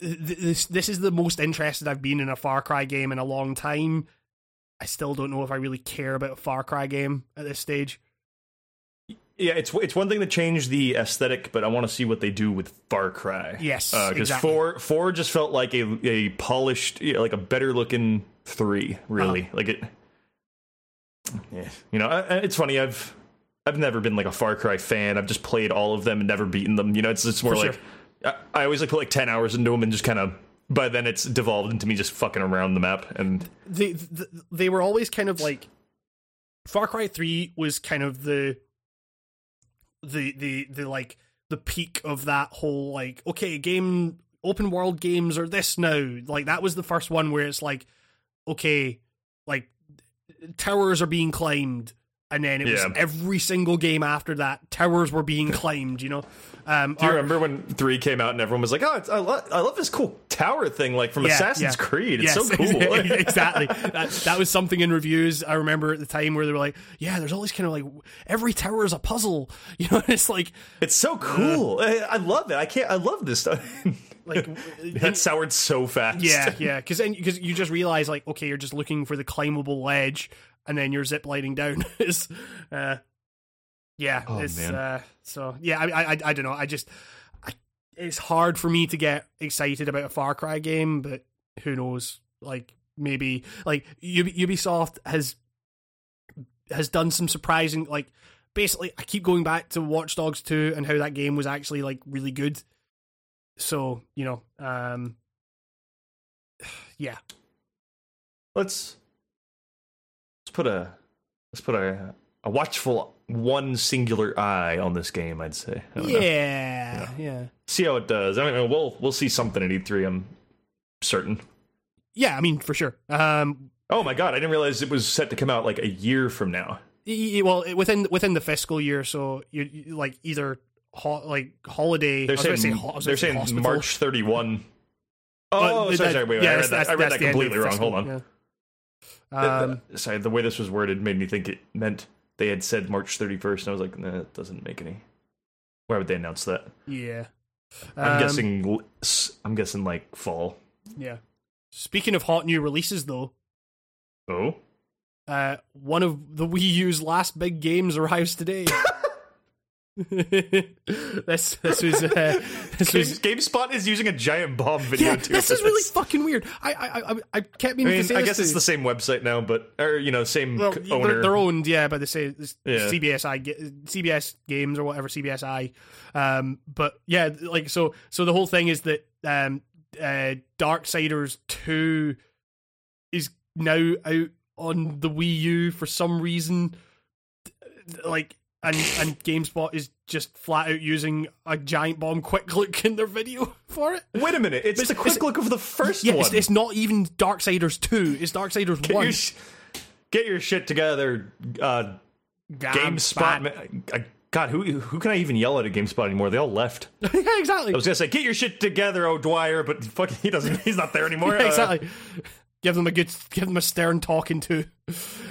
this this is the most interested I've been in a Far Cry game in a long time. I still don't know if I really care about a Far Cry game at this stage. Yeah, it's it's one thing to change the aesthetic, but I want to see what they do with Far Cry. Yes, because uh, exactly. four four just felt like a a polished, you know, like a better looking three. Really, uh-huh. like it. Yeah, you know, it's funny. I've I've never been like a Far Cry fan. I've just played all of them and never beaten them. You know, it's it's more For like. Sure I, I always like put like ten hours into them and just kind of by then it's devolved into me just fucking around the map and they they were always kind of like Far Cry 3 was kind of the the the the like the peak of that whole like okay game open world games are this now like that was the first one where it's like okay like towers are being climbed and then it yeah. was every single game after that towers were being climbed you know um, do you our, remember when three came out and everyone was like oh I, lo- I, love this cool tower thing like from yeah, assassin's yeah. creed? It's yes, so [laughs] cool. [laughs] Exactly. That, that, was something in reviews. I remember at the time where they were like yeah there's all these kind of like every tower is a puzzle. [laughs] You know it's like it's so cool. Uh, I, love it. I can't i love this stuff. Like that soured so fast. Yeah yeah because then because you just realize like okay you're just looking for the climbable ledge and then you're zip lining down. is uh, yeah, oh, it's uh, so yeah. I, I I don't know. I just I, it's hard for me to get excited about a Far Cry game, but who knows? Like maybe like Ubisoft has has done some surprising like basically I keep going back to Watch Dogs 2 and how that game was actually like really good. So, you know, um [sighs] yeah. Let's let's put a let's put a a watchful one singular eye on this game. I'd say. Yeah, yeah. See how it does. I mean, we'll we'll see something at E3. I'm certain. Yeah, I mean for sure. Um, oh my god, I didn't realize it was set to come out like a year from now. Well, within within the fiscal year, so you, you like either ho- like holiday. They're saying say ho- they're saying hospital. March thirty one. Oh, uh, sorry, that, sorry, wait, wait yeah, I read that, I read that completely wrong. Hold on. Yeah. Um, sorry, the way this was worded made me think it meant they had said March 31st, and I was like, nah, that doesn't make any. Why would they announce that? Yeah, I'm um, guessing. I'm guessing like fall. Yeah. Speaking of hot new releases, though. Oh. Uh, one of the Wii U's last big games arrives today. [laughs] [laughs] this this was uh, [laughs] this was GameSpot is using a giant bomb video. Yeah, this is really fucking weird. I I I, I kept meaning I mean, to say. I guess it's the same website now, but or you know, same well, owner. They're, they're, owned, yeah, by the say yeah. CBSI CBS Games or whatever CBSI. Um, but yeah, like so so the whole thing is that um, uh, Darksiders two is now out on the Wii U for some reason. Like and and GameSpot is just flat out using a giant bomb quick look in their video [laughs] for it. Wait a minute, it's, it's the quick it's, look of the first yeah, one. It's, it's, not even Darksiders two. It's Darksiders get one. Your sh- get your shit together, uh, GameSpot. God, who who can I even yell at at GameSpot anymore? They all left. [laughs] yeah, exactly. I was gonna say, get your shit together, O'Dwyer, but fuck, he doesn't. He's not there anymore. [laughs] Yeah, Uh, exactly. Give them a good, give them a stern talking to.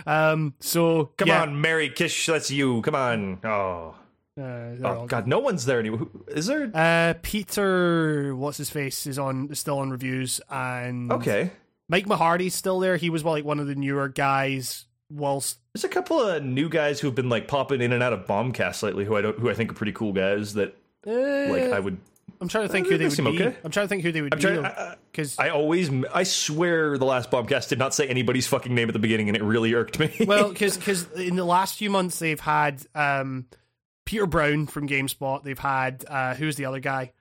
Um. So come yeah, on, Mary Kish, that's you. Come on. Oh, Uh, oh God, no one's there anymore. Is there? Uh, Peter, what's his face, is on is still on reviews, and Okay, Mike Mahardy's still there. He was like one of the newer guys. Whilst there's a couple of new guys who've been like popping in and out of Bombcast lately, who I don't, who I think are pretty cool guys. That like I would. I'm trying to think Uh, who they would be. okay. I'm trying to think who they would I'm be I, because I always, I swear, the last Bombcast did not say anybody's fucking name at the beginning, and it really irked me. well, [laughs] because in the last few months they've had um, Peter Brown from GameSpot. They've had uh, who's the other guy?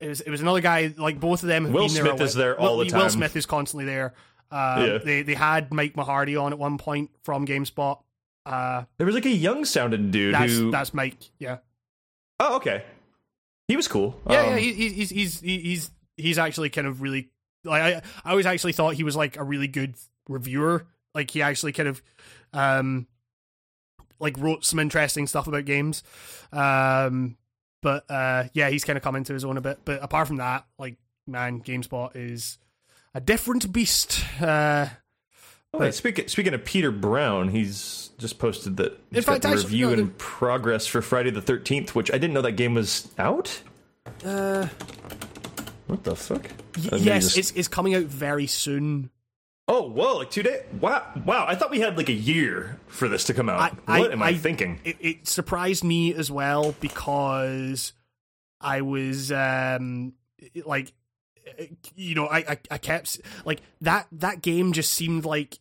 It was it was another guy. Like both of them. Have Will been there Smith a is there all Will, the Will. Smith is constantly there. Uh, Yeah. They they had Mike Mahardy on at one point from GameSpot. Uh, there was like a young sounding dude that's who. that's Mike. Yeah. oh, okay. He was cool. Yeah, Um, yeah, he, he- he's he's he's he's actually kind of really like I I always actually thought he was like a really good reviewer. Like he actually kind of um like wrote some interesting stuff about games. Um but uh yeah, he's kind of come into his own a bit. But apart from that, like man, GameSpot is a different beast. Uh Oh, speaking speaking of Peter Brown, he's just posted that he's fact, got the review no, in progress for Friday the Thirteenth, which I didn't know that game was out. uh What the fuck? y- yes, just- it's it's coming out very soon. oh whoa, like two days. Wow, wow. I thought we had like a year for this to come out. I- what I- am I, I- thinking? it, it surprised me as well because I was um like you know I, I I kept like that that game just seemed like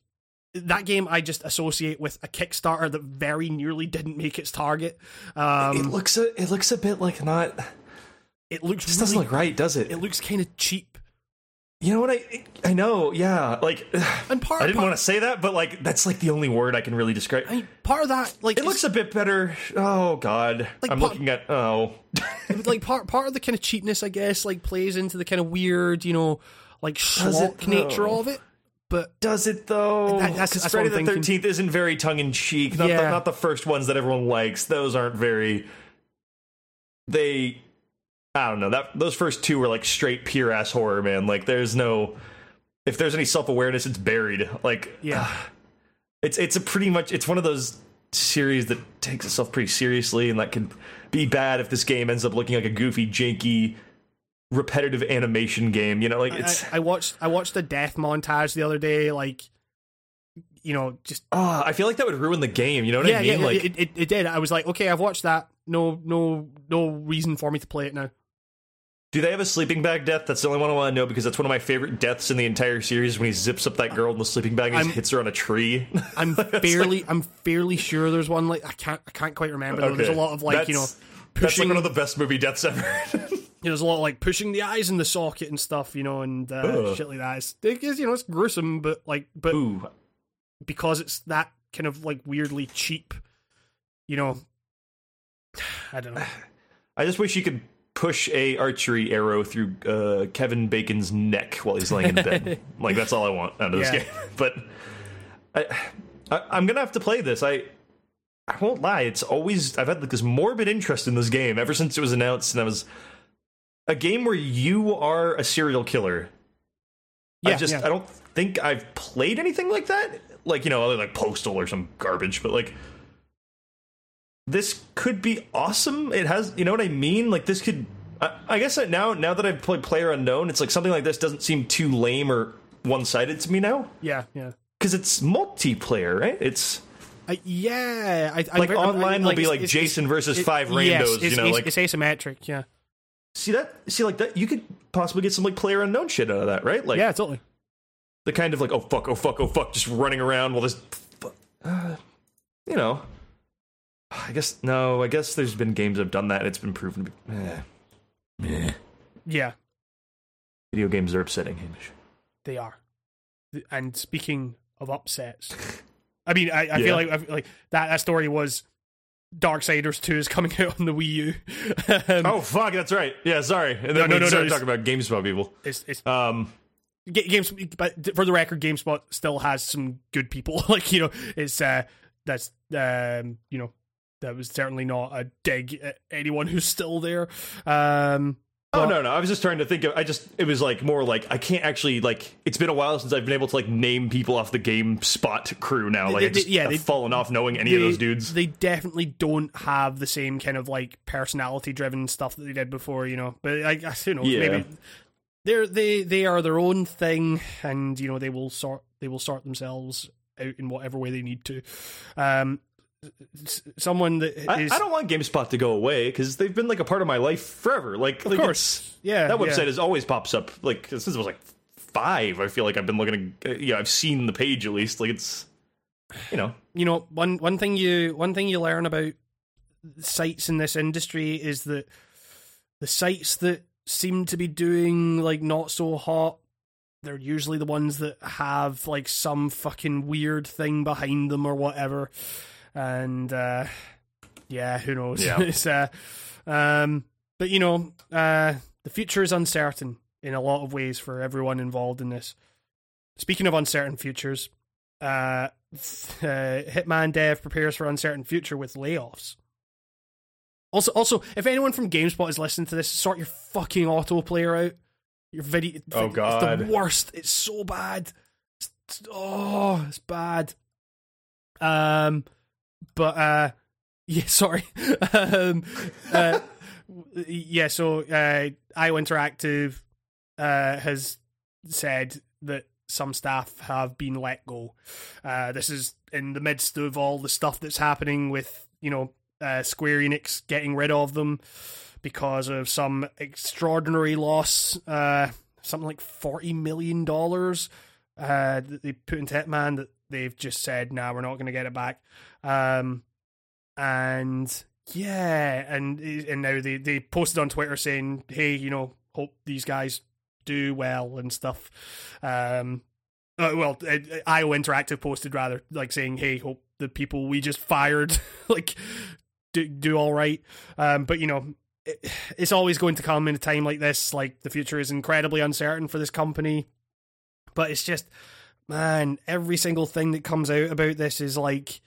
that game I just associate with a Kickstarter that very nearly didn't make its target. Um, it it, looks a, it looks a bit like not. It looks This doesn't look right, does it? it looks kind of cheap. you know what I I know, yeah. Like [sighs] And part I didn't part, want to say that, but like that's like the only word I can really describe. I mean, part of that like it looks a bit better. Oh God, Like, I'm pop- looking at oh. [laughs] like part part of the kind of cheapness, I guess, like plays into the kind of weird, you know, like Does it, schlock nature though? of it. But Does it though? That- that's- 'Cause that's Friday the. Thirteenth isn't very tongue in cheek. Not, the, Yeah. not the first ones that everyone likes. Those aren't very. They, I don't know. That those first two were like straight pure ass horror, man. Like there's no. If there's any self awareness, it's buried. Like yeah, it's it's a pretty much it's one of those series that takes itself pretty seriously, and that can be bad if this game ends up looking like a goofy, janky, repetitive animation game. You know, like it's. I, I watched I watched a death montage the other day, like you know, just Ah, I feel like that would ruin the game. You know what yeah, I mean? yeah, like, it, it it did. I was like, okay, I've watched that. No, no, no reason for me to play it now. Do they have a sleeping bag death? That's the only one I want to know because that's one of my favorite deaths in the entire series when he zips up that girl in the sleeping bag and I'm- just hits her on a tree. [laughs] I'm fairly, I'm fairly sure there's one like I can't, I can't quite remember. Though. There's a lot of like you know, That's- That's like pushing. one of the best movie deaths ever. [laughs] there's a lot of like pushing the eyes in the socket and stuff, you know, and uh, shit like that. It's, it is, you know, it's gruesome, but like, but Ooh, because it's that kind of like weirdly cheap, you know. I don't know. [sighs] I just wish you could push a archery arrow through uh, Kevin Bacon's neck while he's laying in bed. [laughs] like that's all I want out of this game. [laughs] But I, I, I'm gonna have to play this. I. I won't lie. It's always I've had like this morbid interest in this game ever since it was announced, and I was a game where you are a serial killer. I Yeah, just yeah. I don't think I've played anything like that. Like you know, other like Postal or some garbage, but like this could be awesome. It has, you know what I mean? Like this could. I, I guess that now now that I've played Player Unknown, it's like something like this doesn't seem too lame or one sided to me now Yeah, yeah. because it's multiplayer, right? It's I, yeah, I, I, like I- I- online will be like it's- Jason versus it- five yes, randos. it's, you know, it's, like it's asymmetric. Yeah, see that see like that you could possibly get some like Player Unknown shit out of that, right? Like yeah, totally. the kind of like oh fuck oh fuck oh fuck just running around while this uh, you know i guess no i guess there's been games that have done that and it's been proven to be eh. Meh. Yeah, video games are upsetting hamish they are. And speaking of upsets, [laughs] I mean, I, I Yeah. feel like like that that story was Darksiders Two is coming [laughs] out on the Wii U. um, oh fuck that's right yeah sorry and then No, no, we no, no, started it's- talking about GameSpot people it's, it's um Ga- games, but for the record, GameSpot still has some good people. [laughs] like you know, it's uh, that's um, you know, that was certainly not a dig at anyone who's still there. Um, Oh Well- no, no. I was just trying to think of. I just it was like more like I can't actually like. It's been a while since I've been able to like name people off the game spot crew now. Like They- they- yeah, have fallen off knowing any of those dudes. They definitely don't have the same kind of like personality driven stuff that they did before, you know. But I guess who know Yeah. Maybe they're they they are their own thing, and you know they will sort they will sort themselves out in whatever way they need to. Um, someone that is I, I don't want GameSpot to go away because they've been like a part of my life forever. Like, of like, course, yeah, that yeah. website is always pops up. Like since I was like five, I feel like I've been looking. At, uh, yeah, I've seen the page at least. Like it's, you know, you know one one thing you one thing you learn about sites in this industry is that the sites that seem to be doing like not so hot they're usually the ones that have like some fucking weird thing behind them or whatever and uh yeah who knows Yeah. [laughs] it's uh um but you know uh the future is uncertain in a lot of ways for everyone involved in this speaking of uncertain futures uh, [laughs] uh, Hitman Dev prepares for uncertain future with layoffs. Also, also, if anyone from GameSpot is listening to this, sort your fucking auto player out. Your video, Oh, it's God. the worst. It's so bad. It's, oh, it's bad. Um, but uh, yeah, [laughs] sorry. um, uh, yeah, so uh, IO Interactive uh has said that some staff have been let go. Uh, this is in the midst of all the stuff that's happening with, you know, uh, Square Enix getting rid of them because of some extraordinary loss, uh, something like $40 million uh, they put into Hitman that they've just said, nah, we're not going to get it back. Um, and yeah, and and now they, they posted on Twitter saying, hey, you know, hope these guys do well and stuff. Um, uh, well, uh, IO Interactive posted rather like saying, "Hey, hope the people we just fired [laughs] like do do all right." Um, but you know, it's always going to come in a time like this. Like the future is incredibly uncertain for this company, but it's just man, every single thing that comes out about this is like.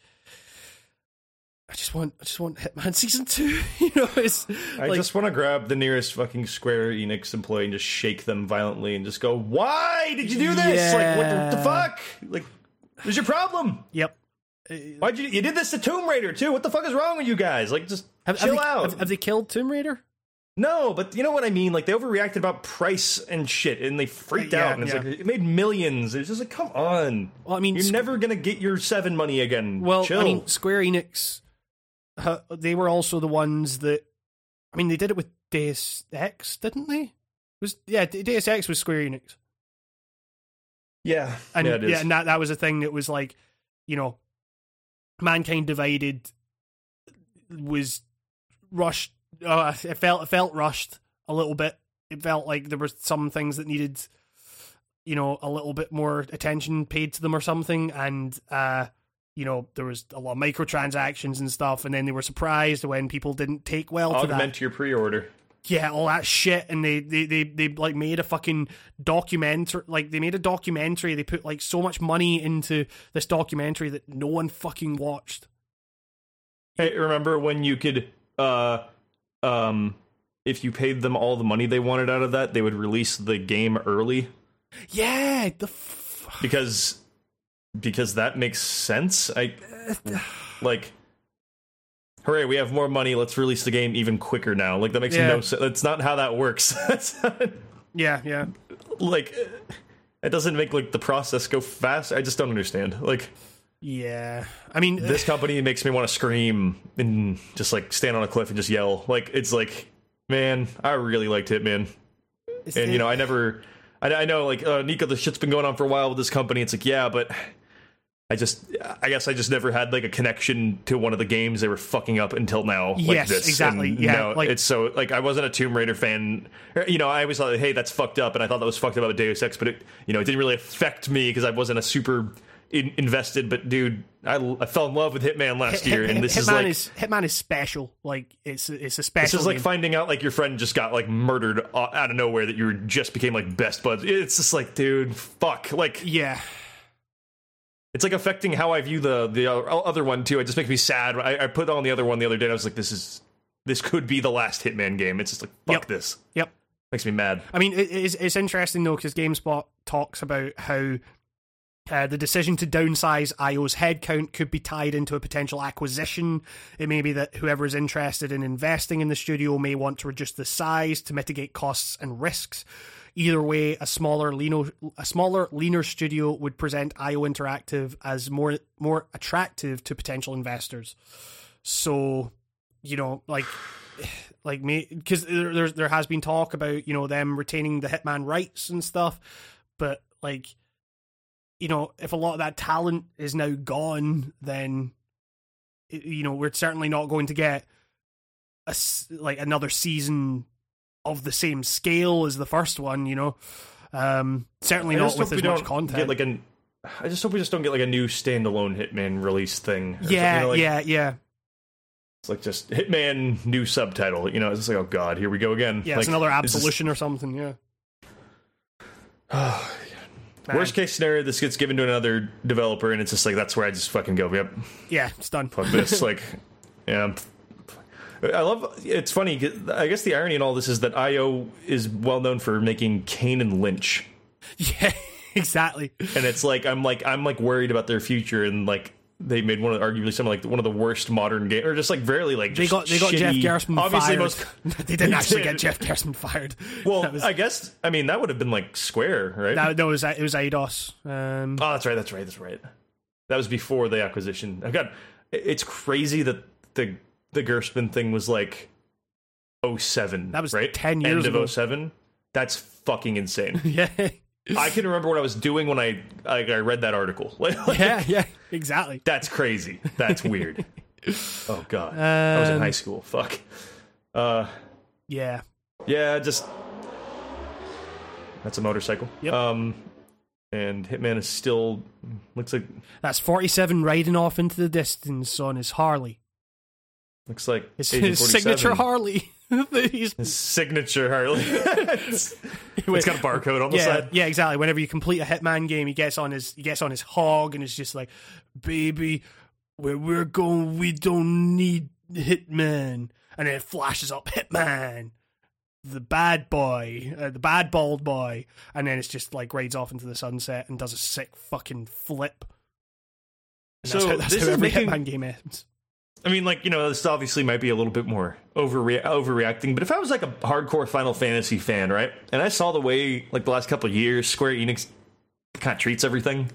I just want, I just want Hitman [laughs] season two. [laughs] you know, it's I like, just want to grab the nearest fucking Square Enix employee and just shake them violently and just go, "Why did you do this? Like, what the, the fuck? Like, what's your problem? yep. Uh, Why'd you you did this to Tomb Raider too? What the fuck is wrong with you guys? Like, just Have, have chill they, out." Have, have they killed Tomb Raider? No, but you know what I mean. Like they overreacted about price and shit, and they freaked Yeah, out. And it's yeah. like it made millions. It's just like, come on. Well, I mean, You're Squ- never gonna get your seven money again. Well, Chill. I mean, Square Enix, uh, they were also the ones that. I mean, they did it with Deus Ex, didn't they? Was yeah, Deus Ex was Square Enix, yeah, and yeah, it is. and that that was a thing that was like, you know, mankind divided was rushed. Uh, it felt it felt rushed a little bit. It felt like there were some things that needed, you know, a little bit more attention paid to them or something, and uh, you know, there was a lot of microtransactions and stuff, and then they were surprised when people didn't take well to that Augment your pre-order. yeah, all that shit, and they they they they like made a fucking documentary. Like they made a documentary. They put like so much money into this documentary that no one fucking watched. Hey, remember when you could, uh, um, if you paid them all the money they wanted out of that, they would release the game early Yeah, the f- because because that makes sense. I like. Hooray! We have more money. Let's release the game even quicker now. Like that makes Yeah. no sense. That's not how that works. [laughs] Yeah yeah. like it doesn't make like the process go fast. I just don't understand. Like Yeah, I mean, this [laughs] company makes me want to scream and just like stand on a cliff and just yell. Like it's like, man, I really liked Hitman, and you know, I never. I, I know, like uh, Nico, the shit's been going on for a while with this company. It's like, yeah, but I just, I guess, I just never had like a connection to one of the games they were fucking up until now. Like Yes, this. exactly. And Yeah, no, like- it's so like I wasn't a Tomb Raider fan. You know, I always thought, hey, that's fucked up, and I thought that was fucked up about Deus Ex, but it, you know, it didn't really affect me because I wasn't a super in, invested. But dude, I, I fell in love with Hitman last Hit- year, Hit- and this Hitman is like. is Hitman is special. Like it's it's a special. This is like finding out like your friend just got like murdered out of nowhere that you just became like best buds. It's just like, dude, fuck. Like, yeah. it's like affecting how I view the the other one too. It just makes me sad. I, I put on the other one the other day. and I was like, this is this could be the last Hitman game. It's just like fuck Yep. this. Yep. Makes me mad. I mean, it, it's, it's interesting though because GameSpot talks about how uh, the decision to downsize IO's headcount could be tied into a potential acquisition. It may be that whoever is interested in investing in the studio may want to reduce the size to mitigate costs and risks. Either way, a smaller, leaner, a smaller, leaner studio would present IO Interactive as more more attractive to potential investors. So, you know, like [sighs] like me because there there has been talk about you know them retaining the Hitman rights and stuff, but like you know if a lot of that talent is now gone, then you know we're certainly not going to get a like another season of the same scale as the first one. You know, um, certainly I not with as much content. Get like an, I just hope we just don't get like a new standalone Hitman release thing. yeah, you know, like, yeah, yeah, It's like just Hitman new subtitle. You know, it's like oh god, here we go again. yeah. Like, it's another this absolution or something. Yeah. [sighs] [sighs] Worst case scenario, this gets given to another developer, and it's just like that's where I just fucking go. Yep, Yeah, it's done. fuck this. [laughs] like, yeah. I'm- love. It's funny. I guess the irony in all this is that IO is well known for making Kane and Lynch, Yeah, [laughs] exactly. and it's like I'm like I'm like worried about their future, and like they made one of arguably some like one of the worst modern games, or just like very like They got they got Jeff shitty- Gerstmann Obviously, fired. most [laughs] they didn't They actually did. get [laughs] Jeff Gerstmann fired. well, was, I guess I mean that would have been like Square, right? that, no, it was it was Eidos. Um, Oh, that's right. That's right. That's right. That was before the acquisition. I got. It's crazy that the the Gerstmann thing was like 07. That was right 10 years End ago. of 07. That's fucking insane. [laughs] yeah, I can remember what I was doing when I like, I read that article. [laughs] Like, yeah, yeah, exactly. That's crazy. That's weird. [laughs] oh god. I was in Um, high school. Fuck. Uh, Yeah, yeah. Just that's a motorcycle. Yep. Um, and Hitman is still looks like that's forty-seven riding off into the distance on his Harley. looks like His, his signature Harley. [laughs] He's, His signature Harley. [laughs] it's, it's got a barcode on the yeah, side. yeah, exactly. Whenever you complete a Hitman game, he gets on his he gets on his hog and it's just like, baby, where we're going, we don't need Hitman, and then it flashes up Hitman, the bad boy, uh, the bad bald boy, and then it's just like rides off into the sunset and does a sick fucking flip. And that's So how, that's this how is every making- Hitman game ends. I mean, like you know, this obviously might be a little bit more overre- overreacting, but if I was like a hardcore Final Fantasy fan, right, and I saw the way like the last couple of years Square Enix kind of treats everything,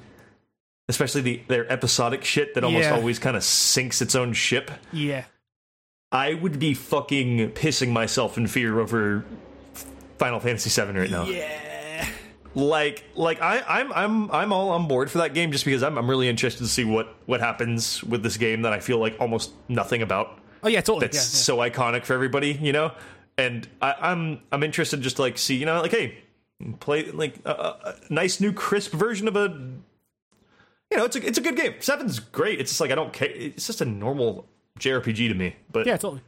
especially the their episodic shit that almost Yeah. always kind of sinks its own ship, Yeah, I would be fucking pissing myself in fear over Final Fantasy VII right now. yeah, like like I, I'm I'm I'm all on board for that game just because I'm I'm really interested to see what what happens with this game that I feel like almost nothing about oh yeah, totally. that's yeah, yeah. so iconic for everybody, you know. And I, I'm I'm interested just to like see you know like hey play like a, a, a nice new crisp version of a you know it's a it's a good game. Seven's great. It's just like I don't care. It's just a normal JRPG to me, but yeah, totally.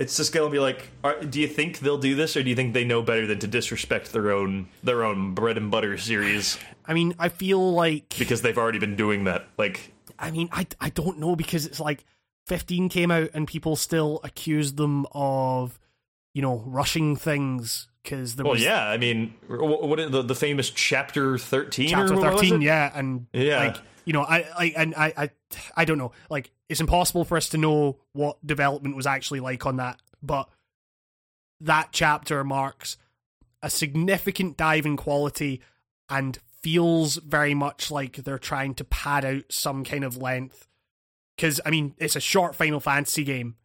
It's just gonna be like, are, do you think they'll do this, or do you think they know better than to disrespect their own their own bread and butter series [sighs] I mean, I feel like because they've already been doing that? Like, I mean, I I don't know because it's like 15 came out and people still accused them of, you know, rushing things because there well, was yeah, I mean, what, what the the famous chapter thirteen chapter or what was 13, it? yeah, and Yeah. like you know, I I and I I I don't know, like it's impossible for us to know what development was actually like on that, but that chapter marks a significant dive in quality and feels very much like they're trying to pad out some kind of length. Because, I mean, it's a short Final Fantasy game,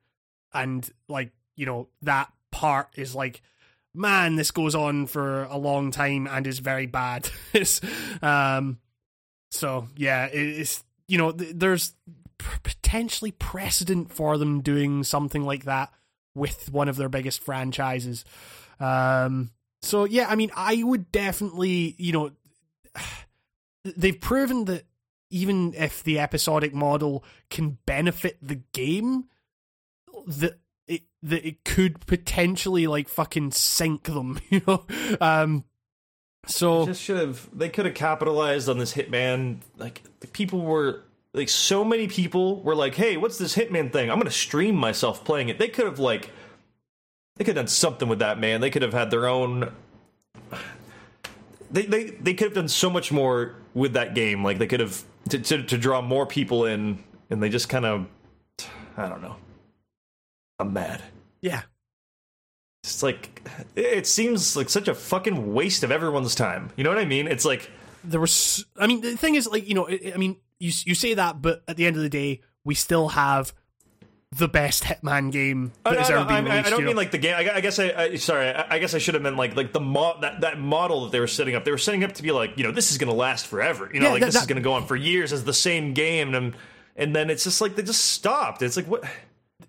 and, like, you know, that part is like, man, this goes on for a long time and is very bad. [laughs] it's, um, so, yeah, it's, you know, there's potentially precedent for them doing something like that with one of their biggest franchises. Um, so yeah, I mean, I would definitely, you know, [sighs] they've proven that even if the episodic model can benefit the game, that it that it could potentially like fucking sink them, [laughs] you know. Um, So just should have they could have capitalized on this hitman like the people were like so many people were like hey what's this hitman thing? I'm gonna stream myself playing it. They could have like they could have done something with that man. They could have had their own they they, they could have done so much more with that game. Like they could have to, to, to draw more people in and they just kind of i don't know i'm mad. Yeah, it's like it seems like such a fucking waste of everyone's time you know what i mean it's like there was. I mean, the thing is, like you know, I mean, you you say that, but at the end of the day, we still have the best Hitman game that I, has I, ever been I, released. I don't mean know? like the game. I, I guess I, I sorry. I, I guess I should have meant like like the mo- that that model that they were setting up. They were setting up to be like you know this is going to last forever. You know Yeah, like that- this is going to go on for years as the same game and and then it's just like they just stopped. It's like what?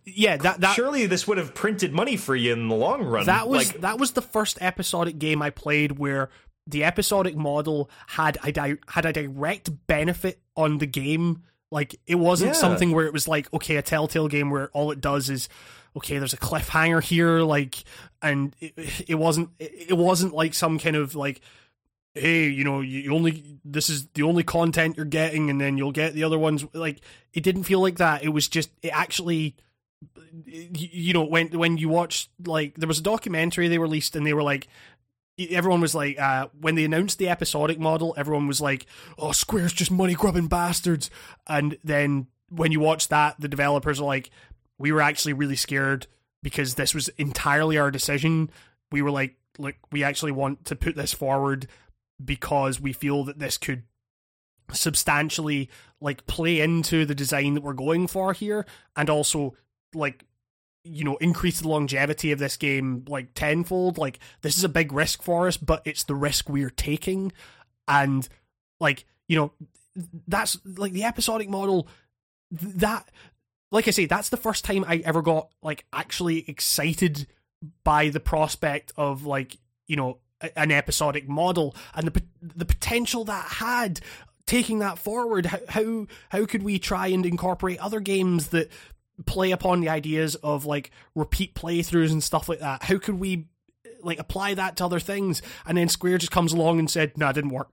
Yeah, that that Surely this would have printed money for you in the long run. that was like, that was the first episodic game I played where the episodic model had a di- had a direct benefit on the game. Like it wasn't Yeah. something where it was like okay, a Telltale game where all it does is okay, there's a cliffhanger here, like, and it, it wasn't it it wasn't like some kind of like hey, you know, you only this is the only content you're getting, and then you'll get the other ones. Like it didn't feel like that. It was just it actually you know when when you watch like there was a documentary they released and they were like everyone was like uh when they announced the episodic model everyone was like oh square's just money grubbing bastards. And then when you watch that the developers are like we were actually really scared because this was entirely our decision. We were like look we actually want to put this forward because we feel that this could substantially like play into the design that we're going for here and also like you know increase the longevity of this game like tenfold. Like this is a big risk for us but it's the risk we're taking. And like you know that's like the episodic model that like i say that's the first time i ever got like actually excited by the prospect of like you know an episodic model and the the potential that had taking that forward. How how, how could we try and incorporate other games that play upon the ideas of like repeat playthroughs and stuff like that how could we like apply that to other things and then square just comes along and said no nah, it didn't work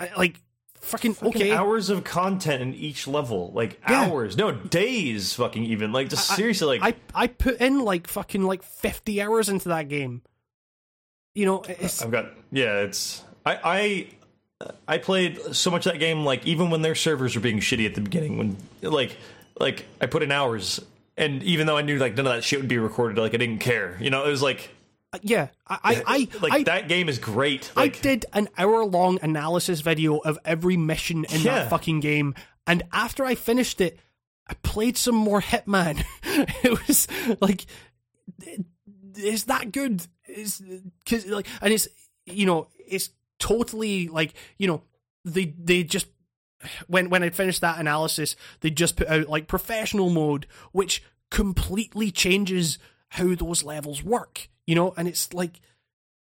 I- like fucking, fucking okay hours of content in each level, like Yeah. hours, no days, fucking even like just I- seriously like. i i put in like fucking like 50 hours into that game you know it's I've got yeah. It's I I I played so much of that game like even when their servers were being shitty at the beginning when like like I put in hours and even though I knew like none of that shit would be recorded like I didn't care you know it was like uh, yeah i i i, [laughs] like I that game is great I did an hour long analysis video of every mission in Yeah. that fucking game, and after I finished it, I played some more Hitman. [laughs] it was like, is that good? Is because like, and it's you know, it's totally like you know, they they just when when I finished that analysis, they just put out like professional mode, which completely changes how those levels work. You know, and it's like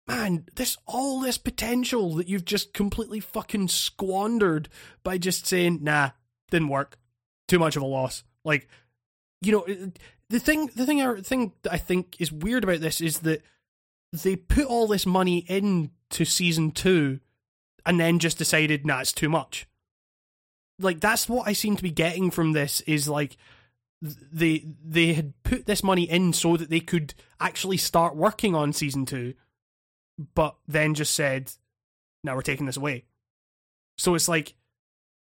man, there's all this potential that you've just completely fucking squandered by just saying, nah, didn't work. Too much of a loss. Like, you know, the thing, the thing, I thing that I think is weird about this is that they put all this money into season two, and then just decided, nah, it's too much. Like that's what I seem to be getting from this is like they they had put this money in so that they could actually start working on season two but then just said, "Now we're taking this away." So it's like,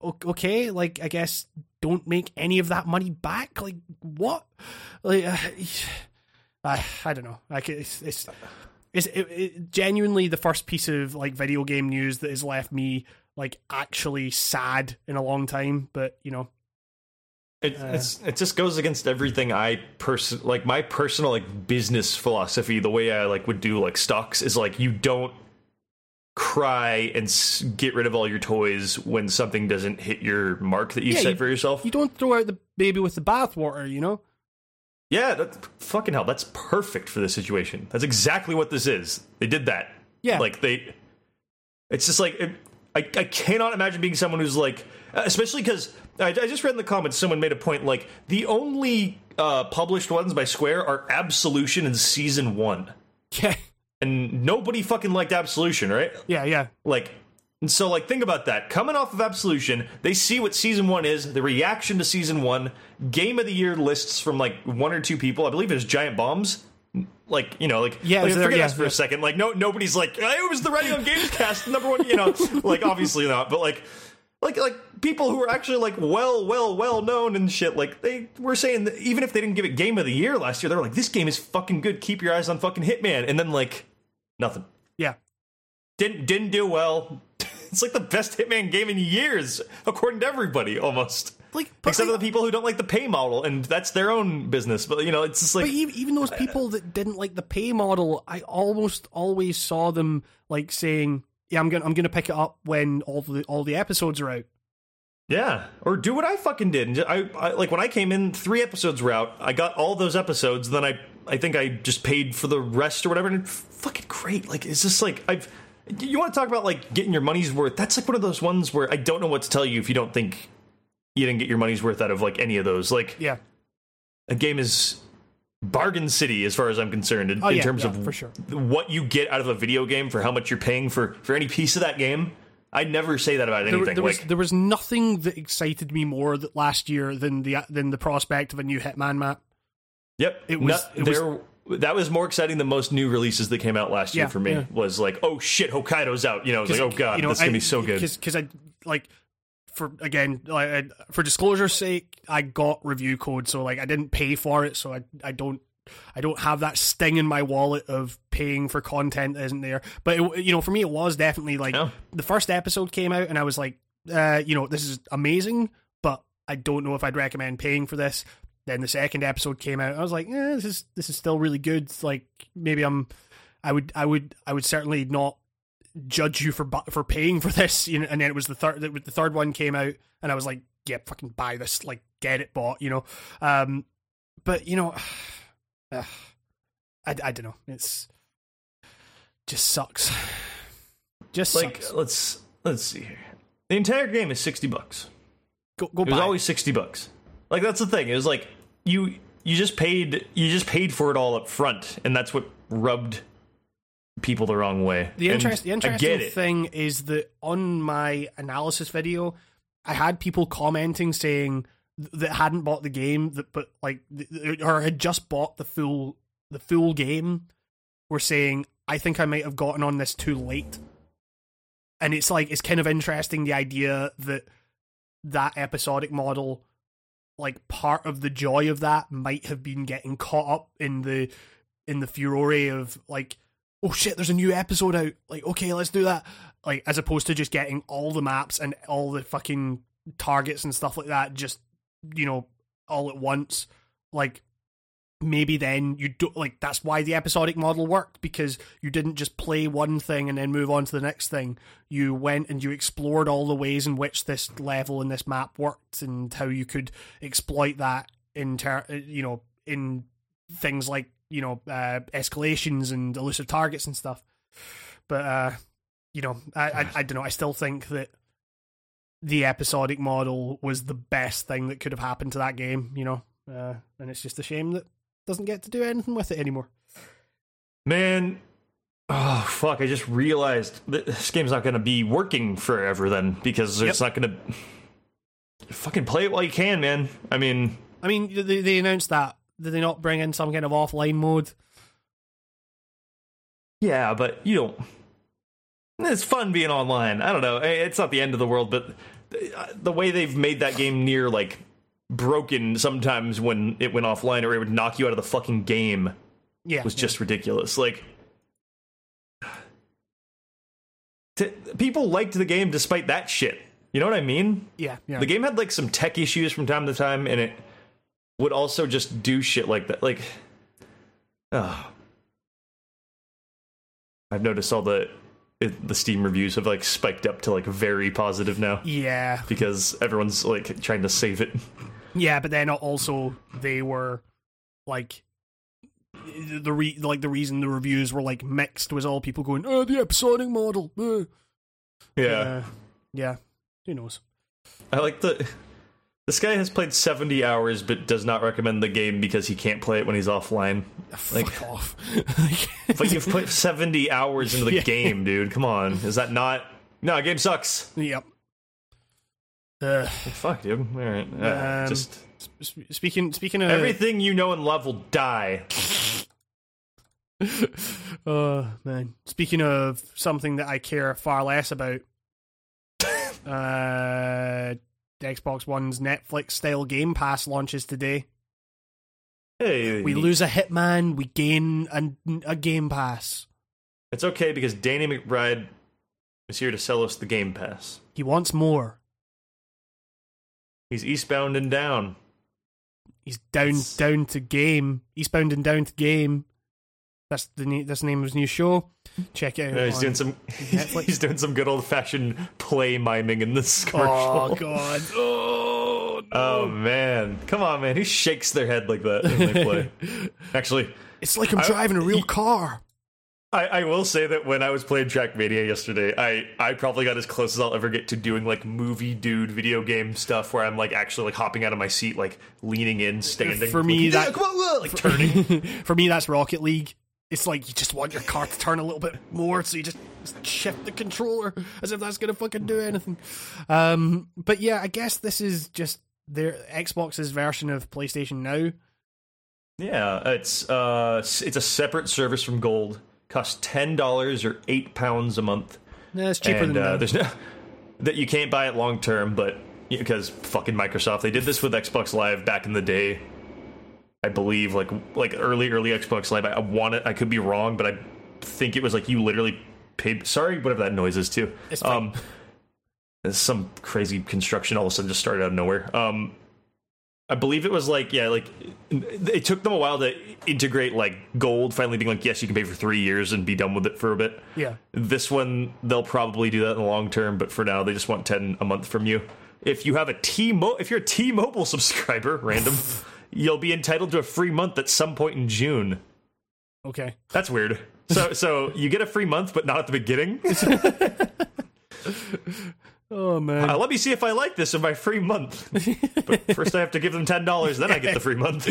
okay, like I guess don't make any of that money back. Like what? Like uh, [sighs] I, I don't know. Like it's it's it's it, it, genuinely the first piece of like video game news that has left me like actually sad in a long time. But you know, It, uh, it's it just goes against everything I person like my personal like business philosophy. The way I like would do like stocks is like you don't cry and s- get rid of all your toys when something doesn't hit your mark that you Yeah, set you- for yourself. you don't throw out the baby with the bathwater. You know. yeah, that, fucking hell, that's perfect for this situation. That's exactly what this is. They did that. Yeah. like they. It's just like it, I I cannot imagine being someone who's like, especially because I, I just read in the comments someone made a point like the only uh, published ones by Square are Absolution and Season One. Yeah. and nobody fucking liked Absolution, right? Yeah, yeah. Like, and so like think about that. Coming off of Absolution, they see what season one is, the reaction to season one, game of the year lists from like one or two people. I believe it was Giant Bombs. Like you know, like Yeah, like, forget yeah, us for yeah. a second. Like no, nobody's like "Hey, it was the Ready on Games cast number one. You know, [laughs] like obviously not, but like like like people who are actually like well well well known and shit like they were saying that even if they didn't give it game of the year last year they were like this game is fucking good keep your eyes on fucking hitman and then like nothing Yeah. didn't didn't do well [laughs] it's like the best hitman game in years according to everybody almost Like, except I- for the people who don't like the pay model and that's their own business but you know it's just like But even, even those people that didn't like the pay model, I almost always saw them like saying, "Yeah, I'm gonna I'm gonna pick it up when all the all the episodes are out." Yeah, or do what I fucking did. I, I like when I came in, three episodes were out. I got all those episodes. Then I, I think I just paid for the rest or whatever. And it's fucking great. Like it's just like I've. You want to talk about like getting your money's worth? That's like one of those ones where I don't know what to tell you if you don't think you didn't get your money's worth out of like any of those. Like Yeah. a game is bargain city as far as I'm concerned in, Oh, in yeah, terms yeah, of for sure. what you get out of a video game for how much you're paying for for any piece of that game. I never say that about anything. there was like, there was nothing that excited me more that last year than the than the prospect of a new Hitman map. Yep, It was- No- it was- there. that was more exciting than most new releases that came out last year Yeah, for me. yeah. Was like, oh shit, Hokkaido's out. You know, it was like, oh god, you know, this is gonna be so good. Because I like for again like for disclosure's sake, I got review code, so like I didn't pay for it, so I I don't. I don't have that sting in my wallet of paying for content that isn't there. But it, you know, for me, it was definitely like Yeah. the first episode came out, and I was like, uh, you know, this is amazing, but I don't know if I'd recommend paying for this. Then the second episode came out, I was like, eh, this is this is still really good. Like maybe I'm, I would I would I would certainly not judge you for for paying for this. You know, and then it was the third the, third one came out, and I was like, yeah, fucking buy this, like get it bought, you know. Um, but you know, [sighs] uh, I I don't know, it's just sucks. [sighs] Just like, sucks. let's let's see here. The entire game is sixty bucks. Go go It was always sixty bucks. Like that's the thing. It was like you you just paid you just paid for it all up front, and that's what rubbed people the wrong way. The, interest, the interesting thing is that on my analysis video, I had people commenting saying that hadn't bought the game, that but like or had just bought the full the full game, were saying I think I might have gotten on this too late. And it's like it's kind of interesting the idea that that episodic model, like part of the joy of that, might have been getting caught up in the in the furore of like oh shit, there's a new episode out. Like, okay, let's do that. Like, as opposed to just getting all the maps and all the fucking targets and stuff like that, just you know, all at once. Like, maybe then you do like that's why the episodic model worked because you didn't just play one thing and then move on to the next thing. You went and you explored all the ways in which this level and this map worked and how you could exploit that in ter- you know in things like you know uh, escalations and elusive targets and stuff. But uh, you know, I, I I don't know. I still think that the episodic model was the best thing that could have happened to that game. You know, uh, and it's just a shame that it doesn't get to do anything with it anymore. Man, oh fuck! I just realized that this game's not going to be working forever then because it's not going to fucking play it while you can, man. I mean, I mean, they, they announced that. Did they not bring in some kind of offline mode? yeah, but you don't. It's fun being online. I don't know. It's not the end of the world, but the way they've made that game near like broken sometimes when it went offline or it would knock you out of the fucking game Yeah, was just ridiculous. Like, t- people liked the game despite that shit. You know what I mean? yeah, yeah. The game had like some tech issues from time to time, and it would also just do shit like that. Like, oh. I've noticed all the it, the Steam reviews have like spiked up to like very positive now yeah, because everyone's like trying to save it. yeah, but then also they were like the re- like the reason the reviews were like mixed was all people going, "Oh, the episodic model." uh." Yeah, Uh, yeah. Who knows? I like the This guy has played 70 hours but does not recommend the game because he can't play it when he's offline. Like, Fuck off. [laughs] but you've put 70 hours into the [laughs] Yeah. game, dude. Come on. Is that not. No, game sucks. yep. Uh, Fuck, dude. All right. Uh, Um, just. sp- speaking speaking of Everything you know and love will die. [laughs] Oh man! Speaking of something that I care far less about, uh, Xbox One's Netflix style Game Pass launches today. Hey, We lose a Hitman, we gain a, a Game Pass. It's okay because Danny McBride is here to sell us the Game Pass. He wants more. He's eastbound and down. He's down It's- down to game. Eastbound and down to game. That's the that's the name of his new show. Check out. He's doing some. Netflix. [laughs] He's doing some good old fashioned play miming in this commercial. Oh god! [laughs] Oh no! Oh man, come on, man! He shakes their head like that when they play. [laughs] Actually, It's like I'm I- driving a real he- car. I, I will say that when I was playing Trackmania yesterday, I, I probably got as close as I'll ever get to doing like movie dude video game stuff where I'm like actually like hopping out of my seat, like leaning in, standing. For me, like, that- "Yeah, on, like turning. For me, that's Rocket League. It's like you just want your car to turn a little bit more, so you just shift the controller as if that's gonna fucking do anything. Um, but yeah, I guess this is just their Xbox's version of PlayStation Now. Yeah, it's uh, it's a separate service from Gold. Costs ten dollars or eight pounds a month, No, it's cheaper and than uh, that. there's no that you can't buy it long term, but because fucking Microsoft, they did this with Xbox Live back in the day. I believe like like early early Xbox Live. I, I want it. I could be wrong, but I think it was like you literally paid. Sorry, whatever that noise is too. It's. Um, some crazy construction all of a sudden just started out of nowhere. Um, I believe it was like yeah, like it took them a while to integrate like gold. Finally, being like yes, you can pay for three years and be done with it for a bit. yeah, This one they'll probably do that in the long term, but for now they just want ten a month from you. If you have a T Mo, if you're a T-Mobile [laughs] subscriber, random, you'll be entitled to a free month at some point in June. okay. That's weird. So [laughs] so you get a free month, but not at the beginning. [laughs] Oh man, Uh, let me see if I like this in my free month. But [laughs] first, I have to give them ten dollars. Then I get the free month.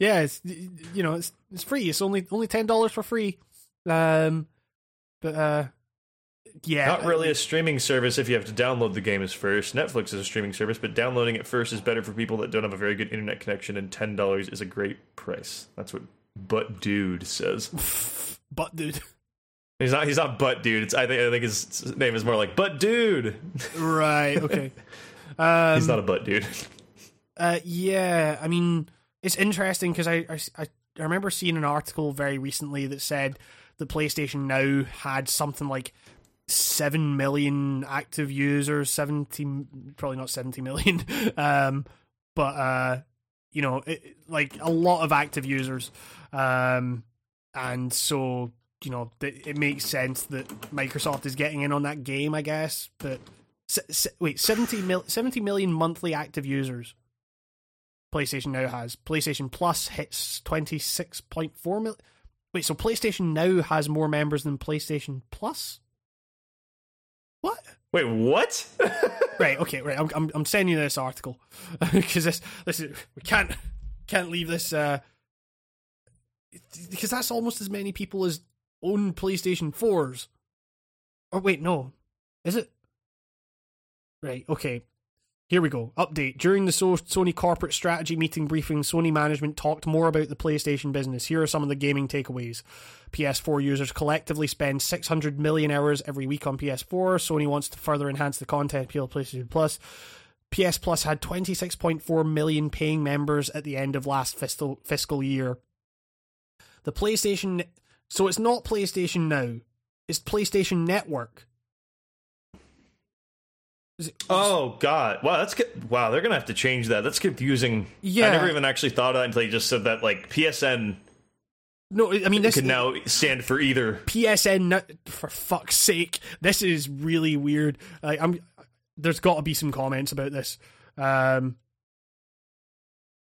yeah, it's you know it's it's free. It's only only ten dollars for free. Um, but uh, yeah, Not really a streaming service if you have to download the games first. Netflix is a streaming service, but downloading it first is better for people that don't have a very good internet connection. And ten dollars is a great price. That's what Butt Dude says. [laughs] But dude, He's not. He's not Butt Dude. It's. I think. I think his name is more like Butt Dude. right? Okay. Um, [laughs] He's not a Butt Dude. [laughs] Uh, yeah, I mean, it's interesting because I, I, I I remember seeing an article very recently that said the PlayStation Now had something like seven million active users, seventy, probably not seventy million, [laughs] um, but uh, you know, it, like a lot of active users, um, and so you know, th- it makes sense that Microsoft is getting in on that game, I guess, but. Se- wait, 70, mil- 70 million monthly active users. PlayStation Now has. PlayStation Plus hits 26.4 million. Wait, so PlayStation Now has more members than PlayStation Plus? What? Wait, what? [laughs] Right, okay, right. I'm I'm, I'm sending you this article [laughs] because this this is we can't can't leave this uh because that's almost as many people as own PlayStation 4s. Or wait, no. Is it? Right, okay. Here we go. Update. During the Sony corporate strategy meeting briefing, Sony management talked more about the PlayStation business. Here are some of the gaming takeaways. PS4 users collectively spend 600 million hours every week on PS4. Sony wants to further enhance the content appeal of PlayStation Plus. PS Plus had 26.4 million paying members at the end of last fiscal fiscal year. The PlayStation so it's not PlayStation Now. It's PlayStation Network. Oh God! Wow, that's good. Wow, they're gonna have to change that. That's confusing. Yeah. I never even actually thought of that until you just said that. Like PSN No, I mean this could now stand for either. PSN. For fuck's sake, this is really weird. Like, I'm. There's got to be some comments about this, um,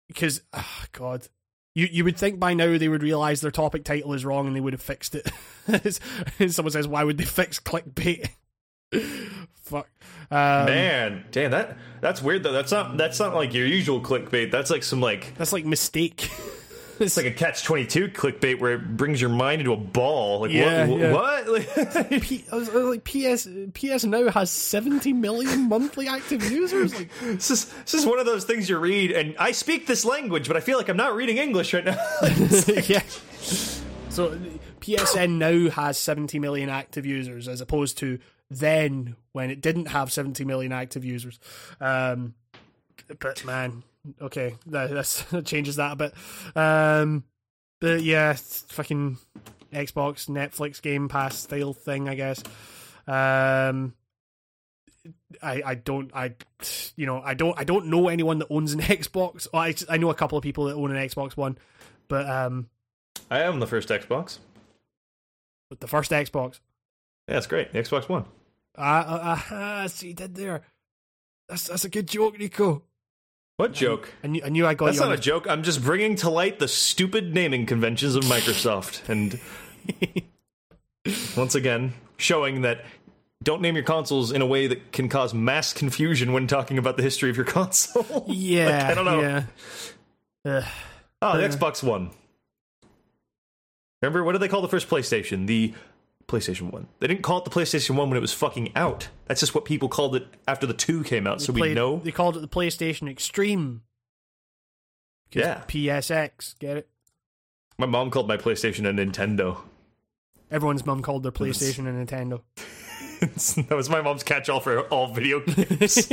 because oh God, you you would think by now they would realize their topic title is wrong and they would have fixed it. [laughs] Someone says, "Why would they fix clickbait?" Fuck. Um, Man, damn that that's weird though. That's not that's not like your usual clickbait. That's like some like That's like mistake. [laughs] it's like a catch twenty two clickbait where it brings your mind into a ball. Like Yeah, what? [laughs] yeah. What? Like, P- I was, I was like PS PS now has 70 million monthly active users. Like [laughs] this is this is one of those things you read, and I speak this language, but I feel like I'm not reading English right now. yeah. So PSN now has 70 million active users as opposed to then when it didn't have 70 million active users. Um, but man, okay, that, [laughs] that changes that a bit. Um, but yeah, fucking Xbox, Netflix, Game Pass style thing, I guess. Um, I, I don't I you know I don't I don't know anyone that owns an [laughs] Xbox. Well, I I know a couple of people that own an Xbox One, but um, I am the first Xbox. but the first Xbox. Yeah, that's great. The Xbox One. Ah, ah, ah, see, you did there. That's that's a good joke, Nico. What joke? I knew I knew I got That's not a joke. I'm just bringing to light the stupid naming conventions of Microsoft, and [laughs] once again showing that don't name your consoles in a way that can cause mass confusion when talking about the history of your [laughs] console. yeah, Like, I don't know. Yeah. Ugh. Oh, the Uh. Xbox One. Remember what did they call the first PlayStation? The PlayStation One. They didn't call it the PlayStation One when it was fucking out. That's just what people called it after the two came out. So we know. they called it the PlayStation Extreme. Yeah. PSX. Get it? My mom called my PlayStation a Nintendo. Everyone's mom called their PlayStation a Nintendo. [laughs] that was my mom's catch-all for all video [laughs] games.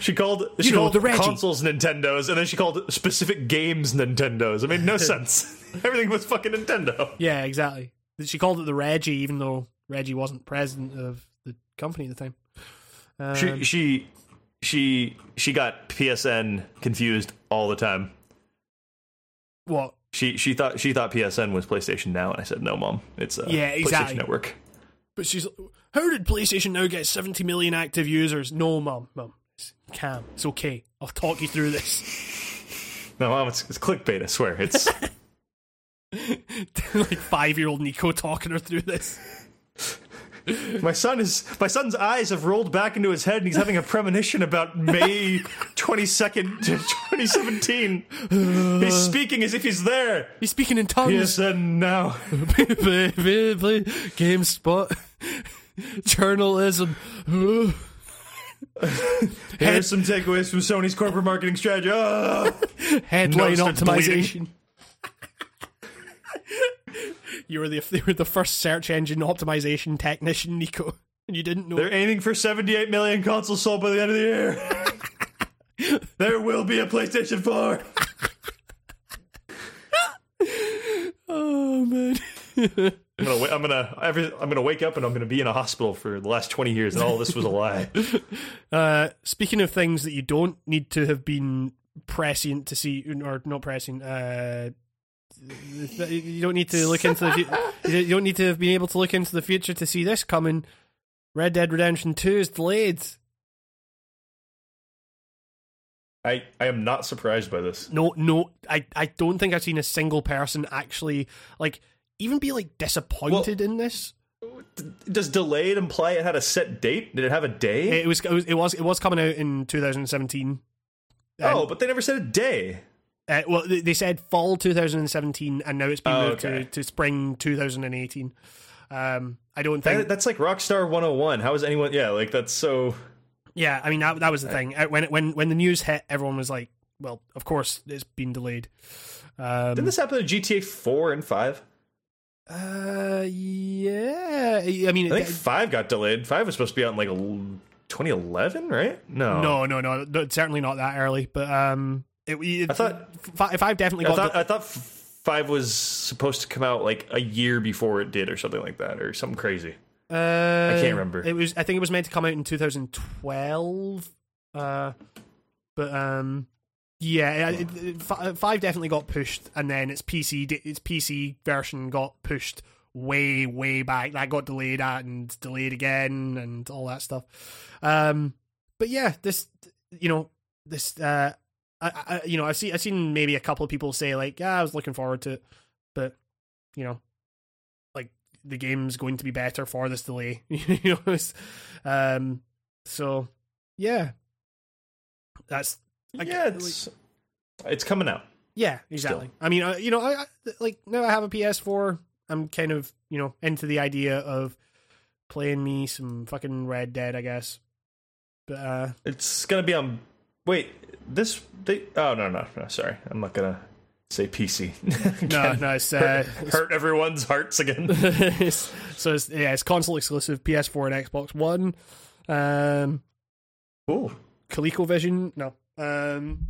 she called she You know, called the Reggie. consoles Nintendos, and then she called specific games Nintendos. It made no [laughs] sense. Everything was fucking Nintendo. yeah, exactly. She called it the Reggie, even though Reggie wasn't president of the company at the time. Um, She she she she got PSN confused all the time. what? She she thought she thought PSN was PlayStation Now, and I said no, mom, it's uh, Yeah, exactly. PlayStation Network. But she's how did PlayStation now get 70 million active users? No, mom, mom, It's Cam, it's okay. I'll talk you through this. [laughs] No, mom, it's, it's clickbait. I swear, it's [laughs] [laughs] like five year old Nico talking her through this. my son is my son's eyes have rolled back into his head, and he's having a premonition about May [laughs] twenty second, twenty seventeen. He's speaking as if he's there. He's speaking in tongues. PSN now. [laughs] GameSpot. Journalism. Here's some takeaways from Sony's corporate marketing strategy. Ah! Headline optimization. You were the [laughs] you were the first search engine optimization technician, Nico, and you didn't know. They're aiming for 78 million consoles sold by the end of the year. [laughs] there will be a PlayStation 4. [laughs] oh man. I'm gonna, I'm gonna, every, I'm gonna wake up and I'm gonna be in a hospital for the last 20 years, and all this was a lie. Uh, speaking of things that you don't need to have been prescient to see, or not prescient, uh, Uh, you don't need to look into the fu- you don't need to have been able to look into the future to see this coming. Red Dead Redemption Two is delayed. I, I am not surprised by this. No, no, I, I don't think I've seen a single person actually like even be like disappointed in this. Does delayed imply it had a set date? Did it have a day? It was, it was, it was, it was coming out in 2017. oh, but they never said a day. Uh, well, they said fall 2017, and now it's been Oh, moved okay. to, to spring 2018. Um, I don't think. That, that's like Rockstar 101. How is anyone? Yeah, like that's so. yeah, I mean that that was the thing. Uh, When when when the news hit, everyone was like, "Well, of course it's been delayed." Um, Didn't this happen to GTA 4 and 5? uh, yeah, I mean, I think it- 5 got delayed. 5 was supposed to be out in like 2011, right? No. no, no, no, no, certainly not that early. But um, it, it, I thought- fi- if I've definitely I thought the- I thought f- five was supposed to come out like a year before it did, or something like that, or something crazy. Uh, I can't remember. It was. I think it was meant to come out in 2012. Uh, but um, yeah, it, it, fi- five definitely got pushed, and then its PC its PC version got pushed way way back. That got delayed and delayed again, and all that stuff. Um, but yeah, this you know this uh. I, I, you know, I've seen I've seen maybe a couple of people say like, "Yeah, I was looking forward to it," but you know, like the game's going to be better for this delay. [laughs] you know, um, so yeah, that's I yeah, it's like, it's coming out. Yeah, exactly. Still. I mean, uh, you know, I, I like now I have a PS4. I'm kind of you know into the idea of playing me some fucking Red Dead, I guess. But uh it's gonna be on. Wait, this they? Oh no, no, no. Sorry, I'm not gonna say PC. [laughs] no, no, it's uh, hurt, hurt everyone's hearts again. [laughs] so it's yeah, it's console exclusive, PS4 and Xbox One. Um, cool. ColecoVision, no. Um,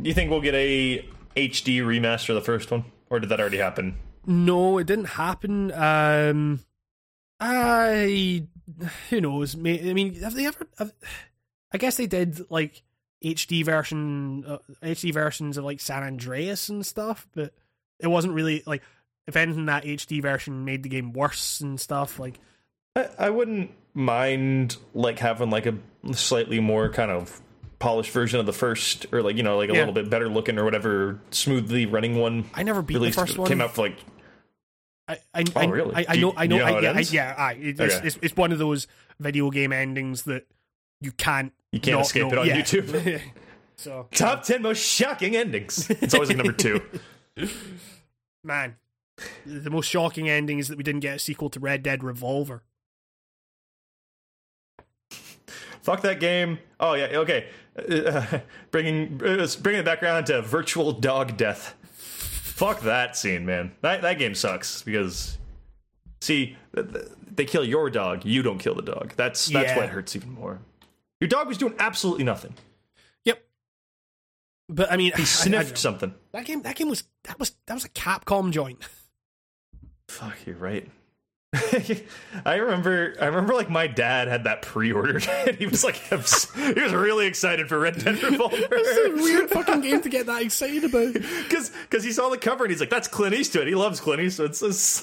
do you think we'll get a HD remaster of the first one, or did that already happen? No, it didn't happen. Um, I who knows? I mean, have they ever? Have, I guess they did like HD version, uh, HD versions of like San Andreas and stuff, but it wasn't really like. If anything, that HD version made the game worse and stuff. Like, I, I wouldn't mind like having like a slightly more kind of polished version of the first, or like you know, like a yeah. little bit better looking or whatever, smoothly running one. I never beat released, the first one. Came out for like I, I, oh, really? I, I know, I know, you know I, yeah, I, yeah, I, it's, okay. it's, it's, one of those video game endings that you can't, you can't escape know. it on [laughs] yeah. YouTube. so top ten most shocking endings. [laughs] It's always like number two. [laughs] Man, the most shocking ending is that we didn't get a sequel to Red Dead Revolver. Fuck that game. Oh yeah, okay. Uh, bringing uh, bringing it back around to virtual dog death. Fuck that scene, man. That that game sucks because see they kill your dog, you don't kill the dog. That's that's yeah. what hurts even more. Your dog was doing absolutely nothing. Yep. But I mean, he sniffed [laughs] I, I something. That game, that game was that was that was a Capcom joint. [laughs] Fuck, you're right. [laughs] I remember, I remember, like my dad had that pre-ordered, and he was like, he was really excited for Red Dead Revolver. It's a weird fucking game to get that excited about. Because, because he saw the cover and he's like, "That's Clint Eastwood. He loves Clint Eastwood." So it's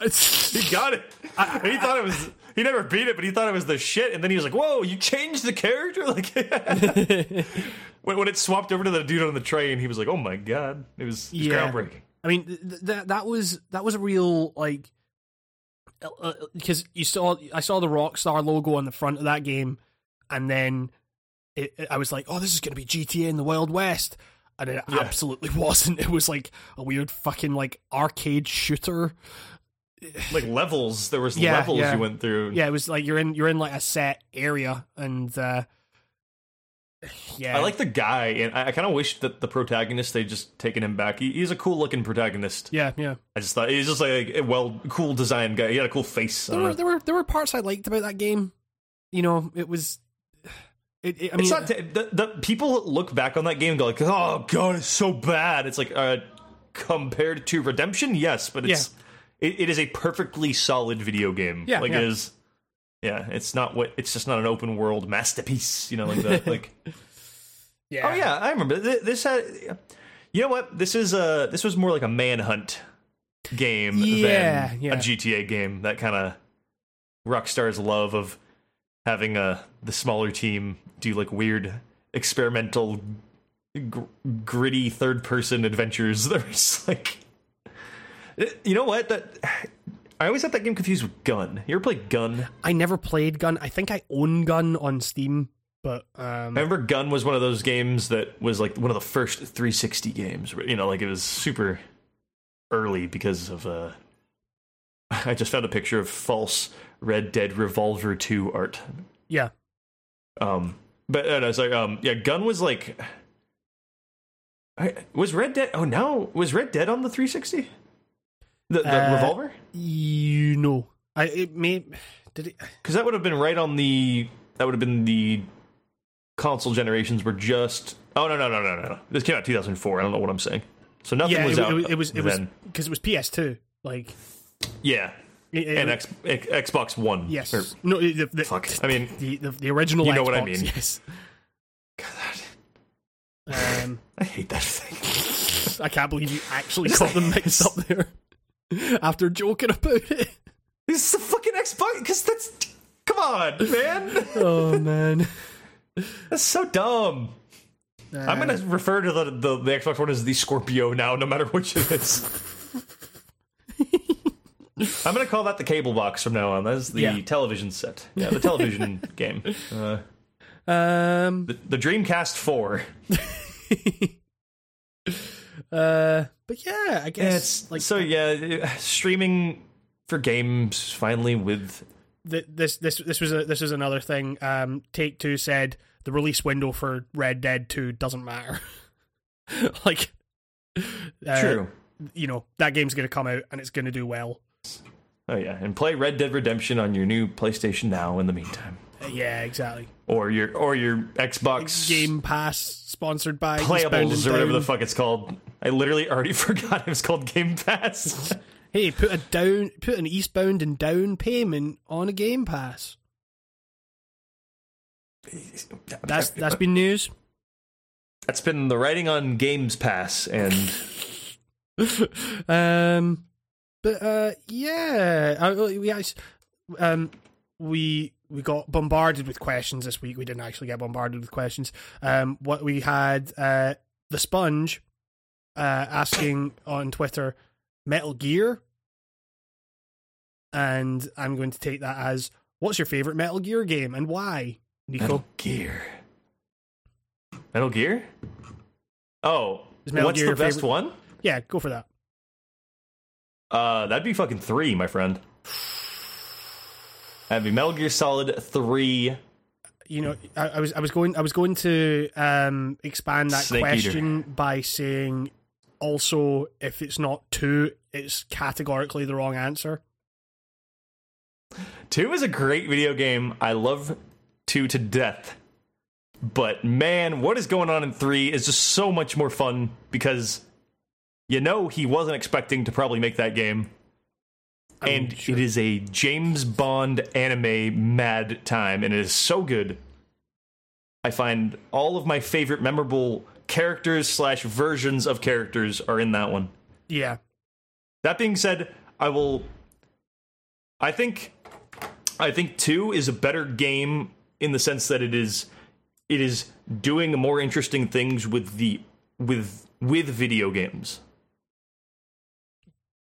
like, he got it. I, and he thought it was. He never beat it, but he thought it was the shit. And then he was like, "Whoa, you changed the character!" [laughs] Like [laughs] when, when it swapped over to the dude on the train, he was like, "Oh my god!" It was, it was yeah. groundbreaking. I mean, th- th- that was that was a real like because uh, you saw I saw the Rockstar logo on the front of that game, and then it, I was like, "Oh, this is going to be GTA in the Wild West," and it yeah. absolutely [laughs] wasn't. It was like a weird fucking like arcade shooter. Like levels, there was yeah, levels yeah. you went through. Yeah, it was like you're in you're in like a set area, and uh, yeah, I like the guy, and I, I kind of wish that the protagonist they just taken him back. He, he's a cool looking protagonist. Yeah, yeah. I just thought he's just like a well, cool design guy. He had a cool face. There were there were there were parts I liked about that game. You know, it was. It, it, I mean, it's not t- the, the people look back on that game and go like, "Oh god, it's so bad." It's like uh, compared to Redemption, yes, but it's yeah. It, it is a perfectly solid video game. Yeah, like yeah. it is yeah, it's not what it's just not an open world masterpiece, you know, like that. [laughs] like, yeah. Oh yeah, I remember this had. You know what? This is a this was more like a manhunt game yeah, than yeah. a GTA game. That kind of Rockstar's love of having a the smaller team do like weird experimental gr- gritty third person adventures. [laughs] There's like, you know what that I always had that game confused with Gun. You ever played Gun? I never played Gun. I think I own Gun on Steam, but um... I remember Gun was one of those games that was like one of the first 360 games. You know, like it was super early because of. uh [laughs] I just found a picture of false Red Dead Revolver 2 art. Yeah. Um, but uh, it's like um, yeah, Gun was like. I, was Red Dead? Oh, now was Red Dead on the 360? The, the uh, revolver? You know, I it may did it because that would have been right on the that would have been the console generations were just oh no no no no no this came out 2004 I don't know what I'm saying. So nothing yeah, was it, out it, it was it was because it was PS2 like. Yeah. It, and X, X, Xbox One. Yes. Or, no the, the, fuck. I mean the the, the original you know Xbox, what I mean. yes. [laughs] God. Um, [laughs] I hate that thing. I can't believe you actually [laughs] got them mixed up there [laughs] after joking about it. This is a fucking Xbox because that's come on, man. [laughs] oh man, that's so dumb. Uh, I'm gonna refer to the, the, the Xbox One as the Scorpio now, no matter which it is. [laughs] I'm gonna call that the cable box from now on. That's the Yeah. television set. Yeah, the television game. Uh, Um, the, the Dreamcast Four. Uh, but yeah, I guess It's like so yeah, streaming for games finally with th- this this this was a this was another thing. Um, Take Two said the release window for Red Dead Two doesn't matter. [laughs] like, uh, True. You know that game's going to come out and it's going to do well. Oh yeah, and play Red Dead Redemption on your new PlayStation Now. In the meantime, Uh, yeah, exactly. or your or your Xbox Game Pass sponsored by Playables or whatever the fuck it's called. I literally already [laughs] forgot it was called Game Pass. [laughs] Hey, put a down, put an Eastbound and Down payment on a Game Pass. That's that's been news. that's been the writing on Games Pass, and [laughs] um, but uh, yeah, uh, we um, we we got bombarded with questions this week. We didn't actually get bombarded with questions. Um, what we had, uh, the sponge, uh, asking on Twitter, Metal Gear, and I'm going to take that as, what's your favorite Metal Gear game and why, Nico? Metal Gear. Metal Gear. Oh, Metal what's Gear the best favorite? one? Yeah, go for that. Uh, that'd be fucking three, my friend. That'd be Metal Gear Solid three. you know, I, I was I was going I was going to um, expand that Snake Eater. question by saying also if it's not two, it's categorically the wrong answer. Two is a great video game. I love two to death. But man, what is going on in three is just so much more fun because you know he wasn't expecting to probably make that game. I mean, and sure. it is a James Bond anime mad time, and it is so good. I find all of my favorite memorable characters slash versions of characters are in that one. Yeah, That being said, I will. I think, I think two is a better game in the sense that it is, it is doing more interesting things with the with with video games.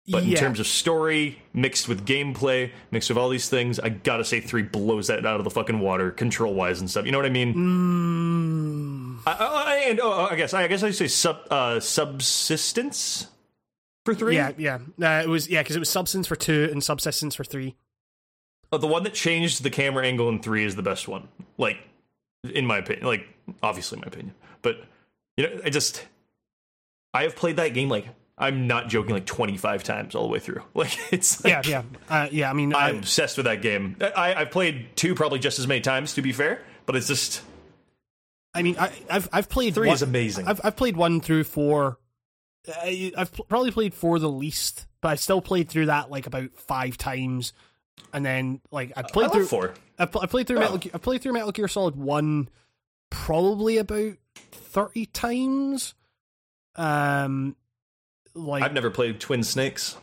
But in terms of story, mixed with gameplay, mixed with all these things, I gotta say three blows that out of the fucking water, control wise and stuff. You know what I mean? Mm, I, I, and oh, I guess I guess I say sub uh, subsistence for three. yeah, yeah, uh, it was yeah because it was substance for two and subsistence for three. Uh, the one that changed the camera angle in three is the best one. Like, in my opinion, like obviously my opinion, but you know, I just I have played that game like I'm not joking, like 25 times all the way through. [laughs] Like it's like, Yeah, yeah, uh, yeah. I mean, I'm I, obsessed with that game. I, I've played two probably just as many times, to be fair, but it's just I mean, I, I've I've played three one, is amazing. I've I've played one through four. I, I've pl- probably played four the least, but I still played through that like about five times, and then like I I played love through four. I, pl- I played through Oh. Metal Gear, I played through Metal Gear Solid One probably about thirty times. Um, like I've never played Twin Snakes.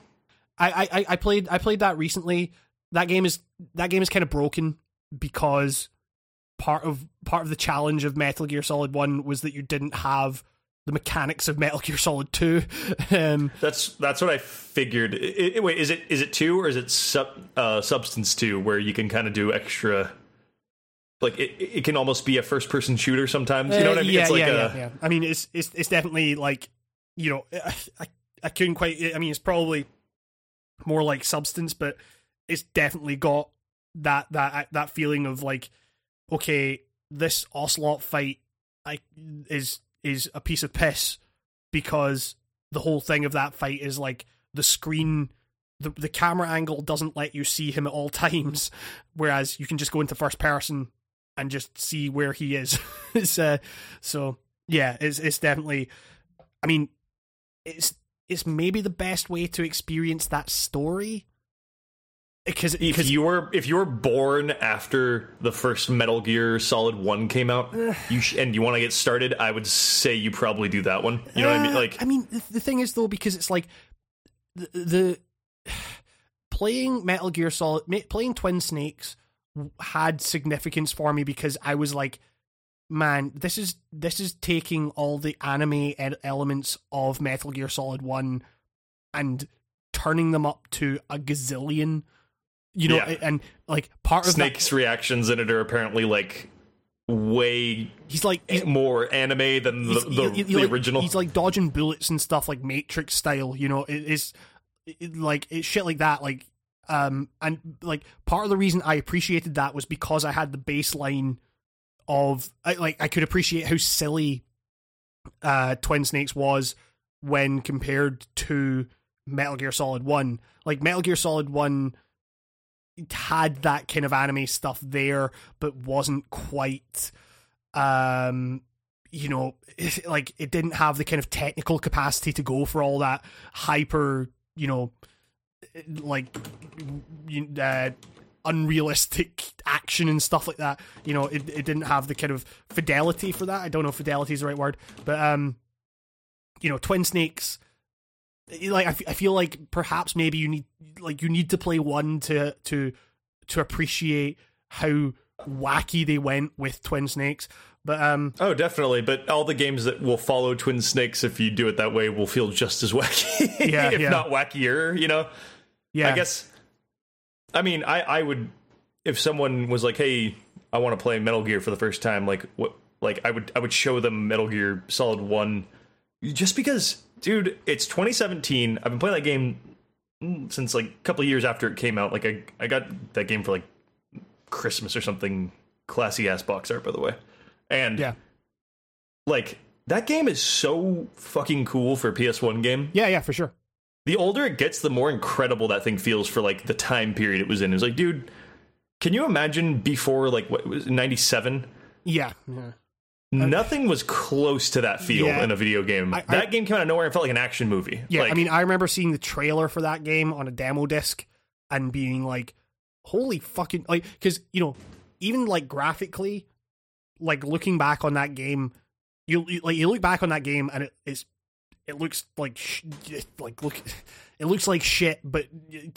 I, I I played I played that recently. That game is that game is kind of broken because part of part of the challenge of Metal Gear Solid One was that you didn't have the mechanics of Metal Gear Solid Two. [laughs] um, That's that's what I figured. I- I- wait, is it is it two or is it sub, uh, Substance two, where you can kind of do extra? Like it, it can almost be a first person shooter sometimes. You know what I mean? Yeah, it's like yeah, a, yeah, yeah. I mean, it's it's it's definitely like you know, I, I I couldn't quite. I mean, it's probably more like substance, but it's definitely got that that that feeling of like, okay, this ocelot fight, I is is a piece of piss because the whole thing of that fight is like the screen. The, the camera angle doesn't let you see him at all [laughs] times, whereas you can just go into first person and just see where he is. [laughs] uh, so yeah, it's it's definitely. I mean, it's it's maybe the best way to experience that story because If you were if you were born after the first Metal Gear Solid One came out, you sh- and you want to get started, I would say you probably do that one. You know what I mean? Uh, Like I mean, the, the thing is though, because it's like the, the [sighs] playing Metal Gear Solid, playing Twin Snakes had significance for me because I was like, man, this is this is taking all the anime elements of Metal Gear Solid One and turning them up to a gazillion. You know, Yeah. and like part of that, Snake's reactions in it are apparently like way he's like he's, more anime than the, the, he- he- the like, original. He's like dodging bullets and stuff like Matrix style. You know, it is it, like it's shit like that. Like, um, and like part of the reason I appreciated that was because I had the baseline of like I could appreciate how silly uh Twin Snakes was when compared to Metal Gear Solid One. Like Metal Gear Solid One had that kind of anime stuff there, but wasn't quite um you know [laughs] like it didn't have the kind of technical capacity to go for all that hyper you know like uh, unrealistic action and stuff like that you know it, it didn't have the kind of fidelity for that i don't know if fidelity is the right word but um you know twin snakes like I, f- I feel like perhaps maybe you need like you need to play one to to to appreciate how wacky they went with twin snakes but um oh, definitely. But all the games that will follow Twin Snakes, if you do it that way, will feel just as wacky, [laughs] Yeah, if yeah. not wackier. You know. yeah I guess. I mean, I I would if someone was like, "Hey, I want to play Metal Gear for the first time." Like what? Like I would I would show them Metal Gear Solid One, just because, dude. It's 2017. I've been playing that game mm, since like a couple of years after it came out. Like I I got that game for like Christmas or something. Classy ass box art, by the way. And yeah like that game is so fucking cool for a PS1 game yeah yeah for sure the older it gets, the more incredible that thing feels for like the time period it was in. It was like, dude, can you imagine before like what was ninety seven? yeah, yeah. Nothing was close to that feel Yeah. in a video game. I- I- that game came out of nowhere and felt like an action movie. Yeah, Like, I mean, I remember seeing the trailer for that game on a demo disc and being like, "Holy fucking!" Like, because you know, even like graphically, like looking back on that game, you, you like you look back on that game and it is, it looks like sh- like look, it looks like shit, but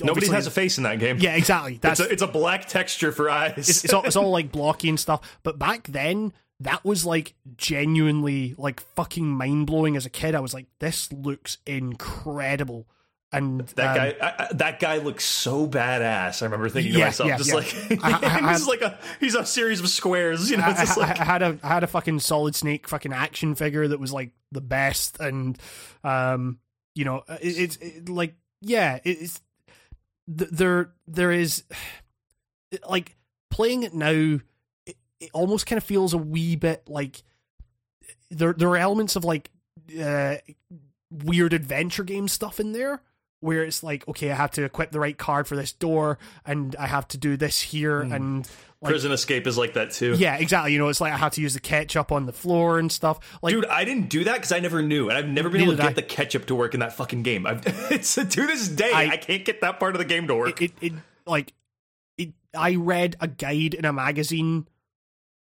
nobody has a face in that game. yeah, exactly. That's it's a, it's a black texture for eyes. it's, it's all it's all like blocky and stuff. But back then, that was like genuinely like fucking mind blowing. As a kid, I was like, "This looks incredible." And that um, guy, I, I, that guy looks so badass. I remember thinking to myself, yeah, just yeah. like I- I- [laughs] like a he's a series of squares. You know, I, like had a I had a fucking solid snake fucking action figure that was like the best, and um, you know, it, it's it, like yeah, it, it's there there is like playing it now. It, it almost kind of feels a wee bit like there there are elements of like uh, weird adventure game stuff in there. Where it's like, okay, I have to equip the right card for this door, and I have to do this here, hmm. and like, Prison Escape is like that too. yeah, exactly. You know, it's like I have to use the ketchup on the floor and stuff. Like, Dude, I didn't do that because I never knew, and I've never been able to get did the ketchup to work in that fucking game. I've, [laughs] it's to this day I, I- can't get that part of the game to work. it, it, it like it. I read a guide in a magazine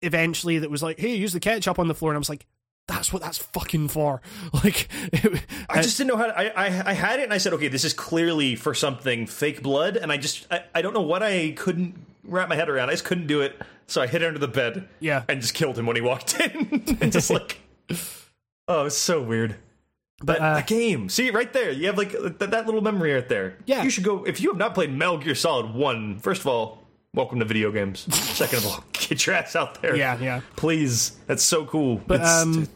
eventually that was like, "Hey, use the ketchup on the floor," and I was like, "That's what that's fucking for." [laughs] Like, it, I just didn't know how. To, I, I I had it, and I said, okay, this is clearly for something fake blood, and I just I, I don't know what I couldn't wrap my head around. I just couldn't do it, so I hid under the bed, Yeah. and just killed him when he walked in, [laughs] and just like, [laughs] oh, it's so weird. but But uh, the game, see right there, you have like that, that little memory right there. Yeah. you should go if you have not played Metal Gear Solid One. First of all, welcome to video games. Second of all, get your ass out there. yeah, yeah. please. That's so cool. But, It's- um,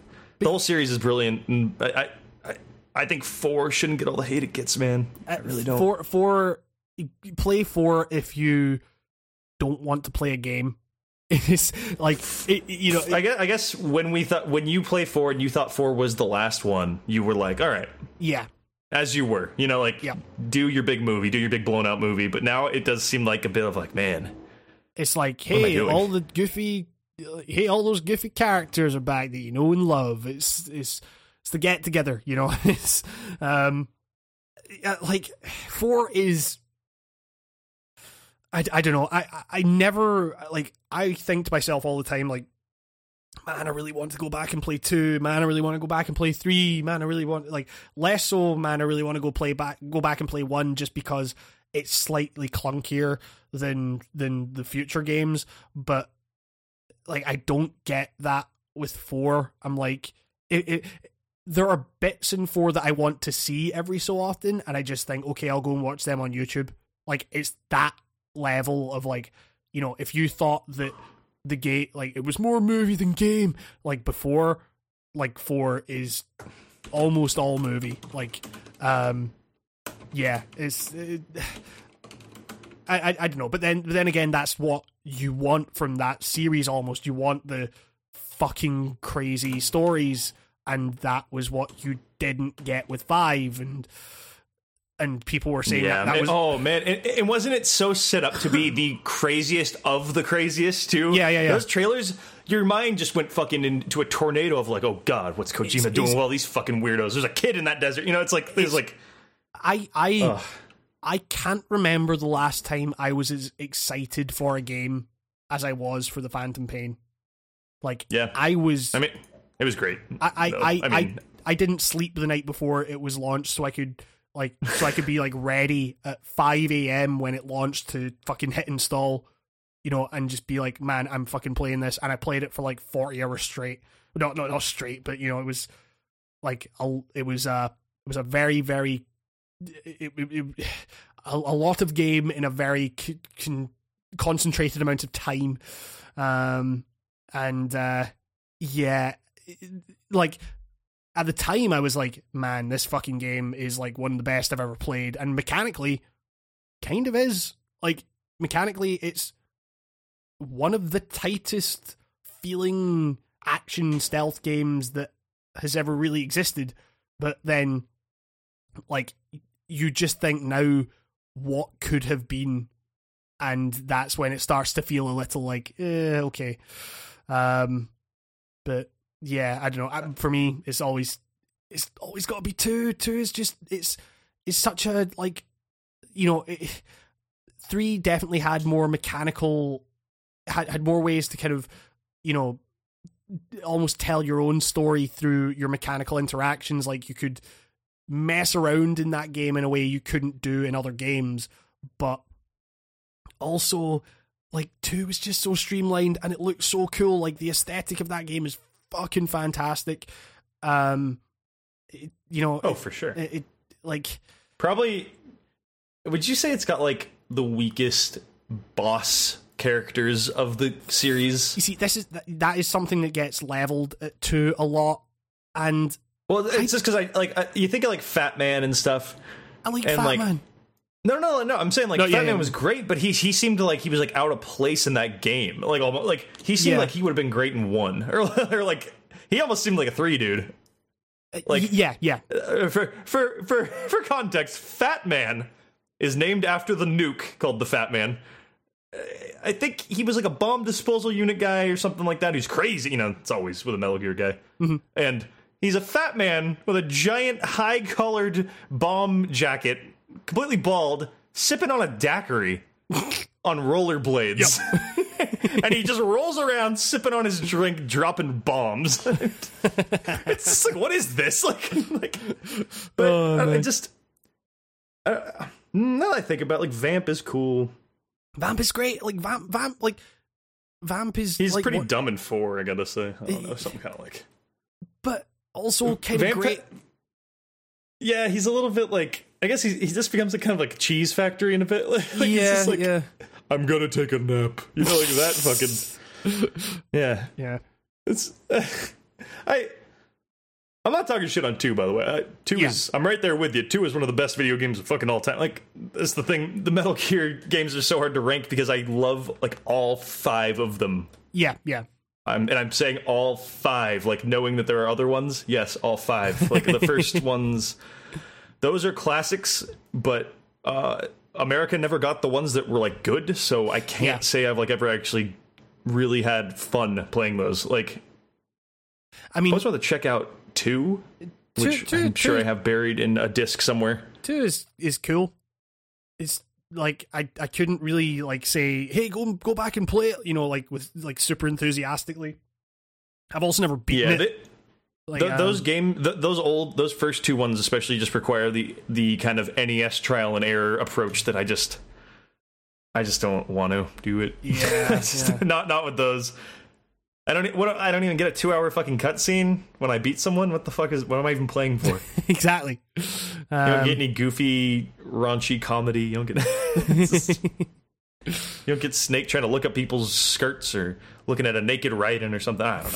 the whole series is brilliant, and I, I, I, think four shouldn't get all the hate it gets, man. I really don't. For for play four if you don't want to play a game. [laughs] It's like it, you know. I guess, I guess when we thought when you play four and you thought four was the last one, you were like, all right, yeah, as you were, you know, like Yeah. do your big movie, do your big blown out movie. But now it does seem like a bit of like, man, It's like, hey, all the goofy, hey, all those goofy characters are back that you know and love. It's it's it's the get together, you know. [laughs] It's um, like four is. I, I don't know. I I never like. I think to myself all the time, like, man, I really want to go back and play two. Man, I really want to go back and play three. Man, I really want like less so. Man, I really want to go play back, go back and play one, just because it's slightly clunkier than than the future games. But like, I don't get that with four. I'm like, it, it there are bits in four that I want to see every so often, and I just think, okay, I'll go and watch them on YouTube. Like it's that level of like, you know, if you thought that the game like it was more movie than game, like before, like four is almost all movie. Like, um, yeah, it's. It, [sighs] I, I I don't know, but then but then again, that's what you want from that series. Almost, you want the fucking crazy stories, and that was what you didn't get with five, and and people were saying Yeah, that, that man. was oh man, and, and wasn't it so set up to be the craziest of the craziest too? Yeah, yeah, yeah. Those trailers, your mind just went fucking into a tornado of like, oh god, what's Kojima It's- doing? it's- Well, these fucking weirdos. There's a kid in that desert. You know, it's like there's like, I I ugh. I can't remember the last time I was as excited for a game as I was for the Phantom Pain. Like, Yeah. I was. I mean, it was great. I I. I, I I, mean- I didn't sleep the night before it was launched, so I could like so I could be like ready at five a.m. when it launched to fucking hit install, you know, and just be like, man, I'm fucking playing this, and I played it for like forty hours straight. No, not not straight, but you know, it was like a, it was uh it was a very very it, it, it, a, a lot of game in a very con- concentrated amount of time, um, and uh, yeah, like at the time I was like, man, this fucking game is like one of the best I've ever played, and mechanically, kind of is. Like mechanically, it's one of the tightest feeling action stealth games that has ever really existed. But then, like, you just think now, what could have been, and that's when it starts to feel a little like, eh, okay. Um, but yeah, I don't know. For me, it's always it's always got to be two. Two is just it's it's such a like you know. It, three definitely had more mechanical had had more ways to kind of you know almost tell your own story through your mechanical interactions like you could mess around in that game in a way you couldn't do in other games but also like 2 was just so streamlined and it looked so cool like the aesthetic of that game is fucking fantastic um it, you know oh for sure. it, it like Probably, would you say it's got like the weakest boss characters of the series? you see this is that, that is something that gets leveled at 2 a lot and Well, it's just because I like I, you think of like Fat Man and stuff. I like And, Fat like, Man No, no, no. I'm saying like No, Fat yeah, Man yeah. was great, but he he seemed to like he was like out of place in that game. Like almost like he seemed Yeah. like he would have been great in one, [laughs] or, or like he almost seemed like a three dude. like like- yeah yeah Uh, for for for for context, Fat Man is named after the nuke called the Fat Man. Uh, I think he was like a bomb disposal unit guy or something like that. He's crazy, you know. It's always with a Metal Gear guy, and he's a fat man with a giant, high-collared bomb jacket, completely bald, sipping on a daiquiri [laughs] on rollerblades. [laughs] and he just rolls around sipping on his drink, dropping bombs. [laughs] it's just like, what is this? Like, like, but Oh, I, I just uh, now that I think about, it, like, Vamp is cool. Vamp is great like Vamp Vamp like Vamp is He's like, pretty what- dumb in four, I gotta say. I don't know, something kind of like. but also kind of Vamp- great Yeah, he's a little bit like. I guess he he just becomes a kind of like cheese factory in a bit. [laughs] Like, it's yeah just like, yeah I'm gonna take a nap. You know, like that fucking. [laughs] Yeah, yeah it's. [laughs] I. I'm not talking shit on two, by the way. I, two Yeah. is. I'm right there with you. Two is one of the best video games of fucking all time. Like that's the thing. The Metal Gear games are so hard to rank because I love like all five of them. yeah yeah I'm, and I'm saying all five, like knowing that there are other ones. Yes, all five. Like the first [laughs] ones, those are classics, but uh, America never got the ones that were like good. So I can't Yeah. say I've like ever actually really had fun playing those. Like I mean, I was rather check out two, Two- which two- I'm sure two- I have buried in a disc somewhere. two is is cool. It's like I I couldn't really like say hey go go back and play it you know like with like super enthusiastically. I've also never beaten Yeah, it. like, Th- um, those game, th- those old, those first two ones especially just require the the kind of NES trial and error approach that I just, I just don't want to do it. Yeah, [laughs] just yeah. not not with those. I don't. What, I don't even get a two-hour fucking cutscene when I beat someone. What the fuck is? What am I even playing for? [laughs] Exactly. You don't Um, get any goofy, raunchy comedy. You don't get. just- [laughs] you don't get Snake trying to look up people's skirts or looking at a naked Raiden or something. I don't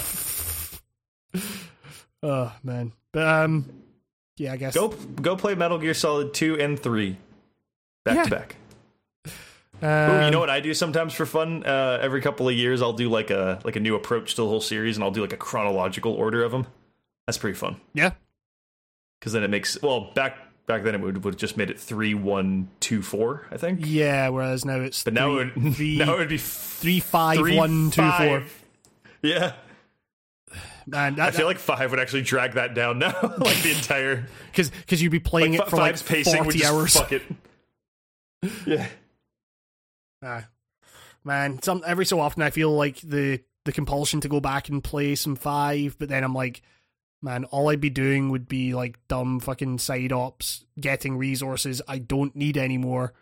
know. [laughs] oh man, but um, yeah, I guess Go go play Metal Gear Solid two and three, back Yeah. to back. Um, Ooh, you know what I do sometimes for fun? Uh, every couple of years, I'll do like a like a new approach to the whole series, and I'll do like a chronological order of them. That's pretty fun Yeah, because then it makes well back back then it would would have just made it three one two four, I think. yeah. Whereas now it's But now it would [laughs] three, now it would be three, five, three, one, two, four. five. Yeah, Man, I feel like five would actually drag that down [laughs] now, like the entire [laughs] because because you'd be playing like, it for five's like forty hours. fuck it. Yeah, Ah, man, some every so often I feel like the the compulsion to go back and play some five, but then I'm like, man, all I'd be doing would be like dumb fucking side ops, getting resources I don't need anymore,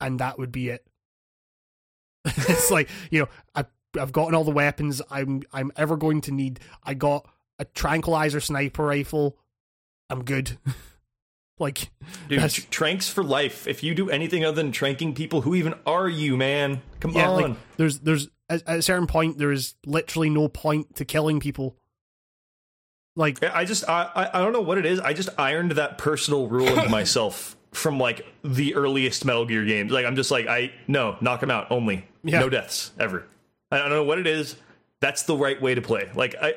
and that would be it. [laughs] it's like you know, I I've gotten all the weapons I'm I'm ever going to need. I got a tranquilizer sniper rifle. I'm good. [laughs] like dude, That's- tranks for life. If you do anything other than tranking people, who even are you, man? Come yeah, on. like there's there's at, at a certain point there is literally no point to killing people. Like I just I I don't know what it is. I just ironed that personal rule into [laughs] myself from like the earliest Metal Gear games. Like I'm just like I no knock him out only. Yeah. No deaths ever. I don't know what it is. That's the right way to play. Like I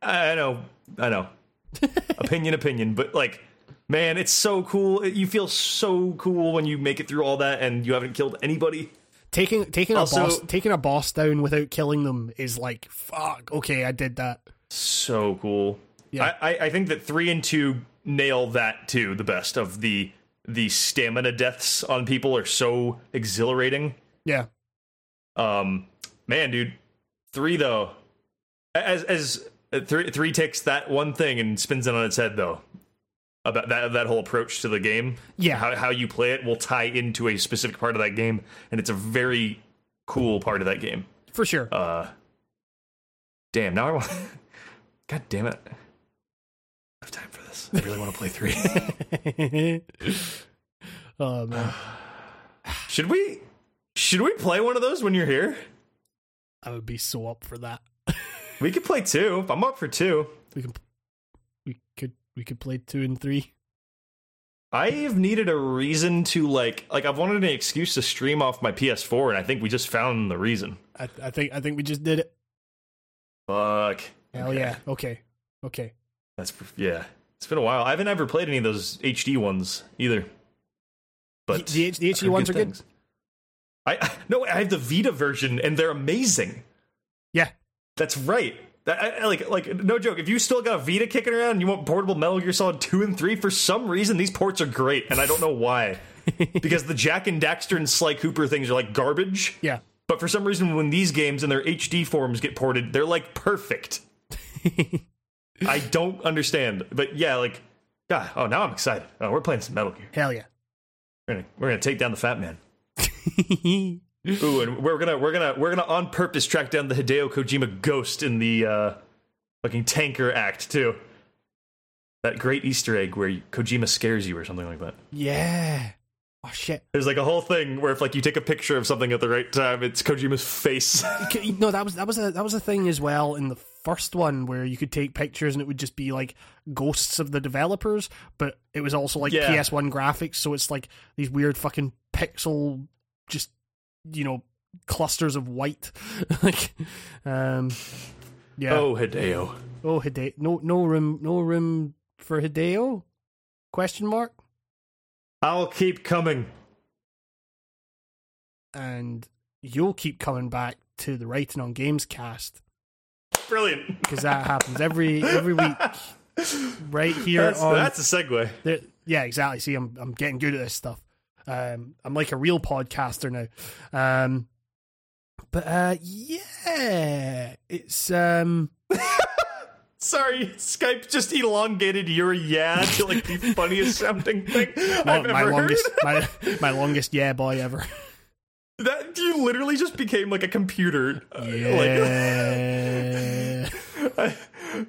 I, I know I know. [laughs] opinion opinion, but like man, it's so cool. You feel so cool when you make it through all that and you haven't killed anybody. taking taking Also- a boss taking a boss down without killing them is like fuck. Okay, I did that. so cool. Yeah. I, I, think that three and two nail that too. The best of the the stamina deaths on people are so exhilarating. Yeah, Um, man, dude, three though, as as three three takes that one thing and spins it on its head though. About that that whole approach to the game, Yeah. how how you play it will tie into a specific part of that game, and it's a very cool part of that game. for sure. Uh, damn. Now I want. [laughs] God damn it. I have time for this. I really want to play three. [laughs] oh man, [sighs] should we? Should we play one of those when you're here? I would be so up for that. We could play two. I'm up for two. We can we could we could play two and three. I've needed a reason to like like I've wanted an excuse to stream off my PS4, and I think we just found the reason. I I think I think we just did it. Fuck. Hell Okay. yeah. Okay. Okay. That's yeah. It's been a while. I haven't ever played any of those HD ones either. But The- the the HD ones are good. I [laughs] no, I have the Vita version, and they're amazing. Yeah. That's right. That, I, like, like, no joke. If you still got a Vita kicking around and you want portable Metal Gear Solid 2 and 3, for some reason, these ports are great, and I don't know why. [laughs] because the Jak and Daxter and Sly Cooper things are like garbage. Yeah. But for some reason, when these games in their HD forms get ported, they're like perfect. [laughs] I don't understand. But yeah, like, God, oh, now I'm excited. Oh, we're playing some Metal Gear. Hell yeah. We're gonna, we're gonna take down the Fat Man. [laughs] Ooh, and we're gonna we're gonna we're gonna on purpose track down the Hideo Kojima ghost in the uh fucking tanker act too. That great Easter egg where Kojima scares you or something like that. yeah. Oh shit. There's like a whole thing where if like you take a picture of something at the right time, it's Kojima's face. [laughs] No, that was that was a that was a thing as well in the first one where you could take pictures and it would just be like ghosts of the developers, but it was also like Yeah. PS1 graphics, so it's like these weird fucking pixel, just you know, clusters of white. [laughs] like, um, yeah. oh, Hideo. Oh, Hideo. No, no room, no room for Hideo? Question mark. I'll keep coming. And you'll keep coming back to the Writing on Games cast Brilliant. because that happens every every week, [laughs] right here That's, on. that's a segue. the- yeah, exactly. See, I'm I'm getting good at this stuff. Um, I'm like a real podcaster now. Um, but uh, yeah, it's um. [laughs] Sorry, Skype just elongated your yeah to like the [laughs] funniest sounding thing I've my, ever my heard. longest my, [laughs] my longest yeah boy ever. That you literally just became like a computer. Uh, Like, Yeah.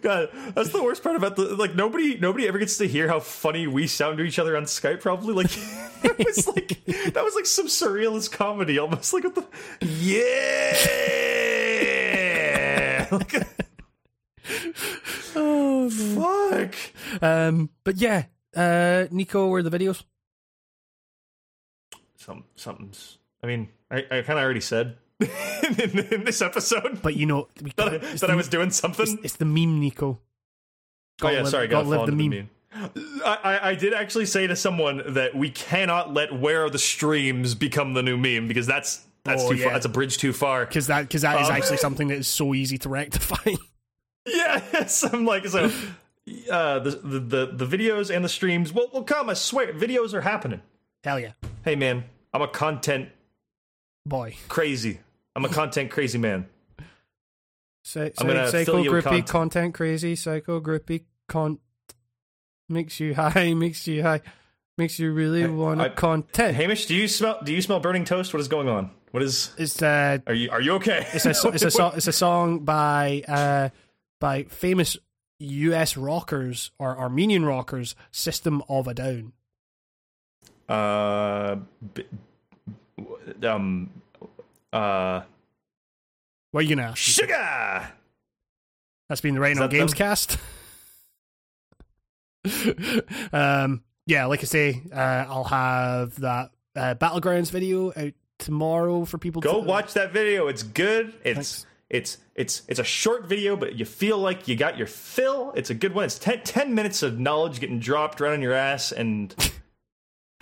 God, that's the worst part about the like nobody nobody ever gets to hear how funny we sound to each other on Skype. Probably like [laughs] it was like that was like some surrealist comedy, almost like what the yeah. [laughs] Like, oh, no. fuck. Um, but yeah, uh, Nico, where are the videos? Some something's. I mean, I, I kind of already said [laughs] in, in this episode But you know, we that, I, that the, I was doing something. it's the meme, Nico. Oh Gotta yeah, live- sorry, gotta gotta live the into the meme. meme. I, I, did actually say to someone that we cannot let "Where Are the Streams" become the new meme because that's that's Oh, too yeah. far. That's a bridge too far. Because that, cause that is Um, actually [laughs] something that is so easy to rectify. [laughs] Yes, I'm like so. Uh, the, the the the videos and the streams will will come. I swear, videos are happening. Hell yeah, Hey man, I'm a content boy. crazy. I'm a content crazy man. Psy- I'm gonna psycho fill you with groupie, content. content crazy, psycho groupie, con makes you [laughs] high, makes you high, makes you really want to content. Hamish, do you smell do you smell burning toast? What is going on? What is? It's uh, Are you are you okay? it's a it's a [laughs] so- it's a song by uh by famous U.S. rockers or Armenian rockers, System of a Down. Uh, b- um, uh, What are you gonna ask? sugar. That's been the Is on that them? Gamescast. [laughs] um, yeah, like I say, uh, I'll have that uh, Battlegrounds video out tomorrow for people to Go to watch that video. It's good. It's Thanks. it's it's it's a short video, but you feel like you got your fill. It's a good one. It's 10, 10 minutes of knowledge getting dropped right on your ass, and [laughs]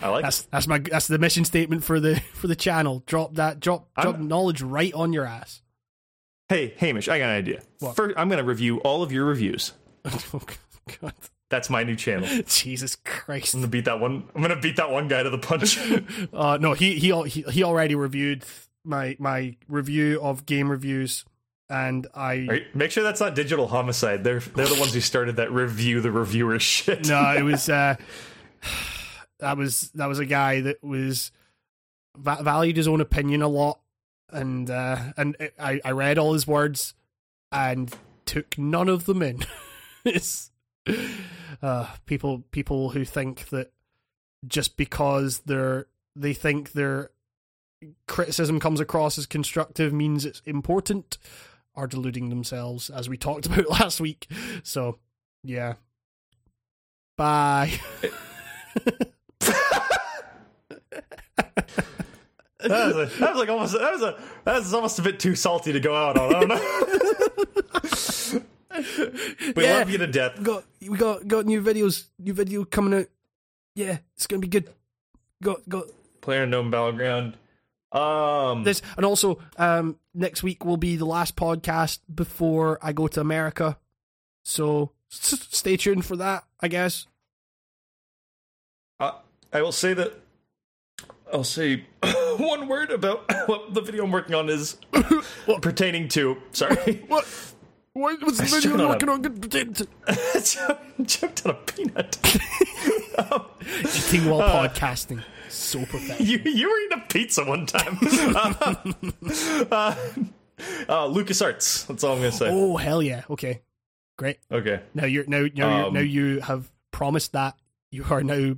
I like That's it. that's my that's the mission statement for the [laughs] for the channel. Drop that drop drop I'm- knowledge right on your ass. Hey, Hamish, I got an idea. What? First, I'm going to review all of your reviews. [laughs] oh God, That's my new channel. [laughs] Jesus Christ! I'm gonna beat that one. I'm gonna beat that one guy to the punch. Uh, no, he he he he already reviewed my my review of game reviews, and I Right? Make sure that's not digital homicide. They're they're the ones who started that review the reviewer shit. no, it was uh, that was that was a guy that was va- valued his own opinion a lot, and uh, and I I read all his words and took none of them in. [laughs] it's uh, people people who think that just because they're they think their criticism comes across as constructive means it's important are deluding themselves as we talked [laughs] about last week. So yeah. Bye [laughs] [laughs] That was, a, that was like almost that was a that was almost a bit too salty to go out on. I don't know. [laughs] we Yeah. love you to death. we got we got got new videos new video coming out yeah it's gonna be good got got PlayerUnknown battleground. Um, this and also um next week will be the last podcast before i go to america so s- stay tuned for that i guess I, I will say that I'll say [coughs] one word about [coughs] what the video I'm working on is [coughs] pertaining to. Sorry, [laughs] what what was the [laughs] Shut video up. working on good potato [laughs] choked on a peanut. eating while Uh, podcasting so professional you you were eating a pizza one time. uh, uh, uh, LucasArts. That's all I'm gonna say. oh hell yeah okay great Okay. now you're now now you're, Um, now you have promised that you are now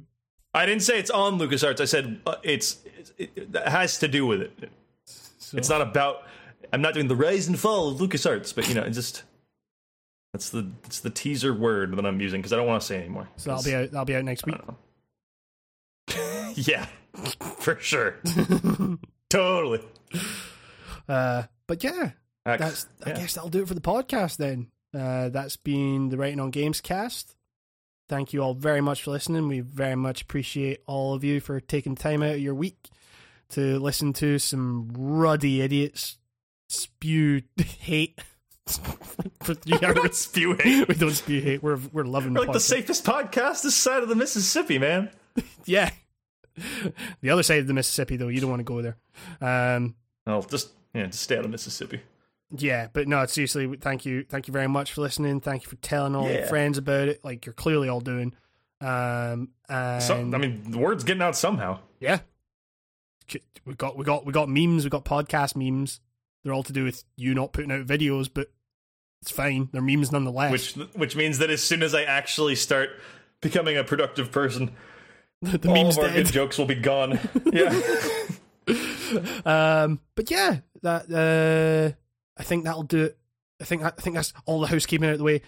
I didn't say it's on LucasArts. I said uh, it's, it, it has to do with it. so, It's not about. I'm not doing the rise and fall of LucasArts, but you know, just that's the it's the teaser word that I'm using because I don't want to say anymore. so that'll be out that'll be out next week [laughs] yeah, [laughs] for sure, [laughs] totally. uh but yeah that's I guess that'll do it for the podcast then. Uh, that's been the Writing on Games cast. Thank you all very much for listening. We very much appreciate all of you for taking time out of your week to listen to some ruddy idiots spew hate for three hours. spew hate. we don't spew hate. We're we're loving We're like the podcast. safest podcast this side of the Mississippi, man. [laughs] Yeah. The other side of the Mississippi, though, you don't want to go there. Um, I'll just yeah, just stay out of Mississippi. Yeah, but no, seriously, thank you, thank you very much for listening. Thank you for telling all your friends about it, like you're clearly all doing. Um, and So, I mean, the word's getting out somehow. yeah, we got we got we got memes, we got podcast memes. They're all to do with you not putting out videos, but it's fine. They're memes nonetheless. Which which means that as soon as I actually start becoming a productive person, [laughs] the all memes of our dead. good jokes will be gone. [laughs] yeah. Um, but yeah, that uh, I think that'll do it. I think I think that's all the housekeeping out of the way.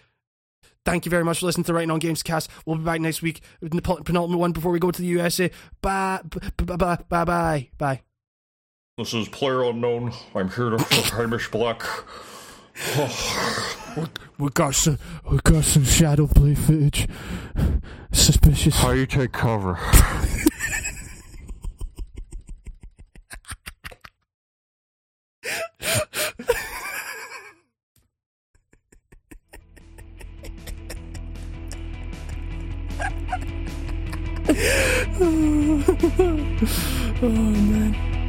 Thank you very much for listening to Writing on Games Cast. We'll be back next week with the penultimate one before we go to the USA. Bye, bye, bye, bye, bye, bye. This is Player Unknown. I'm here to for [laughs] Hamish Black. [sighs] We got some, we got some shadow play footage. Suspicious. How you take cover? [laughs] [laughs] oh man.